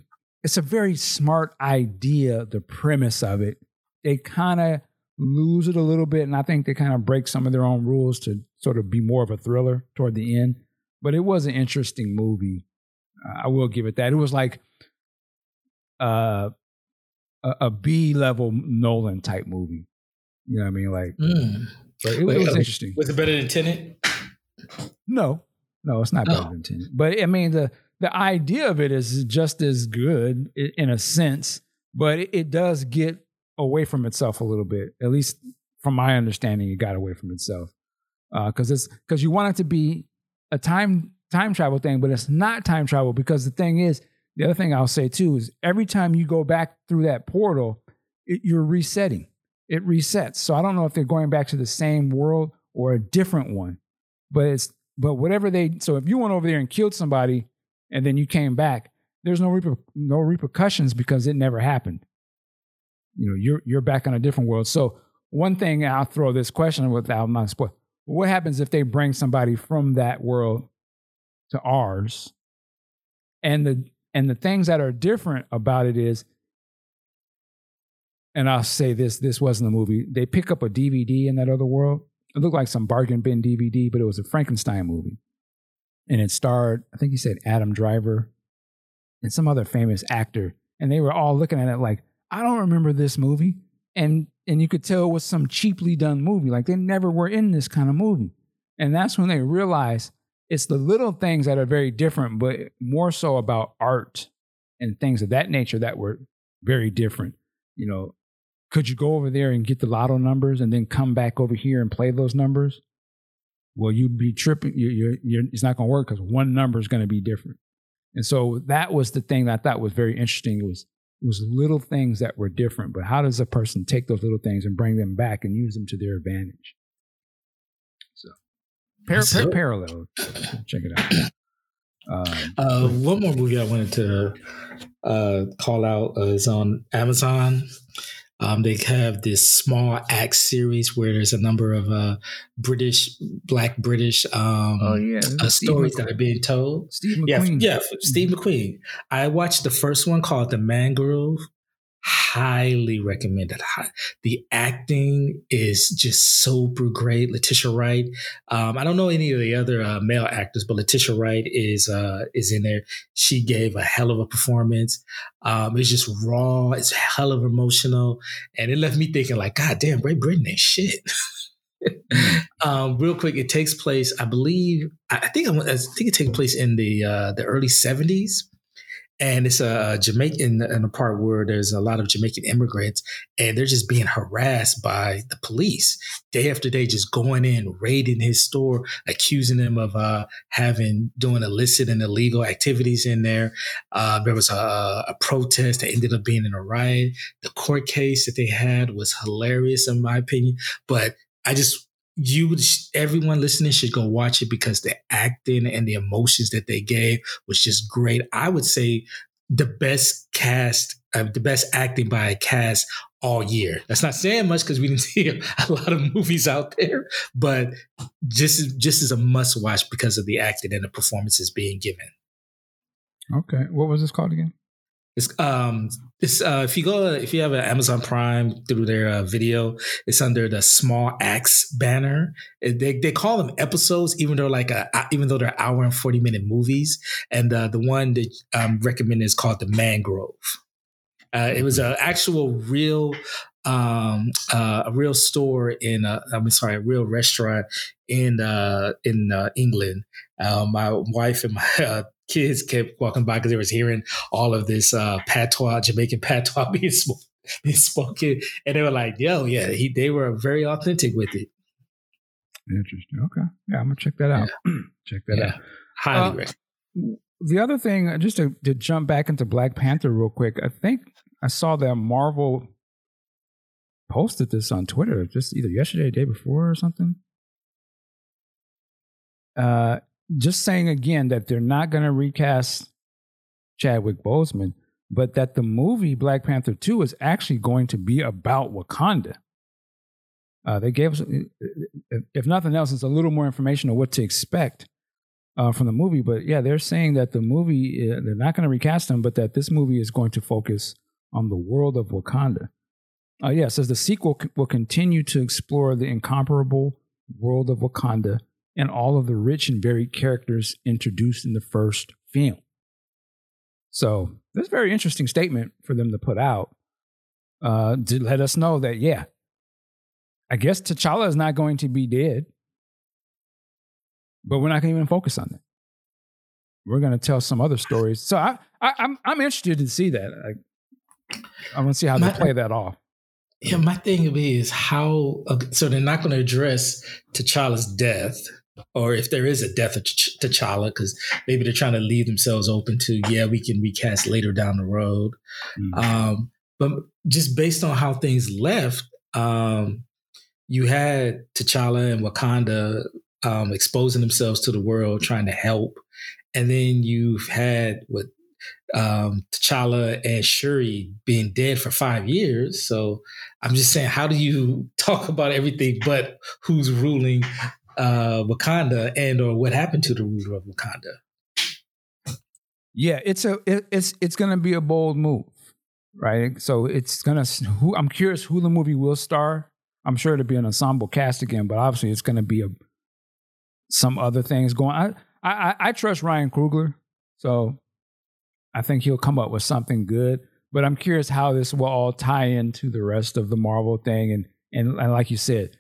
it's a very smart idea. The premise of it, they kind of lose it a little bit, and I think they kind of break some of their own rules to sort of be more of a thriller toward the end. But it was an interesting movie. Uh, I will give it that. It was like uh, a, a B level Nolan type movie. You know what I mean? Like, mm. but it, Wait, it was interesting. Was it better than Tenet? No, no, it's not better oh. than Tenet. But I mean, the the idea of it is just as good in a sense, but it, it does get away from itself a little bit. At least from my understanding, it got away from itself because uh, it's because you want it to be a time time travel thing, but it's not time travel because the thing is, the other thing I'll say too is every time you go back through that portal, it, you're resetting. It resets. So I don't know if they're going back to the same world or a different one, but it's but whatever they so if you went over there and killed somebody and then you came back, there's no reper, no repercussions because it never happened. You know, you're you're back on a different world. So one thing I'll throw this question without not spoil. What happens if they bring somebody from that world to ours? And the and the things that are different about it is, and I'll say this: this wasn't a movie. They pick up a DVD in that other world, it looked like some bargain bin DVD, but it was a Frankenstein movie. And it starred, I think he said Adam Driver and some other famous actor. And they were all looking at it like, I don't remember this movie. And and you could tell it was some cheaply done movie. Like they never were in this kind of movie. And that's when they realized it's the little things that are very different, but more so about art and things of that nature that were very different. You know, could you go over there and get the lotto numbers and then come back over here and play those numbers? Well, you'd be tripping. You, you're, you're, it's not going to work because one number is going to be different. And so that was the thing that I thought was very interesting. It was It was little things that were different, but how does a person take those little things and bring them back and use them to their advantage? So, par- par- parallel. Check it out. Um, uh, one more movie I wanted to uh, call out uh, is on Amazon. Um, they have this Small Axe series where there's a number of uh, British, Black British um, oh, yeah. uh, stories that are being told. Steve McQueen. Yeah, yeah, Steve McQueen. I watched the first one called The Mangrove, highly recommended. The acting is just super great. Letitia Wright. Um, I don't know any of the other uh, male actors, but Letitia Wright is uh, is in there. She gave a hell of a performance. Um, it's just raw. It's hell of emotional, and it left me thinking like, God damn, Great Britain ain't shit. um, real quick, it takes place. I believe. I think. I think it takes place in the uh, the early seventies and it's a Jamaican in a part where there's a lot of Jamaican immigrants, and they're just being harassed by the police day after day, just going in, raiding his store, accusing him of uh, having doing illicit and illegal activities in there. Uh, there was a, a, protest that ended up being in a riot. The court case that they had was hilarious, in my opinion, but I just you would everyone listening should go watch it because the acting and the emotions that they gave was just great. I would say the best cast, uh, the best acting by a cast all year. That's not saying much because we didn't see a lot of movies out there, but just just as a must watch because of the acting and the performances being given. Okay, what was this called again? It's um it's uh if you go if you have an Amazon Prime through their uh, video, it's under the Small Axe banner. They they call them episodes, even though like a even though they're hour and forty minute movies. And uh, the one that I'm recommending is called the Mangrove. Uh, it was an actual real um, uh, a real store in uh, I'm sorry, a real restaurant in uh, in uh, England. Uh, my wife and my uh, kids kept walking by because they was hearing all of this uh, patois, Jamaican patois being, sp- being spoken, and they were like, "Yo, yeah," he, they were very authentic with it. Interesting. Okay, yeah, I'm gonna check that out. Yeah. check that yeah. out. Highly uh, The other thing, uh, just to, to jump back into Black Panther real quick, I think I saw that Marvel posted this on Twitter just either yesterday or day before or something. Uh, just saying again that they're not going to recast Chadwick Boseman, but that the movie Black Panther 2 is actually going to be about Wakanda. Uh, they gave us, if nothing else, it's a little more information on what to expect uh, from the movie. But yeah, they're saying that the movie, uh, they're not going to recast him, but that this movie is going to focus on the world of Wakanda. Uh, yeah, says the sequel will continue to explore the incomparable world of Wakanda and all of the rich and varied characters introduced in the first film. So that's a very interesting statement for them to put out uh, to let us know that, yeah, I guess T'Challa is not going to be dead, but we're not going to even focus on that. We're going to tell some other stories. So I, I, am I'm, I'm interested to see that. I, I want to see how they play that off. Yeah, my thing is how. So they're not going to address T'Challa's death or if there is a death of T'Challa, because maybe they're trying to leave themselves open to, yeah, we can recast later down the road. Mm-hmm. Um, but just based on how things left, um, you had T'Challa and Wakanda um, exposing themselves to the world, trying to help, and then you've had what um, T'Challa and Shuri being dead for five years. So I'm just saying, how do you talk about everything but who's ruling uh, Wakanda and or what happened to the ruler of Wakanda. Yeah, it's a it, it's it's going to be a bold move, right? So it's going to. I'm curious who the movie will star. I'm sure it'll be an ensemble cast again, but obviously it's going to be a some other things going. I I I trust Ryan Coogler, so I think he'll come up with something good. But I'm curious how this will all tie into the rest of the Marvel thing, and and, and like you said,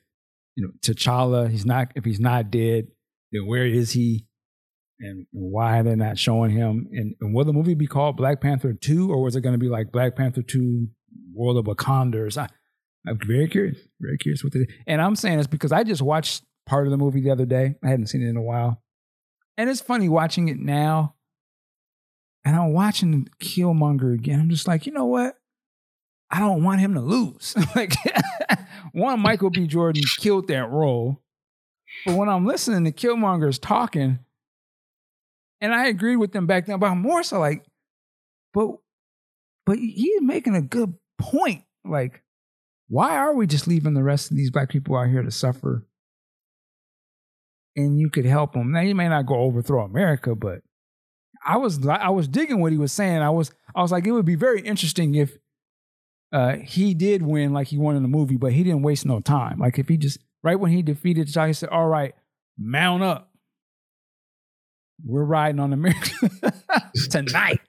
you know, T'Challa, he's not, if he's not dead, then where is he? And, why they're not showing him? And, and will the movie be called Black Panther 2 or was it going to be like Black Panther 2 World of Wakanda I, I'm very curious, very curious what they, and I'm saying this because I just watched part of the movie the other day. I hadn't seen it in a while. And it's funny watching it now. And I'm watching Killmonger again. I'm just like, you know what? I don't want him to lose. like one, Michael B. Jordan killed that role. But when I'm listening to Killmonger's talking, and I agree with them back then, I'm more so like, but but he's making a good point. Like, why are we just leaving the rest of these black people out here to suffer? And you could help them. Now you may not go overthrow America, but I was I was digging what he was saying. I was I was like, it would be very interesting if uh, he did win like he won in the movie, but he didn't waste no time. Like if he just right when he defeated T'Challa, he said, "All right, mount up. We're riding on America tonight."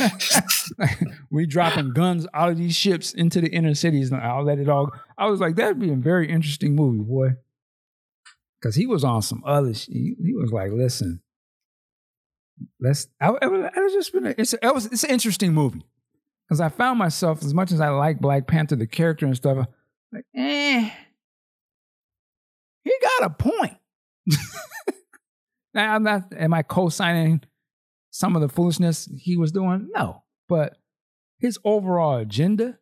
we dropping guns out of these ships into the inner cities and I'll let it all. I was like, that'd be a very interesting movie, boy. Cause he was on some other. Sh- he, was like, listen, let's. I, it was, just been. It's it was it's an interesting movie. Cause I found myself as much as I like Black Panther, the character and stuff, like, eh, he got a point. now I'm not. Am I co-signing? some of the foolishness he was doing? No. But his overall agenda,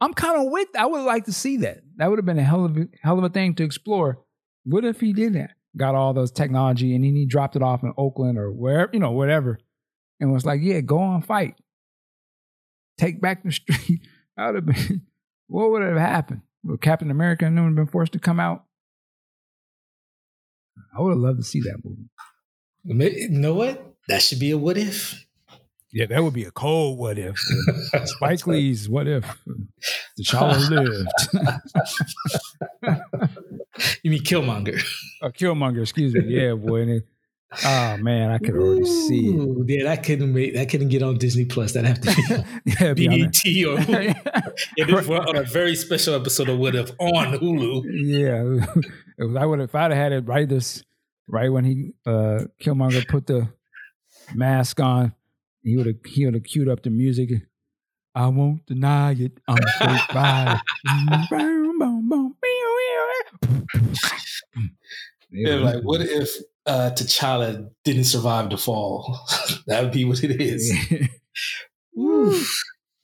I'm kind of with. I would like to see that. That would have been a hell of a, hell of a thing to explore. What if he did that? Got all those technology and then he dropped it off in Oakland or wherever, you know, whatever, and was like, "Yeah, go on, fight, take back the street." That would have been. What would have happened? Would Captain America and have been forced to come out? I would have loved to see that movie. You know what? That should be a what if. Yeah, that would be a cold what if. Spike Lee's what if T'Challa lived. you mean Killmonger? Oh, Killmonger, excuse me. Yeah, boy. It, oh man, I could already see it. Yeah, that couldn't make that couldn't get on Disney Plus. That have to be yeah, BET or it is on a very special episode of What If on Hulu. Yeah, it was, I would if I'd have had it right this right when he uh Killmonger put the mask on. He would have he would have queued up the music. I won't deny it. I'm so by. Yeah, like what if uh, T'Challa didn't survive the fall? that would be what it is.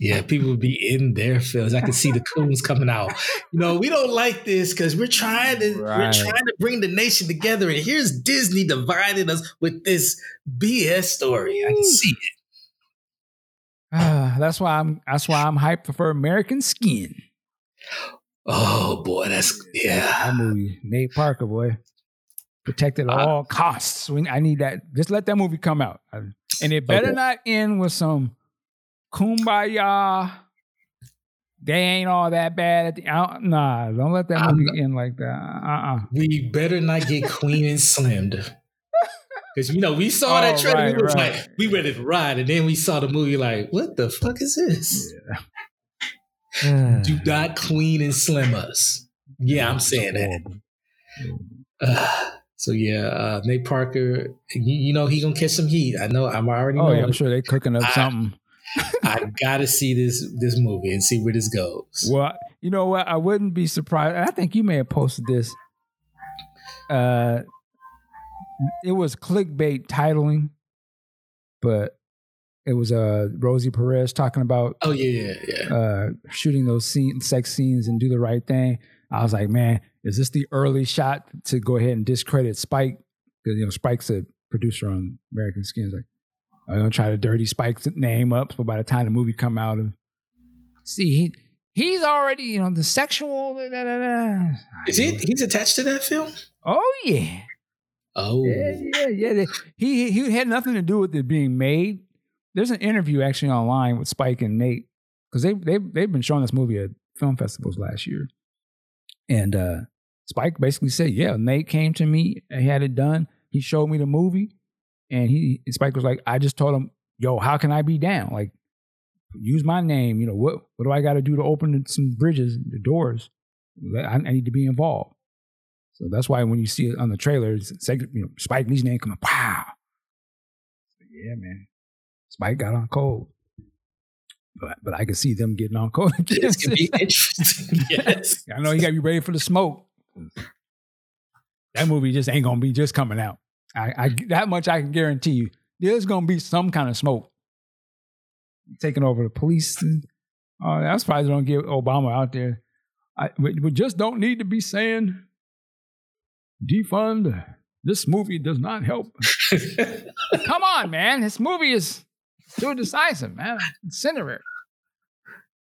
Yeah, people would be in their feels. I could see the coons coming out. You know, we don't like this because we're trying to Right. we're trying to bring the nation together, and here's Disney dividing us with this BS story. I can see it. Ah, that's why I'm that's why I'm hyped for American Skin. Oh boy, that's yeah. That movie, Nate Parker, boy, protected at Uh, all costs. We, I need that. Just let that movie come out, and it better Okay. not end with some kumbaya. They ain't all that bad. At the, uh, nah, don't let that I'm movie end like that. Uh uh We better not get Queen and Slimmed. Because you know, we saw that Oh, trailer, right, we were right. like, we ready to ride, and then we saw the movie, like, what the fuck is this? Do not Queen and Slim us. Yeah, I'm saying that. Uh, so yeah, uh, Nate Parker, you, you know he gonna catch some heat. I know. I'm already. Oh yeah, I'm sure they're cooking up I- something. I gotta see this this movie and see where this goes. Well, you know what? I wouldn't be surprised. I think you may have posted this. Uh, it was clickbait titling, but it was uh Rosie Perez talking about Oh yeah, yeah, yeah. uh shooting those scene, sex scenes and do the right thing. I was like, man, is this the early shot to go ahead and discredit Spike? Because you know Spike's a producer on American Skin. It's like I'm gonna try to dirty Spike's name up, so by the time the movie come out, and see he he's already you know the sexual. Da, da, da. Is he? He's attached to that film. Oh yeah, Oh, yeah, yeah, yeah. He he had nothing to do with it being made. There's an interview actually online with Spike and Nate because they they they've been showing this movie at film festivals last year, and uh Spike basically said, "Yeah, Nate came to me, he had it done. He showed me the movie, and he Spike was like, I just told him, yo, how can I be down? Like, use my name. You know what what do I got to do to open some bridges, the doors? I, I need to be involved." So that's why when you see it on the trailer, it's, it's like, you know, Spike Lee's name coming, wow. Yeah, man. Spike got on cold. But but I can see them getting on cold. this can be interesting. yes. I know you gotta be ready for the smoke. That movie just ain't gonna be just coming out. I, I that much I can guarantee you. There's gonna be some kind of smoke taking over the police. Uh, that's why they don't get Obama out there. I, we, we just don't need to be saying defund. This movie does not help. Come on, man. This movie is too decisive, man. Incinerate.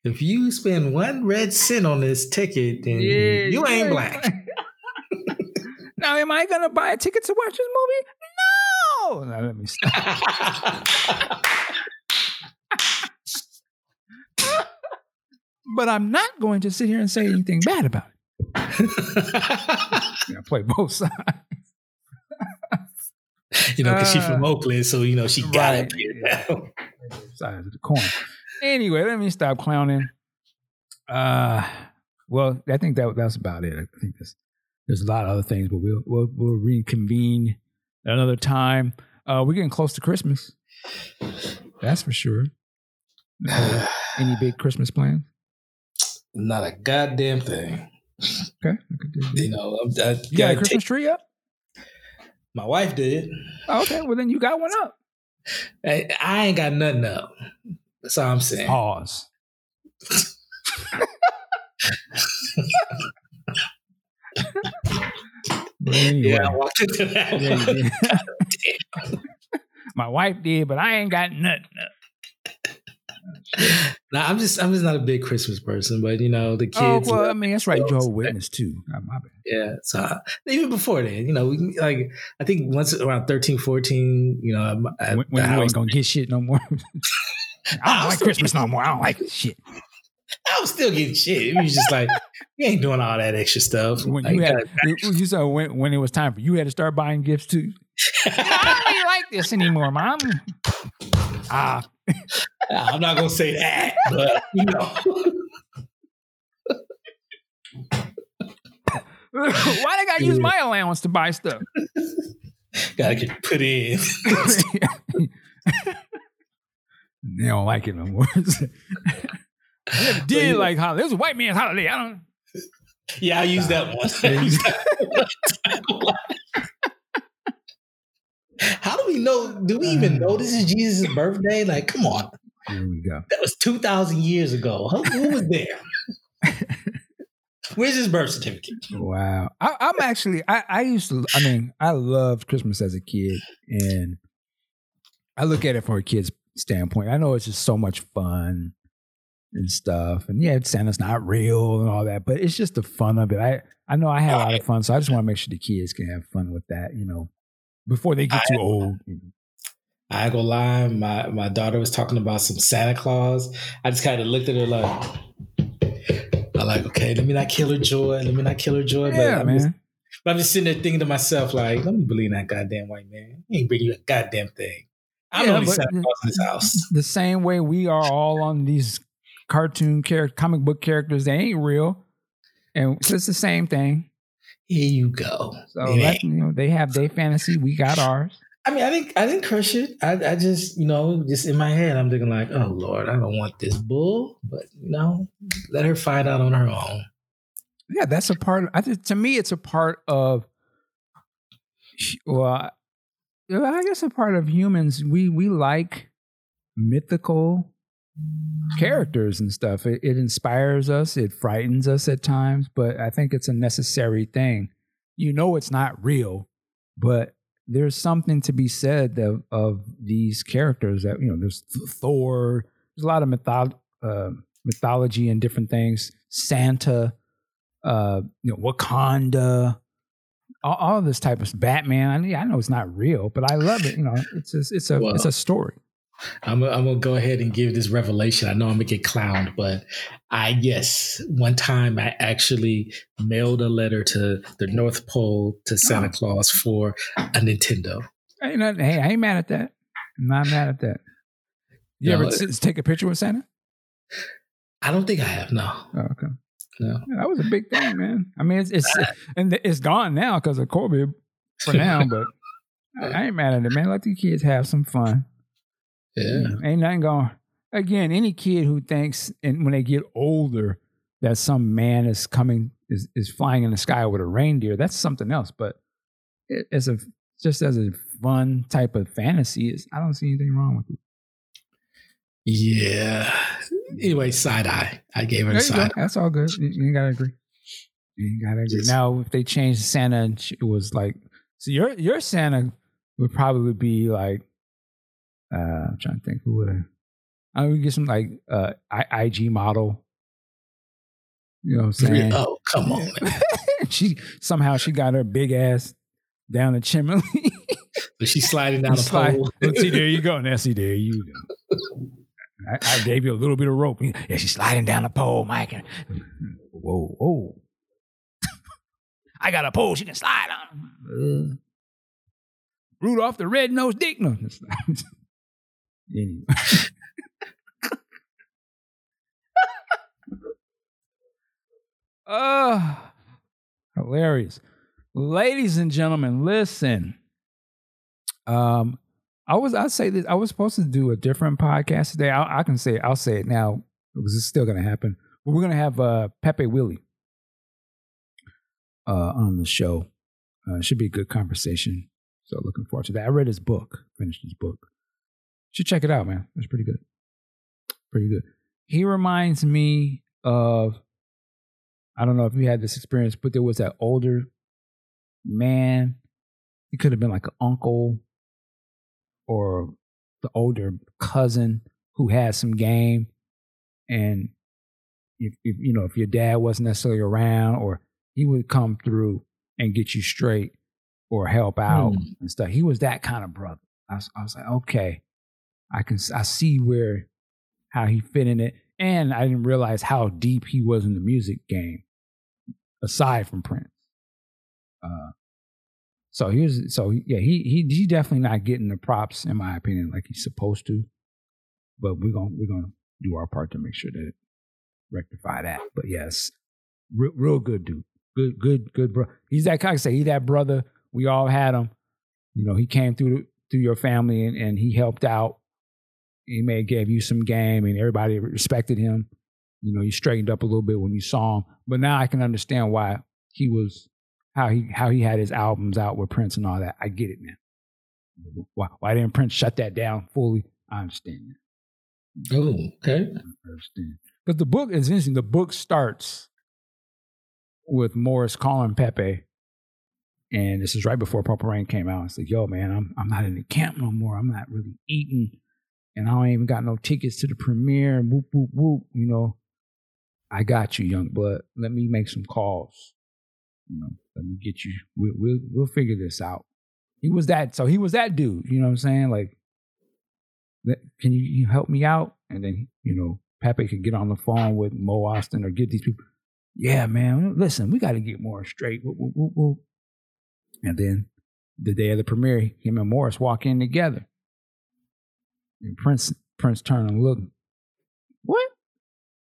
If you spend one red cent on this ticket, then Yeah, you ain't black. now, am I gonna buy a ticket to watch this movie? No. Now, let me stop. But I'm not going to sit here and say anything bad about it. I play both sides. you know, because she's from Uh, Oakland, so you know she got it. sides of the coin. Anyway, let me stop clowning. Uh, well, I think that that's about it. I think there's there's a lot of other things, but we'll we'll, we'll reconvene another time. Uh, we're getting close to Christmas. That's for sure. Uh, any big Christmas plans? Not a goddamn thing. Okay, I could do. You know, I'm, I You got a Christmas take, tree up? my wife did. Oh, okay, well then you got one up. I, I ain't got nothing up. That's all I'm saying. Pause. Yeah, I walked into that Yeah, one. my wife did, but I ain't got nothing. up. Nah, I'm just I'm just not a big Christmas person, but you know the kids. Oh kids. well, I mean that's right. You Jehovah Witness too. Yeah, so I- even before then, you know, we, like I think once around 13, 14, you know, I'm- I, When, when you ain't gonna get shit no more. I don't like Christmas no more. I don't like this shit. I was still getting shit. It was just like you ain't doing all that extra stuff. When Like, you had, uh, you said when, when it was time for you had to start buying gifts too. I don't really like this anymore, mom. Ah, I'm not gonna say that, but you know, why did gotta use my allowance to buy stuff? gotta get put in. They don't like it no more. I never did like holiday. It was a white man's holiday. I don't. Yeah, I used that one. I use that one. How do we know? Do we even know this is Jesus' birthday? Like, come on, Here we go. that was two thousand years ago. Who, who was there? Where's his birth certificate? Wow. I, I'm actually, I, I used to, I mean, I loved Christmas as a kid. And I look at it from a kid's standpoint. I know it's just so much fun and stuff. And yeah, Santa's not real and all that, but it's just the fun of it. I, I know I had a lot of fun. So I just want to make sure the kids can have fun with that, you know, before they get too old. I ain't gonna lie, my my daughter was talking about some Santa Claus. I just kind of looked at her like, I like, okay, let me not kill her joy, let me not kill her joy. but Yeah, I'm just, man. but I'm just sitting there thinking to myself, like, let me believe in that goddamn white man. He ain't bring you a goddamn thing. I'm Yeah, only Santa Claus in this house. The same way we are all on these cartoon character, comic book characters, they ain't real. And so it's the same thing. Here you go. So let, you know, they have their fantasy. We got ours. I mean, I didn't, I didn't crush it. I, I just, you know, just in my head, I'm thinking like, oh Lord, I don't want this bull, but you know, let her find out on her own. Yeah, that's a part. Of, I think to me, it's a part of. Well, I- guess a part of humans. We we like mythical characters and stuff. It, it inspires us. It frightens us at times, but I think it's a necessary thing. You know, it's not real, but there's something to be said of, of these characters. That you know, there's Thor. There's a lot of mytho- uh, mythology and different things. Santa, uh, you know, Wakanda, all, all this type of Batman. I, mean, I know it's not real, but I love it. You know, it's a, it's a Well, it's a story. I'm, I'm gonna go ahead and give this revelation. I know I'm gonna get clowned, but I yes, one time I actually mailed a letter to the North Pole to Santa Oh. Claus for a Nintendo. Hey, I ain't mad at that. I'm not mad at that. You No, ever it- take a picture with Santa? I don't think I have no. Oh, okay. No. Yeah, that was a big thing, man. I mean, it's, it's and it's gone now because of COVID for now, but I, I ain't mad at it, man. Let the kids have some fun. Yeah. Ain't nothing going. Again, any kid who thinks, and when they get older, that some man is coming is, is flying in the sky with a reindeer, that's something else. But it, as a just as a fun type of fantasy, is I don't see anything wrong with it. Yeah. Anyway, side eye. I gave her a go. side. That's all good. You, you gotta agree. You gotta agree. Now, if they changed Santa, and she- it was like, so your your Santa would probably be like, uh, I'm trying to think who would. I I would get some like uh I, IG model. You know what I'm saying? Oh, come on, she somehow she got her big ass down the chimney. So she's sliding down the Slide- pole. see, there you go, Nessie. There you go. I, I gave you a little bit of rope. Yeah, she's sliding down the pole, Mike. Whoa, whoa. I got a pole she can slide on. Uh, Rudolph the red-nosed dick. No, anyway. Uh, hilarious. Ladies and gentlemen, listen. Um, I was I say this. I was supposed to do a different podcast today. I, I can say I'll say it now because it's still going to happen. We're going to have uh, Pepe Willie uh, on the show. Uh, should be a good conversation. So looking forward to that. I read his book. Finished his book. Should check it out, man. It's pretty good. Pretty good. He reminds me of. I don't know if you had this experience, but there was that older man. He could have been like an uncle or the older cousin who had some game. And if, if you know, if your dad wasn't necessarily around, or he would come through and get you straight or help out Hmm. and stuff. He was that kind of brother. I was, I was like, okay, I can I see where how he fit in it, and I didn't realize how deep he was in the music game, aside from Prince. Uh, so he was so yeah he he he definitely not getting the props in my opinion like he's supposed to, but we're gonna we're gonna do our part to make sure that rectify that. But yes, real, real good dude, good good good bro. He's that kind of say he that brother. We all had him. You know he came through through your family and, and he helped out. He may have gave you some game and everybody respected him. You know, you straightened up a little bit when you saw him. But now I can understand why he was how he how he had his albums out with Prince and all that. I get it now. Why why didn't Prince shut that down fully? I understand that. Oh, okay. I understand. Because the book is interesting. The book starts with Morris calling Pepe. And this is right before Purple Rain came out. It's like, yo, man, I'm I'm not in the camp no more. I'm not really eating. And I don't even got no tickets to the premiere. Whoop, whoop, whoop. You know, I got you, young blood. Let me make some calls. You know, let me get you. We'll, we'll, we'll figure this out. He was that. So he was that dude. You know what I'm saying? Like, can you, you help me out? And then, you know, Pepe could get on the phone with Mo Ostin or get these people. Yeah, man, listen, we got to get more straight. Whoop, whoop. And then the day of the premiere, him and Morris walk in together. And Prince Prince turned and looked, what?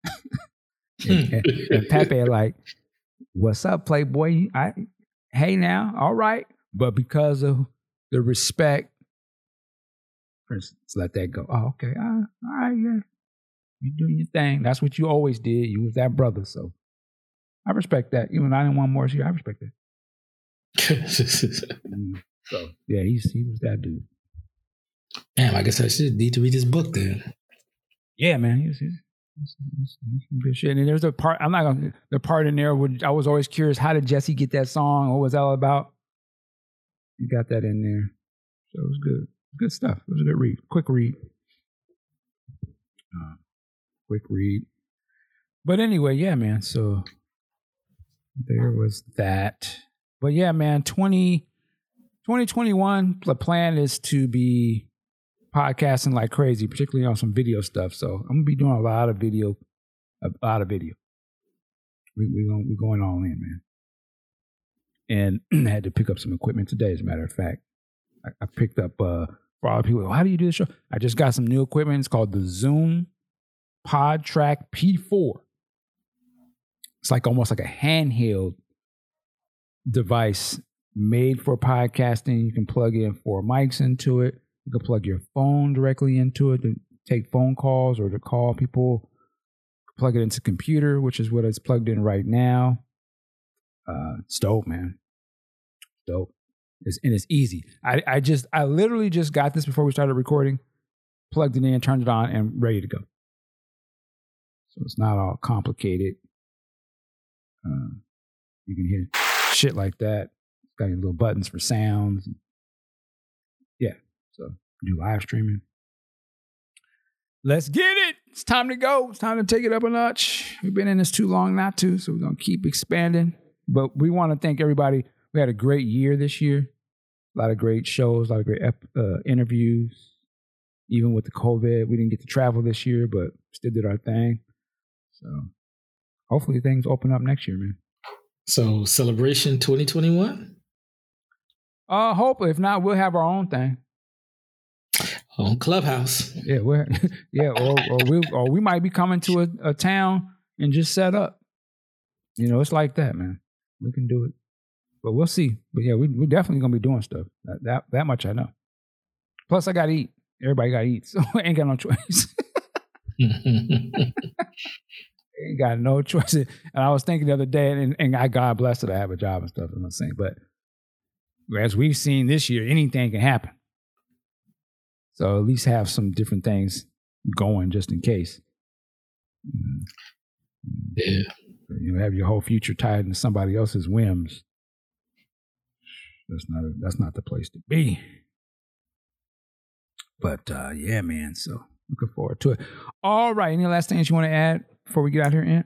and, and Pepe like, what's up, Playboy? I hey now, all right. But because of the respect, let that go. Oh, okay. Uh, all right, yeah. You doing your thing. That's what you always did. You was that brother. So I respect that. Even though I didn't want more here, I respect that. Mm. So yeah, he's he was that dude. Damn, I guess I should need to read his book then. Yeah, man. He's, he's, shit. And there's a part I'm not gonna the part in there where I was always curious how did Jesse get that song? What was that all about? You got that in there. So it was good. Good stuff. It was a good read. Quick read. Uh, quick read. But anyway, yeah, man. So there was that. But yeah, man, 20, 2021, the plan is to be podcasting like crazy, particularly on some video stuff. So I'm gonna be doing a lot of video, a lot of video. We we going we going all in, man. And I had to pick up some equipment today. As a matter of fact, I, I picked up uh for all people. How do you do the show? I just got some new equipment. It's called the Zoom PodTrak P4. It's like almost like a handheld device made for podcasting. You can plug in four mics into it. You can plug your phone directly into it to take phone calls or to call people. Plug it into computer, which is what it's plugged in right now. Uh, it's dope, man. Dope. It's, and it's easy. I, I just, I literally just got this before we started recording. plugged it in, turned it on, and ready to go. So it's not all complicated. Um, you can hear shit like that. Got your little buttons for sounds. Yeah, so do live streaming. Let's get it. It's time to go. It's time to take it up a notch. We've been in this too long not to, so we're going to keep expanding. But we want to thank everybody. We had a great year this year. A lot of great shows, a lot of great uh, interviews. Even with the COVID, we didn't get to travel this year, but still did our thing. So hopefully things open up next year, man. So celebration 2021? Uh, hope. If not, we'll have our own thing on Clubhouse. Yeah, we're yeah, or or we or we might be coming to a, a town and just set up. You know, it's like that, man. We can do it, but we'll see. But yeah, we we're definitely gonna be doing stuff. That that, that much I know. Plus, I gotta eat. Everybody gotta eat, so I ain't got no choice. ain't got no choice. And I was thinking the other day, and, and I God bless it, I have a job and stuff. I'm not saying, but as we've seen this year, anything can happen. So at least have some different things going just in case. Yeah. You know, have your whole future tied into somebody else's whims. That's not a, that's not the place to be. But uh, yeah, man. So looking forward to it. All right. Any last things you want to add before we get out here, Ant?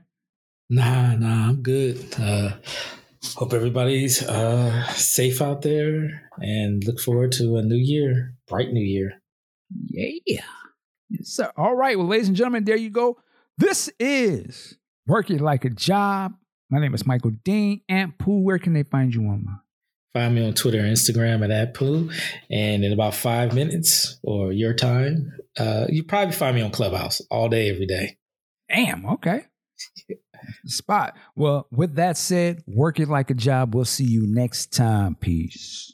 Nah, nah, I'm good. Uh, hope everybody's uh, safe out there and look forward to a new year, bright new year. Yeah. Yes, sir. All right. Well, ladies and gentlemen, there you go. This is Work It Like a Job. My name is Michael Dean. Ant Pooh, where can they find you online? Find me on Twitter and Instagram at Pooh. And in about five minutes or your time, uh, you probably find me on Clubhouse all day, every day. Damn. Okay. Spot. Well, with that said, work it like a job. We'll see you next time. Peace.